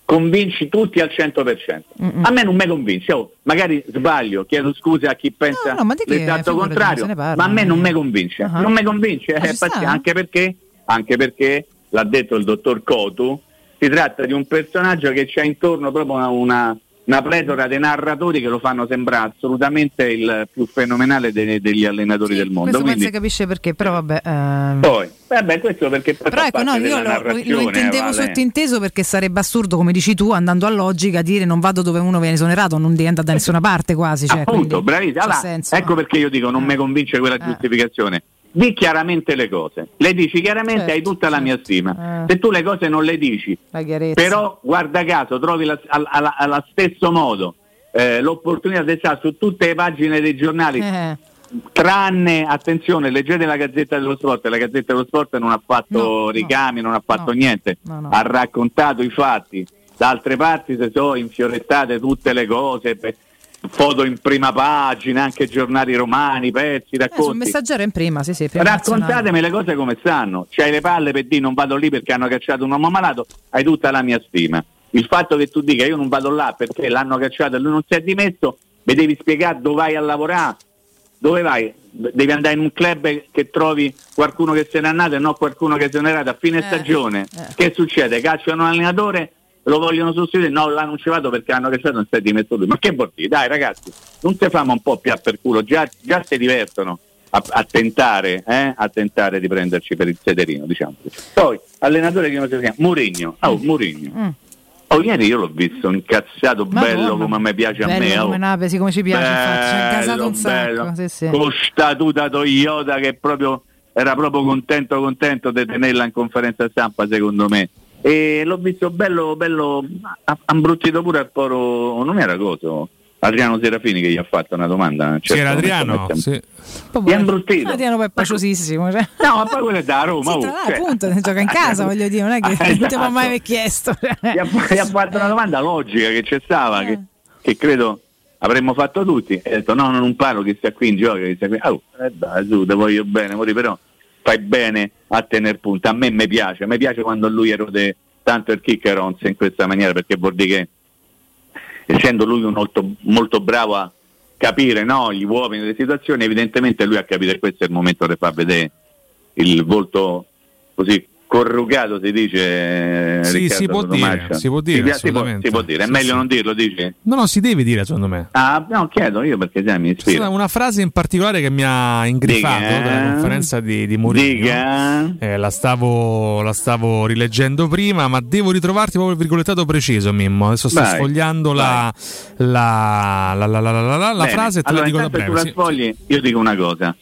convinci tutti al 100%. A me non mi convince, oh, magari sbaglio, chiedo scusa a chi pensa No, no, l'esatto contrario, parla. ma a me non mi convince, Ah. non mi convince, eh, pazienza, anche perché, anche perché, l'ha detto il dottor Cotu, si tratta di un personaggio che c'ha intorno proprio una, una, una pletora di narratori che lo fanno sembrare assolutamente il più fenomenale de- degli allenatori del mondo. Questo Quindi, penso capisce perché, però vabbè. ehm, poi, vabbè, questo perché Però ecco, no, io lo, lo intendevo Vale. sottinteso perché sarebbe assurdo, come dici tu, andando a logica, dire non vado dove uno viene esonerato, non andare da nessuna parte quasi. Cioè, Appunto, quindi bravissimo. c'ha Allora, senso. ecco perché io dico non mi convince quella giustificazione. Di chiaramente le cose, le dici chiaramente, Certo, hai tutta la mia stima. Eh. Se tu le cose non le dici, però guarda caso trovi la- al- alla- allo stesso modo eh, l'opportunità di stare su tutte le pagine dei giornali, Eh, tranne, attenzione, leggete la Gazzetta dello Sport, la Gazzetta dello Sport non ha fatto ricami, non ha fatto niente, no, no. ha raccontato i fatti, da altre parti si sono infiorettate tutte le cose, foto in prima pagina, anche giornali romani, pezzi, eh, sul racconti. messaggero in prima, sì, sì. prima nazionale. Raccontatemi le cose come stanno. C'hai le palle per dire non vado lì perché hanno cacciato un uomo malato, hai tutta la mia stima. Il fatto che tu dica io non vado là perché l'hanno cacciato e lui non si è dimesso, mi devi spiegare dove vai a lavorare. Dove vai? Devi andare in un club che trovi qualcuno che se n'è andato e non qualcuno che se n'è andato a fine stagione. Che succede? Cacciano un allenatore, lo vogliono sostituire, no, là non ci vado perché hanno cacciato e non è dimesso lui. Ma che vuol dire? Dai ragazzi, non si fanno un po' più per culo, già, già si divertono a, a tentare, eh, a tentare di prenderci per il sederino, diciamo. Poi, allenatore che non si chiama Murigno. Oh, Murigno. Mm. Oh, ieri io l'ho visto incazzato Madonna. bello come a me piace a Bello me. oh. come Napesi, come ci piace, infatti. Ci gasato Bello, un sacco. bello. Sì, sì. Con statuta Toyota che proprio era proprio contento contento di tenerla in conferenza stampa secondo me. E l'ho visto bello, bello, imbruttito pure al poro, non era coso, Adriano Serafini che gli ha fatto una domanda. certo era momento, Adriano. Sì. Ha imbruttito. Adriano poi è paciosissimo. Cioè. No, ma poi quello è da Roma. Sì, oh, tra cioè. appunto, si gioca in casa, voglio dire, non è che Eh, non ti esatto. può mai aver chiesto. gli, ha, gli ha fatto una domanda logica che c'è stava, Eh. che, che credo avremmo fatto tutti. E ha detto: No, no, non parlo che sia qui in gioco, che sia qui. Oh, eh, dai, su, te voglio bene, Mori, però fai bene a tener punto. A me mi piace, mi piace quando lui erode tanto il kickerons in questa maniera, perché vuol dire che essendo lui molto, molto bravo a capire no, gli uomini delle situazioni, evidentemente lui ha capito che questo è il momento di far vedere il volto così corrugato si dice Sì, Riccardo si può dire, si può dire, Si, si può, si può dire, è Sì, meglio sì. non dirlo dici? No, no, si deve dire secondo me. Ah, no, chiedo io perché sai, mi ispira una frase in particolare che mi ha ingriffato Dica. dalla conferenza di, di Mourinho. Eh, la, stavo, la stavo rileggendo prima, ma devo ritrovarti proprio il virgolettato preciso, Mimmo. Adesso sto Vai, sfogliando la, la, la, la, la, la, la- frase e te allora, la dico da breve. sì. sfogli, io dico una cosa.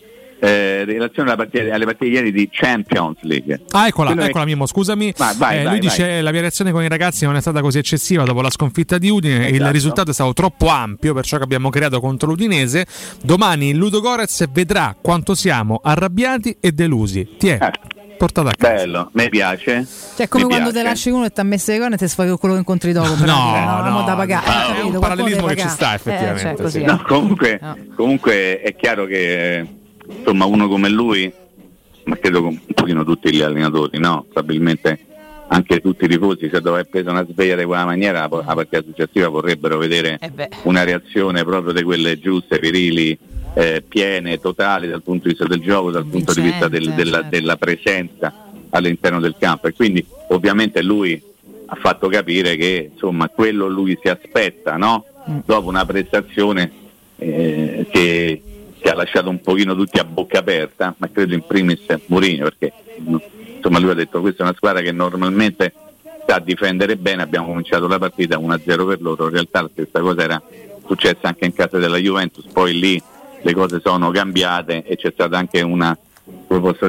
Eh, in relazione alla partita- alle partite di ieri di Champions League. Ah, eccola, Quello che- eccola Mimmo, scusami. Vai, vai, Eh, vai, lui dice vai. la mia reazione con i ragazzi non è stata così eccessiva dopo la sconfitta di Udine, il Esatto. risultato è stato troppo ampio per ciò che abbiamo creato contro l'Udinese. Domani il Ludo Gorez vedrà quanto siamo arrabbiati e delusi. Ti è portato a casa. Bello, mi piace. Cioè, è come Mi quando piace. te lasci uno e ti ha messo le corna e ti sfoghi con quello che incontri dopo. No, dire, no, mo da pagare. no, Eh, è un parallelismo che ci sta, pagare. Eh, effettivamente, cioè, così, sì. eh. No, comunque, comunque è chiaro che eh, insomma uno come lui, ma credo un pochino tutti gli allenatori, no? Probabilmente anche tutti i tifosi, se doveva preso una sveglia di quella maniera, la partita successiva vorrebbero vedere Eh una reazione proprio di quelle giuste, virili, eh, piene, totali dal punto di vista del gioco, dal punto di vista del- della, certo. della presenza all'interno del campo. E quindi ovviamente lui ha fatto capire che insomma quello lui si aspetta, no? Mm. Dopo una prestazione eh, che, che ha lasciato un pochino tutti a bocca aperta, ma credo in primis Mourinho perché mm, insomma lui ha detto questa è una squadra che normalmente sa difendere bene, abbiamo cominciato la partita 1-0 per loro, in realtà la stessa cosa era successa anche in casa della Juventus, poi lì le cose sono cambiate e c'è stata anche una,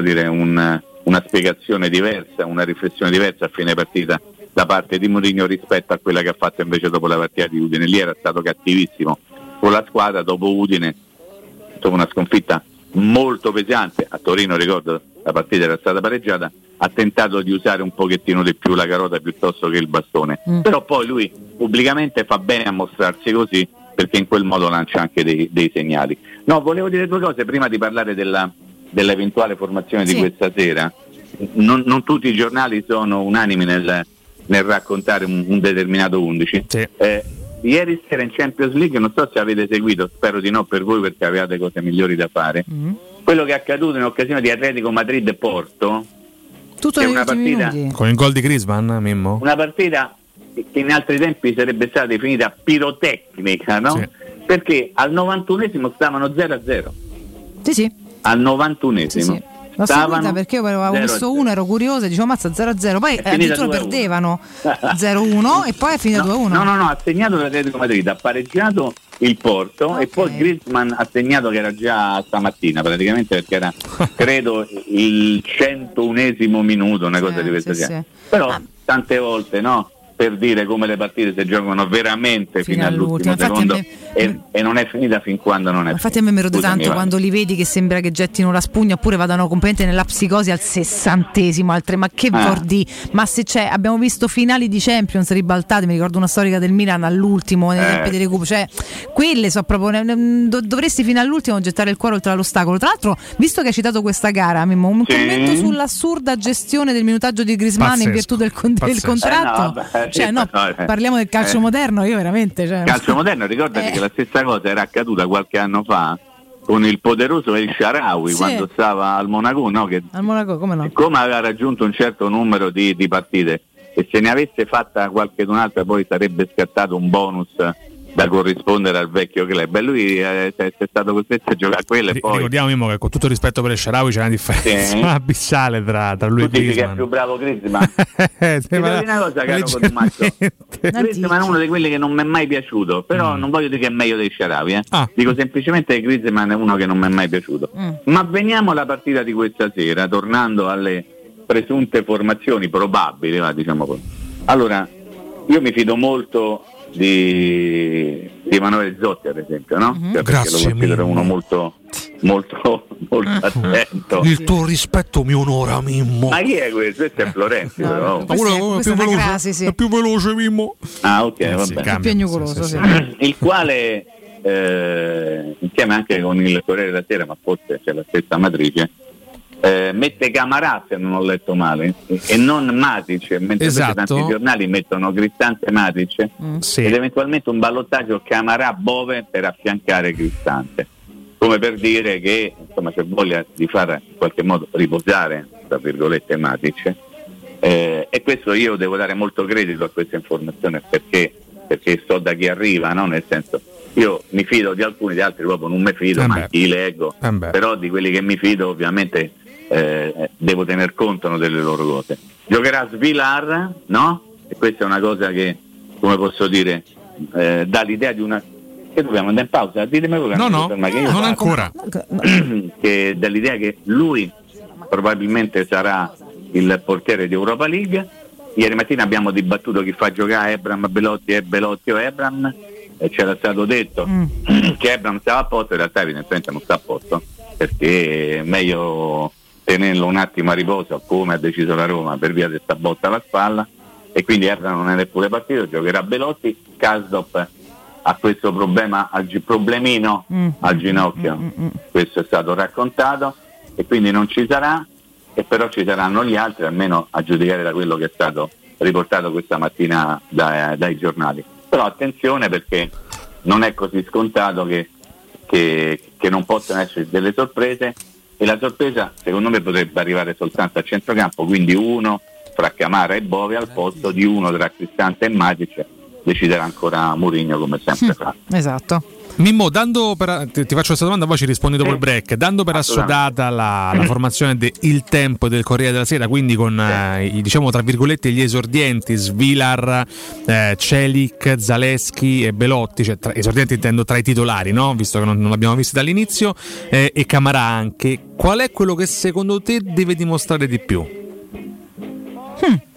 dire, un- una spiegazione diversa, una riflessione diversa a fine partita da parte di Mourinho rispetto a quella che ha fatto invece dopo la partita di Udine. Lì era stato cattivissimo con la squadra, dopo Udine dopo una sconfitta molto pesante, a Torino ricordo la partita era stata pareggiata, ha tentato di usare un pochettino di più la carota piuttosto che il bastone. Mm. Però poi lui pubblicamente fa bene a mostrarsi così perché in quel modo lancia anche dei, dei segnali. No, volevo dire due cose prima di parlare della- dell'eventuale formazione di Sì. questa sera. Non, non tutti i giornali sono unanimi nel, nel raccontare un, un determinato 11. Eh, ieri sera in Champions League, non so se avete seguito, spero di no per voi perché avevate cose migliori da fare. Quello che è accaduto in occasione di Atletico Madrid e Porto, Tutto È una partita- minuti. Con il gol di Grisman, Mimmo? una partita che in altri tempi sarebbe stata definita pirotecnica, no? Perché al 91esimo stavano 0-0. Sì, sì. Al 91esimo. L'ho seguita perché io avevo 0-0. visto uno, ero curiosa, dicevo mazza 0-0, poi eh, addirittura 2-1. perdevano 0-1 e poi è finita 2-1. No, no, no, ha segnato l'Atletico Madrid, ha pareggiato il Porto e poi Griezmann ha segnato che era già stamattina praticamente perché era credo il 101esimo minuto, una cosa di questo sì, sì. Però tante volte no? Per dire come le partite si giocano veramente fino, Fino all'ultimo all'ultimo. Secondo e, e non è finita fin quando non è Infatti a me mi rode tanto quando li vedi che sembra che gettino la spugna oppure vadano completamente nella psicosi al sessantesimo, altre ma che Ah. vordi? Ma se c'è, abbiamo visto finali di Champions ribaltate, mi ricordo una storica del Milan all'ultimo, nei Eh. tempi di recupero, cioè quelle so proprio, ne- ne- do- dovresti fino all'ultimo gettare il cuore oltre all'ostacolo. Tra l'altro, visto che hai citato questa gara, Mimmo, un Sì. commento sull'assurda gestione del minutaggio di Griezmann in Pazzesco, virtù del, con- del contratto. Eh no, vabbè, cioè, sì, no, no, eh. parliamo del calcio Eh. moderno, io veramente... Cioè, calcio moderno, ricordati Eh. che la stessa cosa era accaduta qualche anno fa con il poderoso El Sharawi Sì. quando stava al Monaco, no? che Al Monaco, come no? come aveva raggiunto un certo numero di, di partite e se ne avesse fatta qualche un'altra poi sarebbe scattato un bonus da corrispondere al vecchio club e lui eh, è, è stato costretto a giocare a quelle e Ri- poi Ricordiamo Mimmo che con tutto il rispetto per il Sharawi c'è una differenza Sì. abissale tra, tra lui e tu dici che è Griezmann. più bravo Griezmann Eh, ti dire una cosa caro Cotumaccio Griezmann è uno di quelli che non mi è mai piaciuto però Mm. non voglio dire che è meglio dei Sharawi eh. Ah. dico semplicemente che Griezmann è uno che non mi è mai piaciuto Mm. ma veniamo alla partita di questa sera tornando alle presunte formazioni probabili va, diciamo così allora io mi fido molto di, di Emanuele Zotti ad esempio no? Cioè, perché Grazie lo considero mille. uno molto molto molto attento Il tuo rispetto mi onora, Mimmo. ma chi è questo? Questo è Florenzi però. Ma quello- quello è più veloce, è più veloce, Mimmo. Ah, ok, Eh va sì, bene. più agnucoloso, sì. Il quale, eh, insieme anche con il Corriere della Sera, ma forse c'è la stessa matrice, eh, mette Camarà, se non ho letto male, e non Matic, mentre Esatto. tanti giornali mettono Cristante e Matic, Sì. ed eventualmente un ballottaggio Camarà-Bove per affiancare Cristante. Come per dire che insomma, c'è voglia di far in qualche modo riposare, tra virgolette, Matic. Eh, e questo io devo dare molto credito a questa informazione perché, perché so da chi arriva, no? nel senso io mi fido di alcuni, di altri proprio non mi fido, Eh ma beh. chi leggo, Eh però di quelli che mi fido ovviamente eh, devo tener conto no, delle loro cose. Giocherà Svilar, no? E questa è una cosa che, come posso dire, eh, dà l'idea di una... Che dobbiamo andare in pausa? Ditemi voi che No, no, che io non parlo. ancora. che dà l'idea che lui probabilmente sarà il portiere di Europa League. Ieri mattina abbiamo dibattuto chi fa giocare Ebram, Belotti e Belotti o Ebram e c'era stato detto che Ebram stava a posto, in realtà evidentemente non sta a posto perché è meglio tenerlo un attimo a riposo come ha deciso la Roma per via di questa botta alla spalla e quindi Ebram non è neppure partito, giocherà Belotti, Kasdop ha questo problema, problemino Mm. al ginocchio, questo è stato raccontato e quindi non ci sarà e però ci saranno gli altri, almeno a giudicare da quello che è stato riportato questa mattina da- dai giornali. Però attenzione perché non è così scontato che, che- che non possano esserci delle sorprese e la sorpresa secondo me potrebbe arrivare soltanto a centrocampo, quindi uno fra Camara e Bove al posto di uno tra Cristante e Matic deciderà ancora Mourinho come sempre fa. Esatto. Mimmo, dando per, ti, ti faccio questa domanda, poi ci rispondi dopo il break. Dando per assodata la, la formazione del Tempo e del Corriere della Sera, quindi con eh, i, diciamo tra virgolette gli esordienti Svilar, eh, Celic, Zaleschi e Belotti, cioè tra, esordienti intendo tra i titolari, no? visto che non, non l'abbiamo visto dall'inizio, eh, e Camarà anche. Qual è quello che secondo te deve dimostrare di più?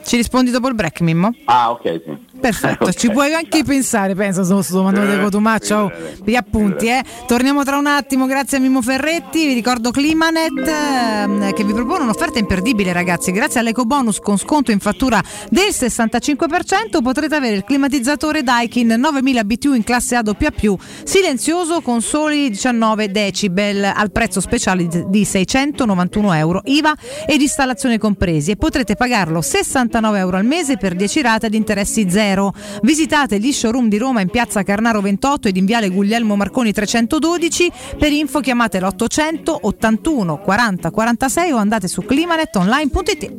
Ci rispondi dopo il break, Mimmo? Ah, ok, sì. Perfetto, Ok, ci puoi anche pensare, pensa, sto, sto domandando di Cotumaccio, oh, gli appunti, eh. Torniamo tra un attimo, grazie a Mimmo Ferretti, vi ricordo Climanet ehm, che vi propone un'offerta imperdibile ragazzi, grazie all'eco bonus con sconto in fattura del 65% potrete avere il climatizzatore Daikin 9000 BTU in classe A silenzioso con soli 19 decibel al prezzo speciale di- di 691 euro IVA ed installazione compresi e potrete pagarlo 69 euro al mese per 10 rate ad interessi zero. Visitate gli showroom di Roma in piazza Carnaro 28 ed in viale Guglielmo Marconi 312. Per info chiamate l'800 81 40 46 o andate su climanetonline.it.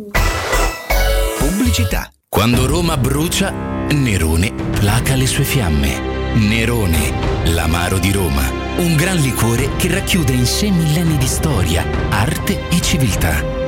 Pubblicità. Quando Roma brucia, Nerone placa le sue fiamme. Nerone, l'amaro di Roma. Un gran liquore che racchiude in sé millenni di storia, arte e civiltà.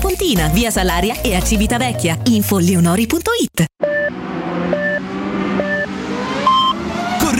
Pontina, via Salaria e a Civitavecchia. Info leonori.it Corri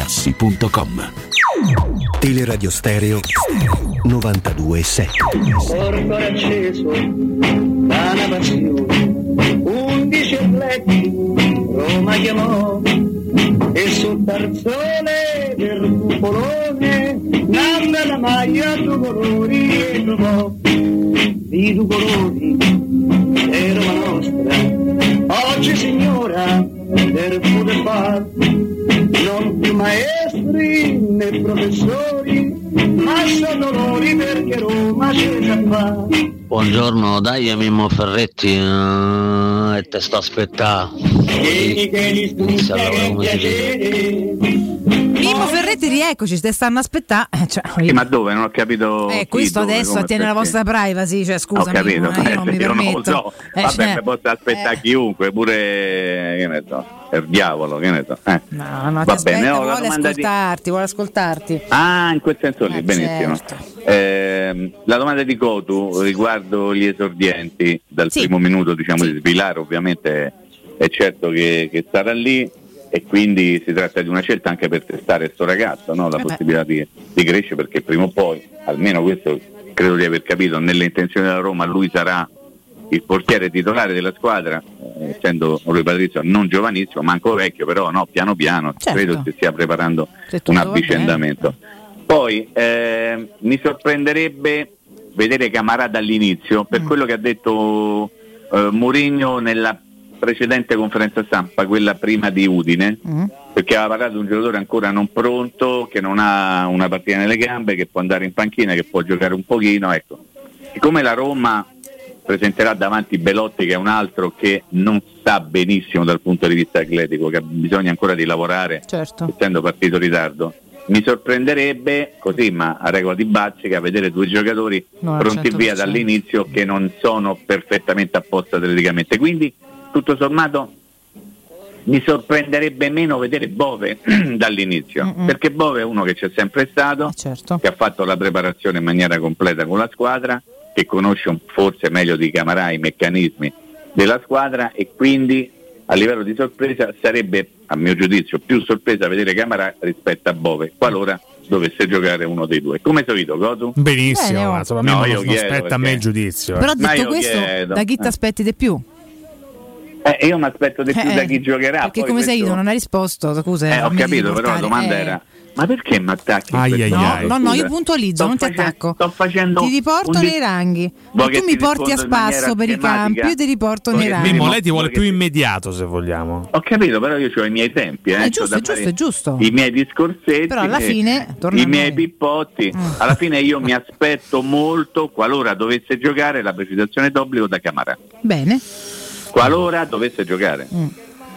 artigianamaterassi.com. Teleradio Stereo 92.7 Corpo acceso da una passione, undici atleti Roma chiamò e sul tarzone del cupolone nanda la maglia due colori e trovò di due colori è Roma nostra oggi signora del pure far non più maestri né professori ma sono loro perché Roma già qua Buongiorno, dai Mimmo Ferretti eh, e te sto aspettando. Vieni che li Inizia la studia che musica. Mimmo Ferretti, rieccoci, te stanno a aspettare. Cioè, Sì, ma dove? Non ho capito. eh, questo dove, adesso attiene alla perché. vostra privacy, cioè Ho scusami, capito, ma io non mi io non lo permetto. so. Eh, Vabbè, cioè, posso aspettare chiunque, pure che ne so, il diavolo, che ne so. Eh. No, no, Va aspetta, bene, no, la vuole domanda di... ascoltarti, vuole ascoltarti. Ah, in quel senso lì, Eh, benissimo. certo. Ehm, la domanda di Cotu riguardo gli esordienti dal primo minuto diciamo di svilare, ovviamente è certo che, che sarà lì e quindi si tratta di una scelta anche per testare sto ragazzo, no? la Eh possibilità di, di crescere perché prima o poi, almeno questo credo di aver capito, nelle intenzioni della Roma lui sarà il portiere titolare della squadra, eh, essendo Rui Patrizio non giovanissimo, manco vecchio, però no, piano piano Certo. credo si stia preparando un bene. avvicendamento. Poi eh, mi sorprenderebbe vedere Camarà dall'inizio Mm. per quello che ha detto eh, Mourinho nella precedente conferenza stampa, quella prima di Udine, Mm. perché aveva parlato di un giocatore ancora non pronto, che non ha una partita nelle gambe, che può andare in panchina, che può giocare un pochino. Ecco. Siccome la Roma presenterà davanti Belotti che è un altro che non sta benissimo dal punto di vista atletico, che ha bisogno ancora di lavorare, Certo. essendo partito in ritardo. Mi sorprenderebbe, così ma a regola di Bazzica, vedere due giocatori No, pronti via 100%. dall'inizio che non sono perfettamente apposta atleticamente. Quindi, tutto sommato, mi sorprenderebbe meno vedere Bove dall'inizio, Mm-mm. perché Bove è uno che c'è sempre stato, certo. che ha fatto la preparazione in maniera completa con la squadra, che conosce un- forse meglio di Camarà i meccanismi della squadra e quindi a livello di sorpresa sarebbe, a mio giudizio, più sorpresa vedere Camarà rispetto a Bove, qualora dovesse giocare uno dei due. Come solito, Godu? Benissimo, Bene, oh. insomma, No, non aspetta a me perché- il giudizio. eh. Però Ma detto io questo, chiedo, da chi ti eh. aspetti di più? Eh, io mi aspetto di più Eh, da chi giocherà. Perché poi come sei questo- io non hai risposto, scusa. Eh, ho mi devi capito, però la domanda eh. era ma perché mi attacchi? Ai, ai, modo? ai. No, no, io puntualizzo, Sto non ti facendo- attacco. Sto facendo Ti riporto un di- nei ranghi. Che tu ti mi porti a spasso per i campi, io ti riporto nei ti ranghi. Mimmo, lei ti vuole più immediato se vogliamo. Ho capito, però io ho i miei tempi, eh, È c'ho giusto, è giusto, è giusto. I miei discorsetti, Però alla fine i miei pippotti. Alla fine io mi aspetto molto qualora dovesse giocare la precisazione d'obbligo da Camara. Bene. Qualora dovesse giocare.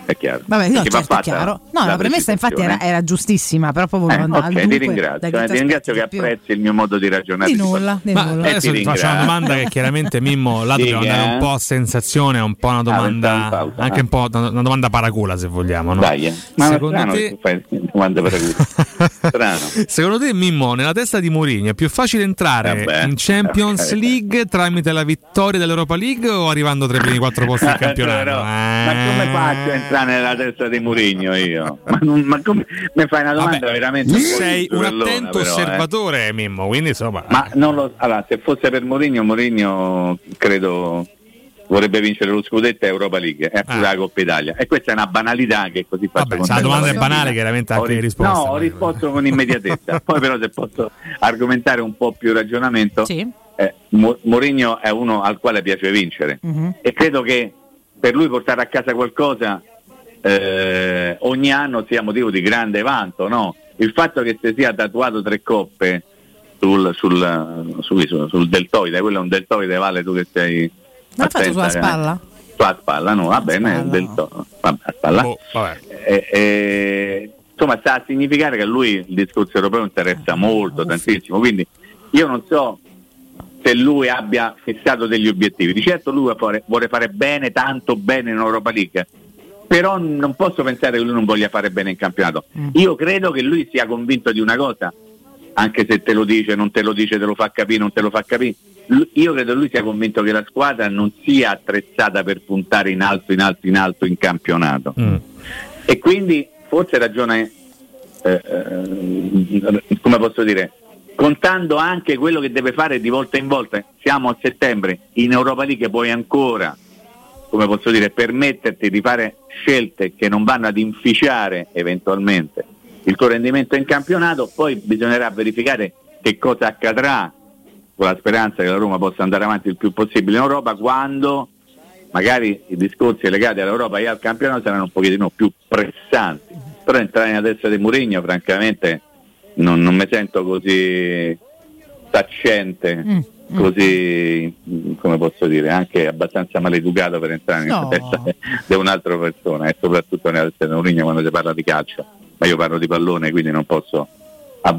È chiaro. Vabbè, no, va certo, è fatta chiaro. No, la, premessa infatti era, era giustissima, però proprio Eh, andava al ok, ti ringrazio, eh, ti ringrazio che apprezzi il mio modo di ragionare. Di nulla, di Ma nulla. Eh, adesso ti ti faccio una domanda che chiaramente Mimmo là Sì, dobbiamo andare eh. un po' a sensazione, è un po' una in domanda pausa, anche ah. un po' una domanda paragola se vogliamo. No? Dai, eh. ma Secondo te per Strano. Secondo te, Mimmo, nella testa di Mourinho è più facile entrare Vabbè. in Champions. League tramite la vittoria dell'Europa League o arrivando tra i primi quattro posti del campionato? Ma come faccio a entrare nella testa di Murigno io? Ma, non- ma come mi fai una domanda veramente Tu un sei un attento però, eh. osservatore, Mimmo, quindi insomma... Ma non lo, allora, se fosse per Mourinho, Mourinho credo vorrebbe vincere lo scudetto e Europa League e pure la Coppa Italia. E questa è una banalità che così faccio Vabbè, la domanda è banale, chiaramente anche ri- le risposte. No, ho risposto con immediatezza. Poi però se posso argomentare un po' più ragionamento, eh, Mo- Mourinho è uno al quale piace vincere e credo che per lui portare a casa qualcosa eh, ogni anno sia motivo di grande vanto. No? Il fatto che si sia tatuato tre coppe sul, sul, sul, sul- sul deltoide, quello è un deltoide, vale tu che sei... Fatto attenta, sulla spalla? Sulla spalla, no, va bene, il deltoide, vabbè, a spalla. Oh, Eh, eh, insomma, sta a significare che a lui il discorso europeo interessa molto, tantissimo. Quindi io non so se lui abbia fissato degli obiettivi. Di certo lui vuole fare bene, tanto bene in Europa League, però non posso pensare che lui non voglia fare bene in campionato. Io credo che lui sia convinto di una cosa, anche se te lo dice, non te lo dice, te lo fa capire, non te lo fa capire. Io credo che lui sia convinto che la squadra non sia attrezzata per puntare in alto, in alto, in alto in campionato. E quindi forse ragione, eh, eh, come posso dire, contando anche quello che deve fare di volta in volta. Siamo a settembre, in Europa League puoi ancora, come posso dire, permetterti di fare scelte che non vanno ad inficiare eventualmente il tuo rendimento in campionato, poi bisognerà verificare che cosa accadrà con la speranza che la Roma possa andare avanti il più possibile in Europa quando magari i discorsi legati all'Europa e al campionato saranno un pochettino più pressanti. Però entrare nella testa di Mourinho francamente non, non mi sento così taccente, così mm, come posso dire, anche abbastanza maleducato per entrare nella No. testa di un'altra persona e soprattutto nella testa di Mourinho quando si parla di calcio. Ma io parlo di pallone quindi non posso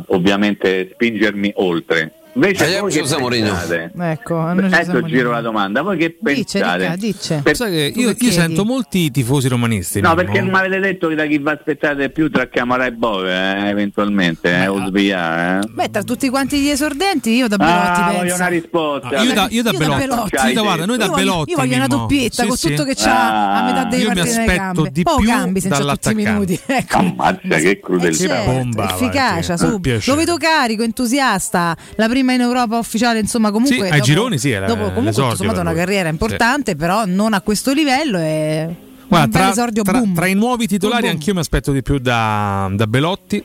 ovviamente spingermi oltre. Invece Eh, voi che pensate? Ecco, Ecco giro la domanda, voi che Dice, pensate? dica, dice. Per- che io, io sento molti tifosi romanisti. No, perché non mi avete detto che da chi va aspettate più tra Camara e Bove, eh, eventualmente, eh, o sviare, eh? Beh, tra tutti quanti gli esordenti, io da Belotti Ah, penso. voglio una risposta. Ah, io da, io da Io da Belotti, Belotti. Sì, da- guarda, noi da Io voglio- Belotti. io voglio una doppietta Sì, con sì. tutto che c'ha a metà dei partiti nelle gambe. di Poi più Gambis in tutti i minuti. Ecco. Ammazza che Eh, crudeltà. certo, Bomba, efficacia, Valentino. su. Ah, piacere. lo vedo carico, entusiasta. La prima in Europa ufficiale, insomma, comunque. Sì, ai dopo- gironi sì, era Dopo comunque per una carriera importante, però non a questo livello. E... Guarda, tra, esordio tra- boom. tra i nuovi titolari Boom, boom. anch'io mi aspetto di più da, da Belotti.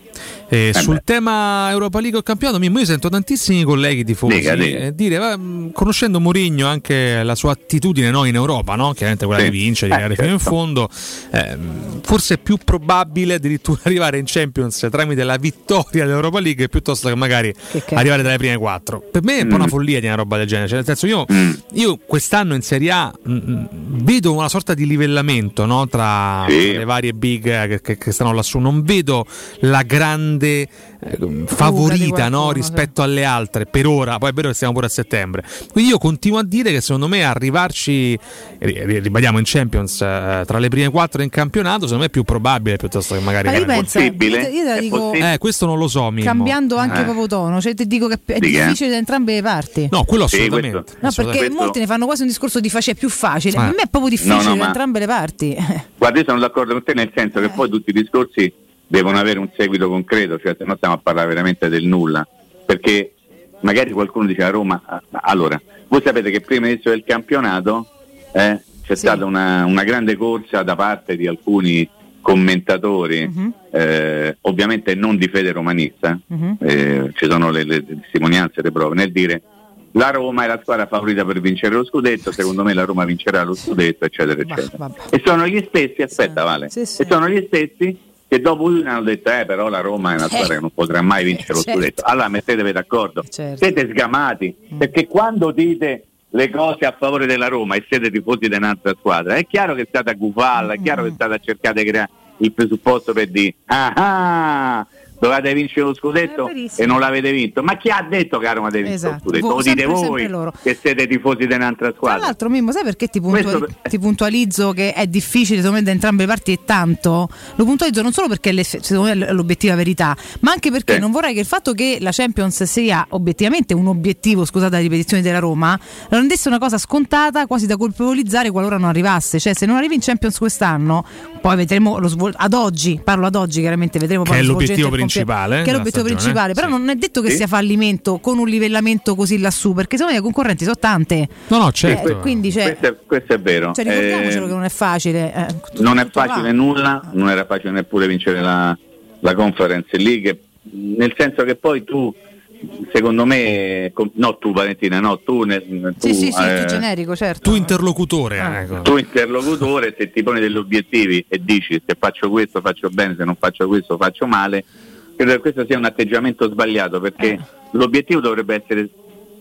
Eh, sul beh. tema Europa League o campionato, io sento tantissimi colleghi tifosi Dica, dica. eh, dire, va, mh, conoscendo Mourinho anche la sua attitudine no, in Europa, no? chiaramente quella Sì. di vincere, di Eh, arrivare fino in certo. fondo, eh, forse è più probabile addirittura arrivare in Champions tramite la vittoria dell'Europa League piuttosto che magari che- arrivare tra le prime quattro. Per me è un po' una Mm. follia di una roba del genere, cioè, nel senso io, Mm. io quest'anno in Serie A mh, vedo una sorta di livellamento no, tra, Sì. le varie big eh, che, che- che stanno lassù, non vedo la grande eh, favorita qualcuno, no, sì. rispetto alle altre per ora, poi è vero che siamo pure a settembre. Quindi io continuo a dire che secondo me arrivarci, ri- ri- ribadiamo in Champions eh, tra le prime quattro in campionato, secondo me è più probabile piuttosto che magari... Ma io penso, possibile? io te- io dico possibile? Eh, questo non lo so, Mimmo. cambiando anche Eh. proprio tono, cioè ti dico che è Di che? difficile da entrambe le parti. No, quello Sì, assolutamente. questo- No, perché Questo- molti ne fanno quasi un discorso di facile, è più facile. Eh. Per me è proprio difficile No, no, da ma- entrambe le parti. Guarda, io sono d'accordo con te nel senso che poi tutti i discorsi devono avere un seguito concreto, cioè se no stiamo a parlare veramente del nulla, perché magari qualcuno dice a Roma, allora, voi sapete che prima inizio del campionato eh, c'è Sì. stata una, una grande corsa da parte di alcuni commentatori, Mhm. eh, ovviamente non di fede romanista, Mhm. eh, ci sono le, le testimonianze, le prove, nel dire la Roma è la squadra favorita per vincere lo scudetto, secondo me la Roma vincerà lo scudetto, eccetera, eccetera. vabbè. E sono gli stessi, aspetta Vale, Sì, sì. e sono gli stessi che dopo lui hanno detto eh però la Roma è una squadra che non potrà mai vincere lo certo. scudetto. Allora mettetevi d'accordo, Certo. siete sgamati, perché quando dite le cose a favore della Roma e siete tifosi di un'altra squadra, è chiaro che state a gufalla, è chiaro che state a cercare di creare il presupposto per dire ah, ah dovevate vincere lo scudetto e non l'avete vinto. Ma chi ha detto che Roma deve vincere Esatto. lo scudetto? Vo- Lo dite voi loro. che siete tifosi di un'altra Tra squadra. l'altro, Mimmo, sai perché ti, puntuali- Questo- ti puntualizzo che è difficile secondo me da entrambe le parti e tanto? Lo puntualizzo non solo perché è secondo me è l'obiettiva verità, ma anche perché Sì. non vorrei che il fatto che la Champions sia obiettivamente un obiettivo, scusate la ripetizione della Roma, lo rendesse una cosa scontata, quasi da colpevolizzare qualora non arrivasse. Cioè, se non arrivi in Champions quest'anno, poi vedremo lo svol- ad oggi, parlo ad oggi, chiaramente vedremo Che poi è lo l'obiettivo svolgimento principale, Che è l'obiettivo principale, però sì. non è detto che Sì. sia fallimento con un livellamento così lassù, perché secondo me le concorrenti sono tante. No, no, certo. Eh, quindi cioè, questo, è, questo è vero. cioè, ricordiamocelo Eh, che non è facile. eh, non è tutto facile va. nulla, non era facile neppure vincere la, la Conference League, nel senso che poi tu, secondo me, com- no tu Valentina, no tu, ne- tu, Sì, sì, sì, eh, tu generico, certo. Tu interlocutore, ecco. tu interlocutore, se ti poni degli obiettivi e dici se faccio questo faccio bene, se non faccio questo faccio male, credo che questo sia un atteggiamento sbagliato perché l'obiettivo dovrebbe essere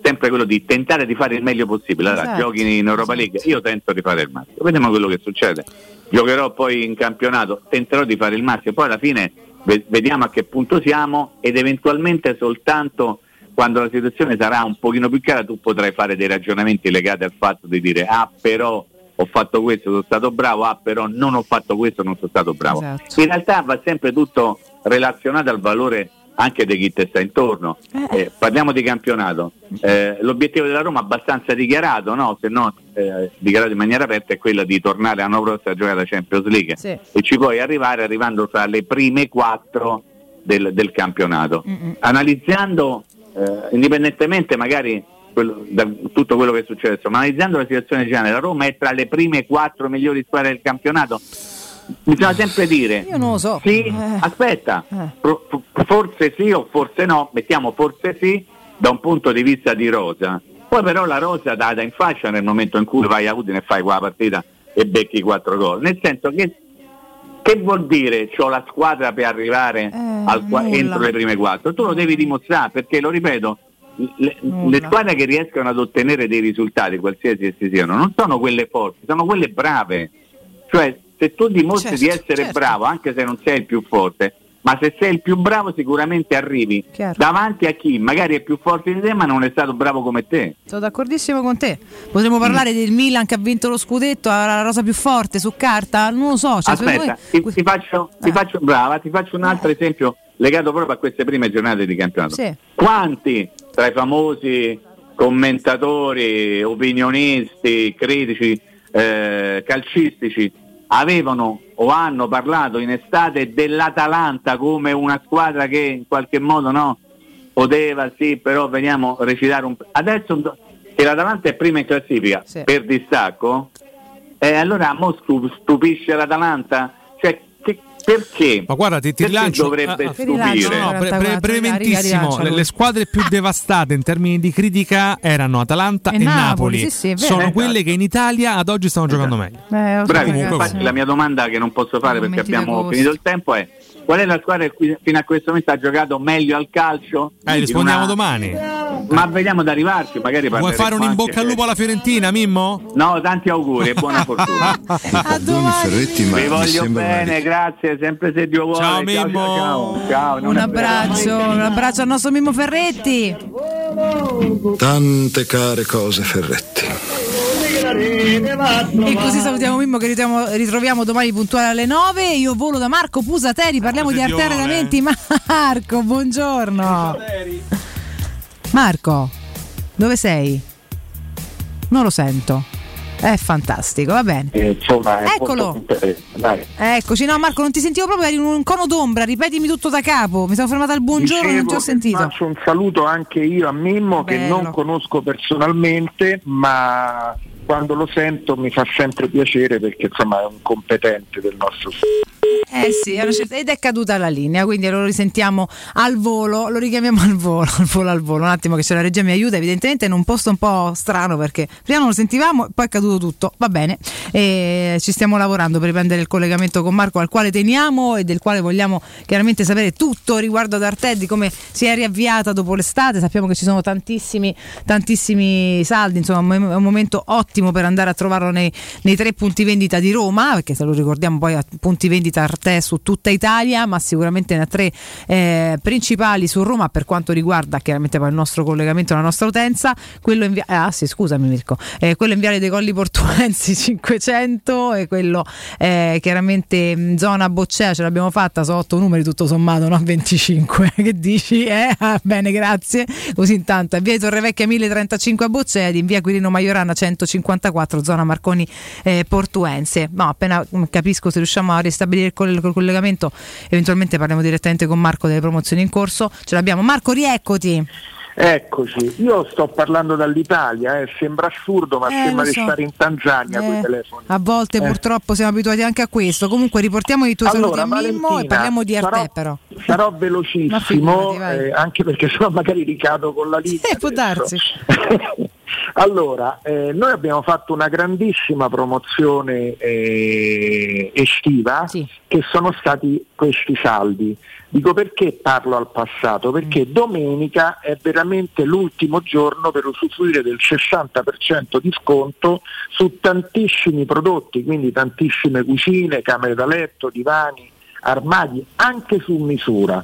sempre quello di tentare di fare il meglio possibile. Allora, Esatto. giochi in Europa League, io tento di fare il massimo, vediamo quello che succede. Giocherò poi in campionato, tenterò di fare il massimo, poi alla fine ve- vediamo a che punto siamo ed eventualmente soltanto quando la situazione sarà un pochino più chiara tu potrai fare dei ragionamenti legati al fatto di dire ah però ho fatto questo, sono stato bravo, ah però non ho fatto questo, non sono stato bravo. Esatto. In realtà va sempre tutto relazionato al valore anche di chi ti sta intorno. Eh, parliamo di campionato. Eh, l'obiettivo della Roma abbastanza dichiarato, no? se no eh, dichiarato in maniera aperta, è quello di tornare a giocare la Champions League Sì. e ci puoi arrivare arrivando fra le prime quattro del, del campionato. Analizzando, eh, indipendentemente magari quello- da tutto quello che è successo, ma analizzando la situazione generale, la Roma è tra le prime quattro migliori squadre del campionato. Bisogna sempre dire, Io non lo so. sì, Eh. aspetta, Eh. forse sì o forse no, mettiamo forse sì da un punto di vista di rosa. Poi però la rosa dà da in faccia nel momento in cui vai a Udine e fai quella partita e becchi quattro gol. Nel senso che che vuol dire ho la squadra per arrivare al qua- entro le prime quattro? Tu lo devi dimostrare perché lo ripeto, le, le squadre che riescono ad ottenere dei risultati, qualsiasi essi siano, non sono quelle forti, sono quelle brave. Cioè, se tu dimostri di Certo, essere certo. bravo, anche se non sei il più forte, ma se sei il più bravo sicuramente arrivi Chiaro. davanti a chi magari è più forte di te ma non è stato bravo come te. Sono d'accordissimo con te. Potremmo parlare del Milan che ha vinto lo scudetto, ha la rosa più forte su carta? Non lo so. Cioè, Aspetta, me- ti, ti faccio, ti faccio- brava, ti faccio un altro esempio legato proprio a queste prime giornate di campionato. Sì. Quanti tra i famosi commentatori, opinionisti, critici eh, calcistici avevano o hanno parlato in estate dell'Atalanta come una squadra che in qualche modo no, poteva, sì, però veniamo a recitare un adesso che l'Atalanta è prima in classifica per distacco, e allora mo stu- stupisce l'Atalanta? Cioè, perché? Ma guarda, ti, ti Perché rilancio. dovrebbe ah, ah, stupire? no, no, bre- 44, breventissimo. Le, le squadre più devastate in termini di critica erano Atalanta E e, Napoli, Napoli. sì, sì. Sono Esatto. quelle che in Italia ad oggi stanno giocando meglio. Eh, so, Bravi, infatti la mia domanda che non posso fare perché Momenti abbiamo finito il tempo è qual è la squadra che fino a questo momento ha giocato meglio al calcio? Eh, rispondiamo una- domani. Ma vediamo ad arrivarci, magari Vuoi fare un in anche- bocca al lupo alla Fiorentina, Mimmo? No, tanti auguri e buona fortuna. Ferretti, ma Vi mi voglio bene, grazie, sempre se Dio vuole. Ciao, ciao, Mimmo. ciao, ciao. non Un abbraccio, un abbraccio al nostro Mimmo Ferretti. Tante care cose, Ferretti. E così salutiamo Mimmo che ritroviamo, ritroviamo domani puntuale alle 9. Io volo da Marco Pusateri, parliamo di Positione. arterie Marco, buongiorno. Marco, dove sei? Non lo sento. È fantastico, va bene. Eh, insomma, è Eccolo. Eccoci, no Marco, non ti sentivo proprio, eri in un cono d'ombra, ripetimi tutto da capo. Mi sono fermata al buongiorno e non ti ho Dicevo che sentito. Faccio un saluto anche io a Mimmo che Bello. non conosco personalmente, ma quando lo sento mi fa sempre piacere perché insomma è un competente del nostro Eh sì, è scelta- ed è caduta la linea, quindi lo risentiamo al volo, lo richiamiamo al volo, al volo, al volo. Un attimo che se la regia mi aiuta, evidentemente in un posto un po' strano perché prima non lo sentivamo, poi è caduto tutto, va bene. E ci stiamo lavorando per riprendere il collegamento con Marco al quale teniamo e del quale vogliamo chiaramente sapere tutto riguardo ad Arted, di come si è riavviata dopo l'estate. Sappiamo che ci sono tantissimi, tantissimi saldi, insomma è un momento ottimo per andare a trovarlo nei, nei tre punti vendita di Roma, perché se lo ricordiamo poi a punti vendita Arte su tutta Italia, ma sicuramente ne ha tre eh, principali su Roma per quanto riguarda chiaramente poi il nostro collegamento, la nostra utenza, quello in via- ah sì scusami Mirko, eh, quello in Viale dei Colli Portuensi 500 e quello eh, chiaramente in zona Boccea ce l'abbiamo fatta, sono otto numeri tutto sommato, no? 25, che dici? Eh? Ah, bene grazie, così intanto è via di Torrevecchia 1035 a Boccea in via Quirino Maiorana 154 zona Marconi eh, Portuense, no appena capisco se riusciamo a ristabilire il, coll- il collegamento eventualmente parliamo direttamente con Marco delle promozioni in corso, ce l'abbiamo Marco rieccoti Eccoci, io sto parlando dall'Italia, eh. sembra assurdo ma Eh, sembra lo di so. stare in Tanzania con Eh, i telefoni. A volte Eh. purtroppo siamo abituati anche a questo. Comunque riportiamo i tuoi Allora, saluti a Mimmo e parliamo di Arte sarò- però. Sarò velocissimo, figurati, eh, anche perché sennò magari ricado con la linea. Eh, può darsi. Allora, eh, noi abbiamo fatto una grandissima promozione eh, estiva che sono stati questi saldi. Dico perché parlo al passato? Perché Mm. domenica è veramente l'ultimo giorno per usufruire del 60% di sconto su tantissimi prodotti, quindi tantissime cucine, camere da letto, divani, armadi, anche su misura.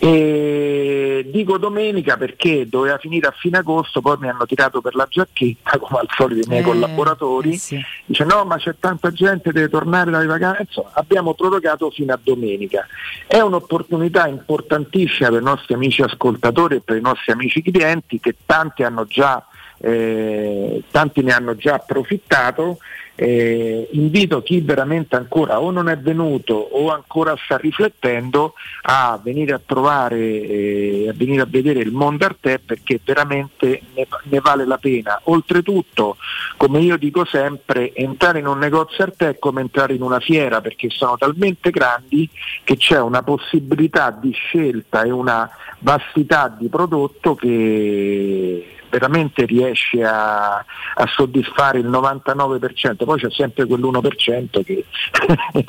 E dico domenica perché doveva finire a fine agosto, poi mi hanno tirato per la giacchetta, come al solito i miei Eh, collaboratori. Dice no, ma c'è tanta gente, deve tornare dalle vacanze. Insomma, abbiamo prorogato fino a domenica. È un'opportunità importantissima per i nostri amici ascoltatori e per i nostri amici clienti che tanti hanno già eh, tanti ne hanno già approfittato. Eh, invito chi veramente ancora o non è venuto o ancora sta riflettendo a venire a trovare, eh, a venire a vedere il mondo Arte perché veramente ne, ne vale la pena. Oltretutto, come io dico sempre, entrare in un negozio Arte è come entrare in una fiera perché sono talmente grandi che c'è una possibilità di scelta e una vastità di prodotto che veramente riesce a, a soddisfare il 99%, poi c'è sempre quell'1% che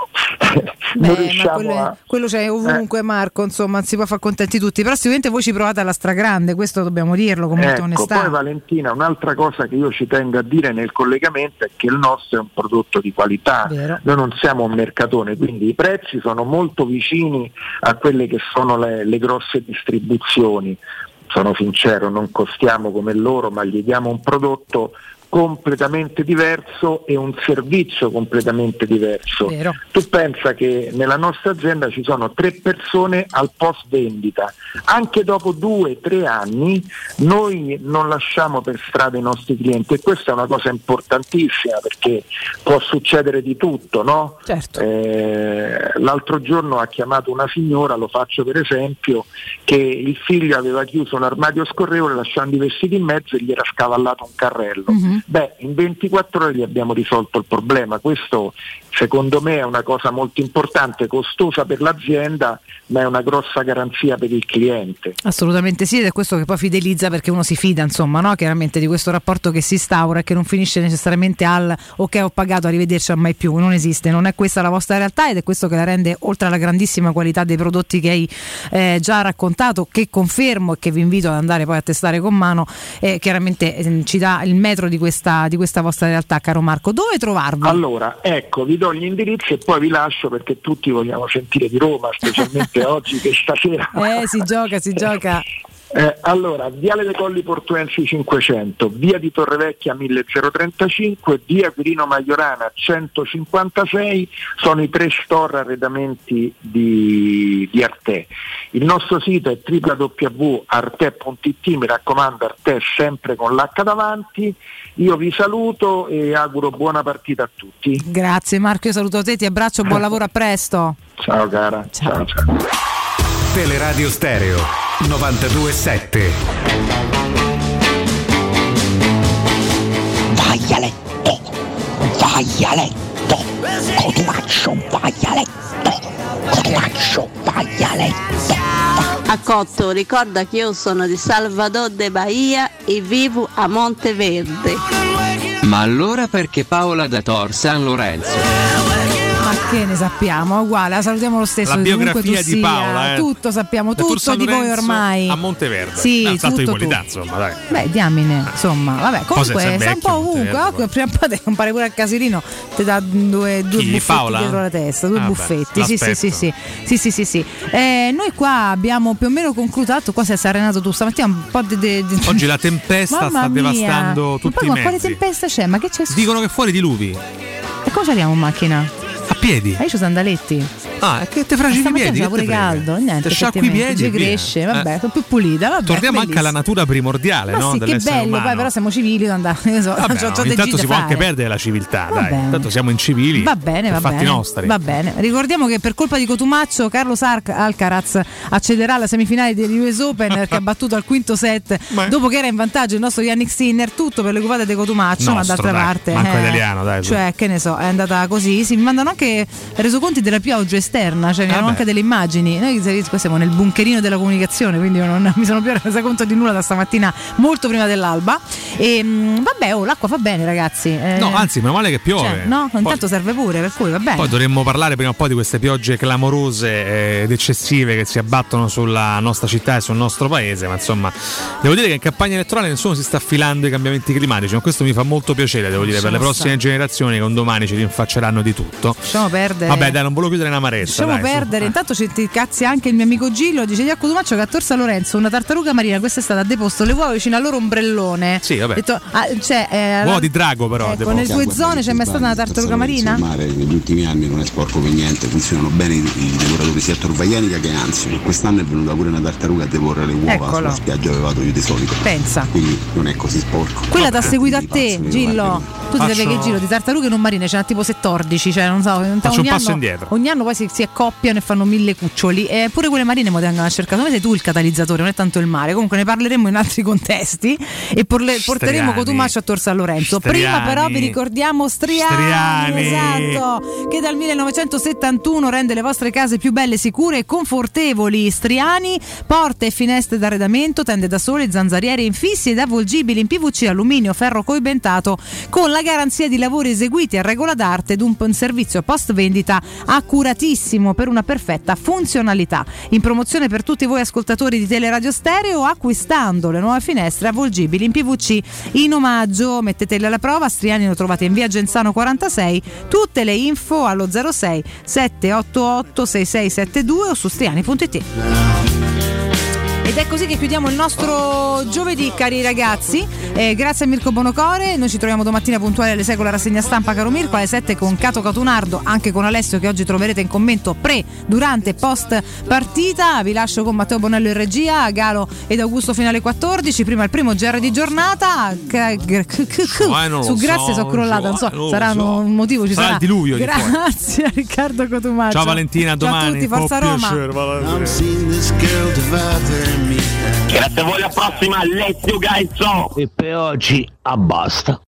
non Beh, riusciamo quello, a... quello c'è ovunque, Marco. Insomma, non si può far contenti tutti. Però, sicuramente voi ci provate alla stragrande, questo dobbiamo dirlo con molta Ecco, onestà. poi Valentina, un'altra cosa che io ci tengo a dire nel collegamento è che il nostro è un prodotto di qualità, Vero. noi non siamo un mercatone, quindi i prezzi sono molto vicini a quelle che sono le, le grosse distribuzioni. Sono sincero, non costiamo come loro, ma gli diamo un prodotto completamente diverso e un servizio completamente diverso. Vero. Tu pensa che nella nostra azienda ci sono tre persone al post vendita, anche dopo due, tre anni noi non lasciamo per strada i nostri clienti e questa è una cosa importantissima perché può succedere di tutto, no? Eh, l'altro giorno ha chiamato una signora, lo faccio per esempio, che il figlio aveva chiuso un armadio scorrevole lasciando i vestiti in mezzo e gli era scavallato un carrello. Beh, in 24 ore gli abbiamo risolto il problema. Questo secondo me è una cosa molto importante, costosa per l'azienda, ma è una grossa garanzia per il cliente. Assolutamente sì, ed è questo che poi fidelizza perché uno si fida, insomma, no? chiaramente di questo rapporto che si instaura e che non finisce necessariamente al ok ho pagato, arrivederci a mai più, non esiste, non è questa la vostra realtà ed è questo che la rende, oltre alla grandissima qualità dei prodotti che hai eh, già raccontato, che confermo e che vi invito ad andare poi a testare con mano, eh, chiaramente eh, ci dà il metro di questa, di questa vostra realtà, caro Marco. Dove trovarvi? Allora, ecco, vi do gli indirizzi e poi vi lascio perché tutti vogliamo sentire di Roma, specialmente oggi che stasera. Eh, si gioca, si gioca. Eh, allora, Viale dei Colli Portuensi 500, Via di Torrevecchia 1035, Via Quirino Maiorana 156 sono i tre store arredamenti di, di Arte. Il nostro sito è www.arte.it, mi raccomando Arte sempre con l'H davanti. Io vi saluto e auguro buona partita a tutti. Grazie Marco, io saluto te, ti abbraccio, buon lavoro, a presto. Ciao cara. ciao. ciao. Teleradio Stereo 927. Vai a letto, vai a letto, Cotumaccio, vai a letto, Cotumaccio, vai a letto. A Cotto, ricorda che io sono di Salvador de Bahia e vivo a Monteverde. Ma allora perché Paola da Tor San Lorenzo? Ma che ne sappiamo? Uguale, la salutiamo lo stesso. La biografia tu di sia. Paola, eh. Tutto sappiamo, Da tutto di voi ormai. A Monteverde. Sì, no, tanto di tutto qualità, insomma, dai. Beh, diamine, insomma, vabbè, comunque sta un po' ovunque. Monteverde, Oh, prima o poi compare pure a Casilino, ti dà due, due Chi, buffetti Paola? dietro la testa, due Ah, beh, buffetti. Sì, sì, sì, sì, sì, sì, sì, sì. Eh, noi qua abbiamo più o meno concluso, qua si è serenato tu stamattina un po' di... di- di- Oggi la tempesta Mamma sta mia. devastando Ma tutti poi, i ma mezzi. quale tempesta c'è? Ma che c'è? Dicono che fuori diluvi. E come ci arriviamo in macchina? A piedi. Ma io ho sandaletti. Ah, è che te fragili i piedi. che pure caldo, niente. Te sciacqui i piedi cresce, vabbè, Eh. sono più pulita. Vabbè, Torniamo anche alla bellissimo. natura primordiale, Ma no? sì, che bello, umano. poi però siamo civili da andare, ne so, Vabbè, no, intanto si può anche perdere la civiltà, Va dai. bene. Intanto siamo incivili. Va bene, va fatti bene. nostri. Va bene. Ricordiamo che per colpa di Cotumaccio Carlo Sark Alcaraz accederà alla semifinale degli US Open perché ha battuto al quinto set dopo che era in vantaggio il nostro Yannick Sinner, tutto per le cupate di Cotumaccio, ma d'altra parte Manco eh, italiano, dai. Cioè, che ne so, è andata così. Si mi mandano anche resoconti della pioggia esterna, cioè mi hanno Vabbè. anche delle immagini. Noi siamo nel bunkerino della comunicazione, quindi io non mi sono più resa conto di nulla da stamattina, molto prima dell'alba. E mh, vabbè, oh, l'acqua fa bene, ragazzi. Eh, No, anzi, meno male che piove. cioè, no, Poi- intanto serve pure, per cui va bene. Poi dovremmo parlare prima o poi di queste piogge clamorose eh, ed eccessive che si abbattono sulla nostra città e sul nostro paese, ma insomma, devo dire che in campagna elettorale nessuno si sta affilando ai cambiamenti climatici, ma questo mi fa molto piacere, devo dire, per le prossime generazioni che un domani ci rinfacceranno di tutto. Lasciamo perdere. Vabbè, dai, non volevo chiudere in amarezza. Lasciamo dai, su. perdere, intanto ci ti cazzi anche il mio amico Gillo, dice Diacco Tomaccio che a Torsa Lorenzo una tartaruga marina questa è stata deposto le uova vicino al loro ombrellone. Sì, vabbè. Detto, ah, cioè, eh, Uova di drago però. ecco, nelle tue zone c'è mai stata una tartaruga marina? Il mare negli ultimi anni non è sporco per niente, funzionano bene i, i lavoratori sia torvaianica che anzi. Quest'anno è venuta pure una tartaruga a deporre le uova Eccolo. sulla spiaggia dove vado io di solito. Pensa. Quindi non è così sporco. Quella ti ha seguito a te, Gillo. Tu ti Faccio- che Gillo di tartarughe non marine ce n'ha tipo 14, cioè non so, Faccio un passo anno, indietro. Ogni anno poi si, si accoppiano e fanno mille cuccioli. E pure quelle marine mo vengono a cercare. Come sei tu il catalizzatore, non è tanto il mare. Comunque ne parleremo in altri contesti e porle- porteremo. Cotumaccio a Tor San Lorenzo. Prima Striani. però vi ricordiamo Striani, Striani. esatto, che dal 1971 rende le vostre case più belle, sicure e confortevoli. Striani, porte e finestre d'arredamento, tende da sole, zanzariere infissi ed avvolgibili in PVC, alluminio, ferro coibentato con la garanzia di lavori eseguiti a regola d'arte ed un servizio post vendita accuratissimo per una perfetta funzionalità. In promozione per tutti voi ascoltatori di Teleradio Stereo acquistando le nuove finestre avvolgibili in PVC in omaggio. Mettetele alla prova, Striani lo trovate in via Genzano 46, tutte le info allo 06 788 6672 o su striani.it. Ed è così che chiudiamo il nostro giovedì, cari ragazzi. Eh, grazie a Mirko Bonocore. Noi ci troviamo domattina puntuali alle 6 con la rassegna stampa, caro Mirko, alle 7 con Cato Catunardo, anche con Alessio che oggi troverete in commento pre, durante e post partita. Vi lascio con Matteo Bonello in regia, Galo ed Augusto fino alle 14. Prima il primo GR di giornata. Lo Su grazie so, sono crollata, non so, lo sarà so. un motivo, ci Sarà sarà. il diluvio. Grazie a Riccardo Cotumaccio. Ciao Valentina, a Ciao a domani. tutti, Forza Roma. piacere, Valentina. Grazie a voi, alla prossima, let's go guys! E per oggi abbasta.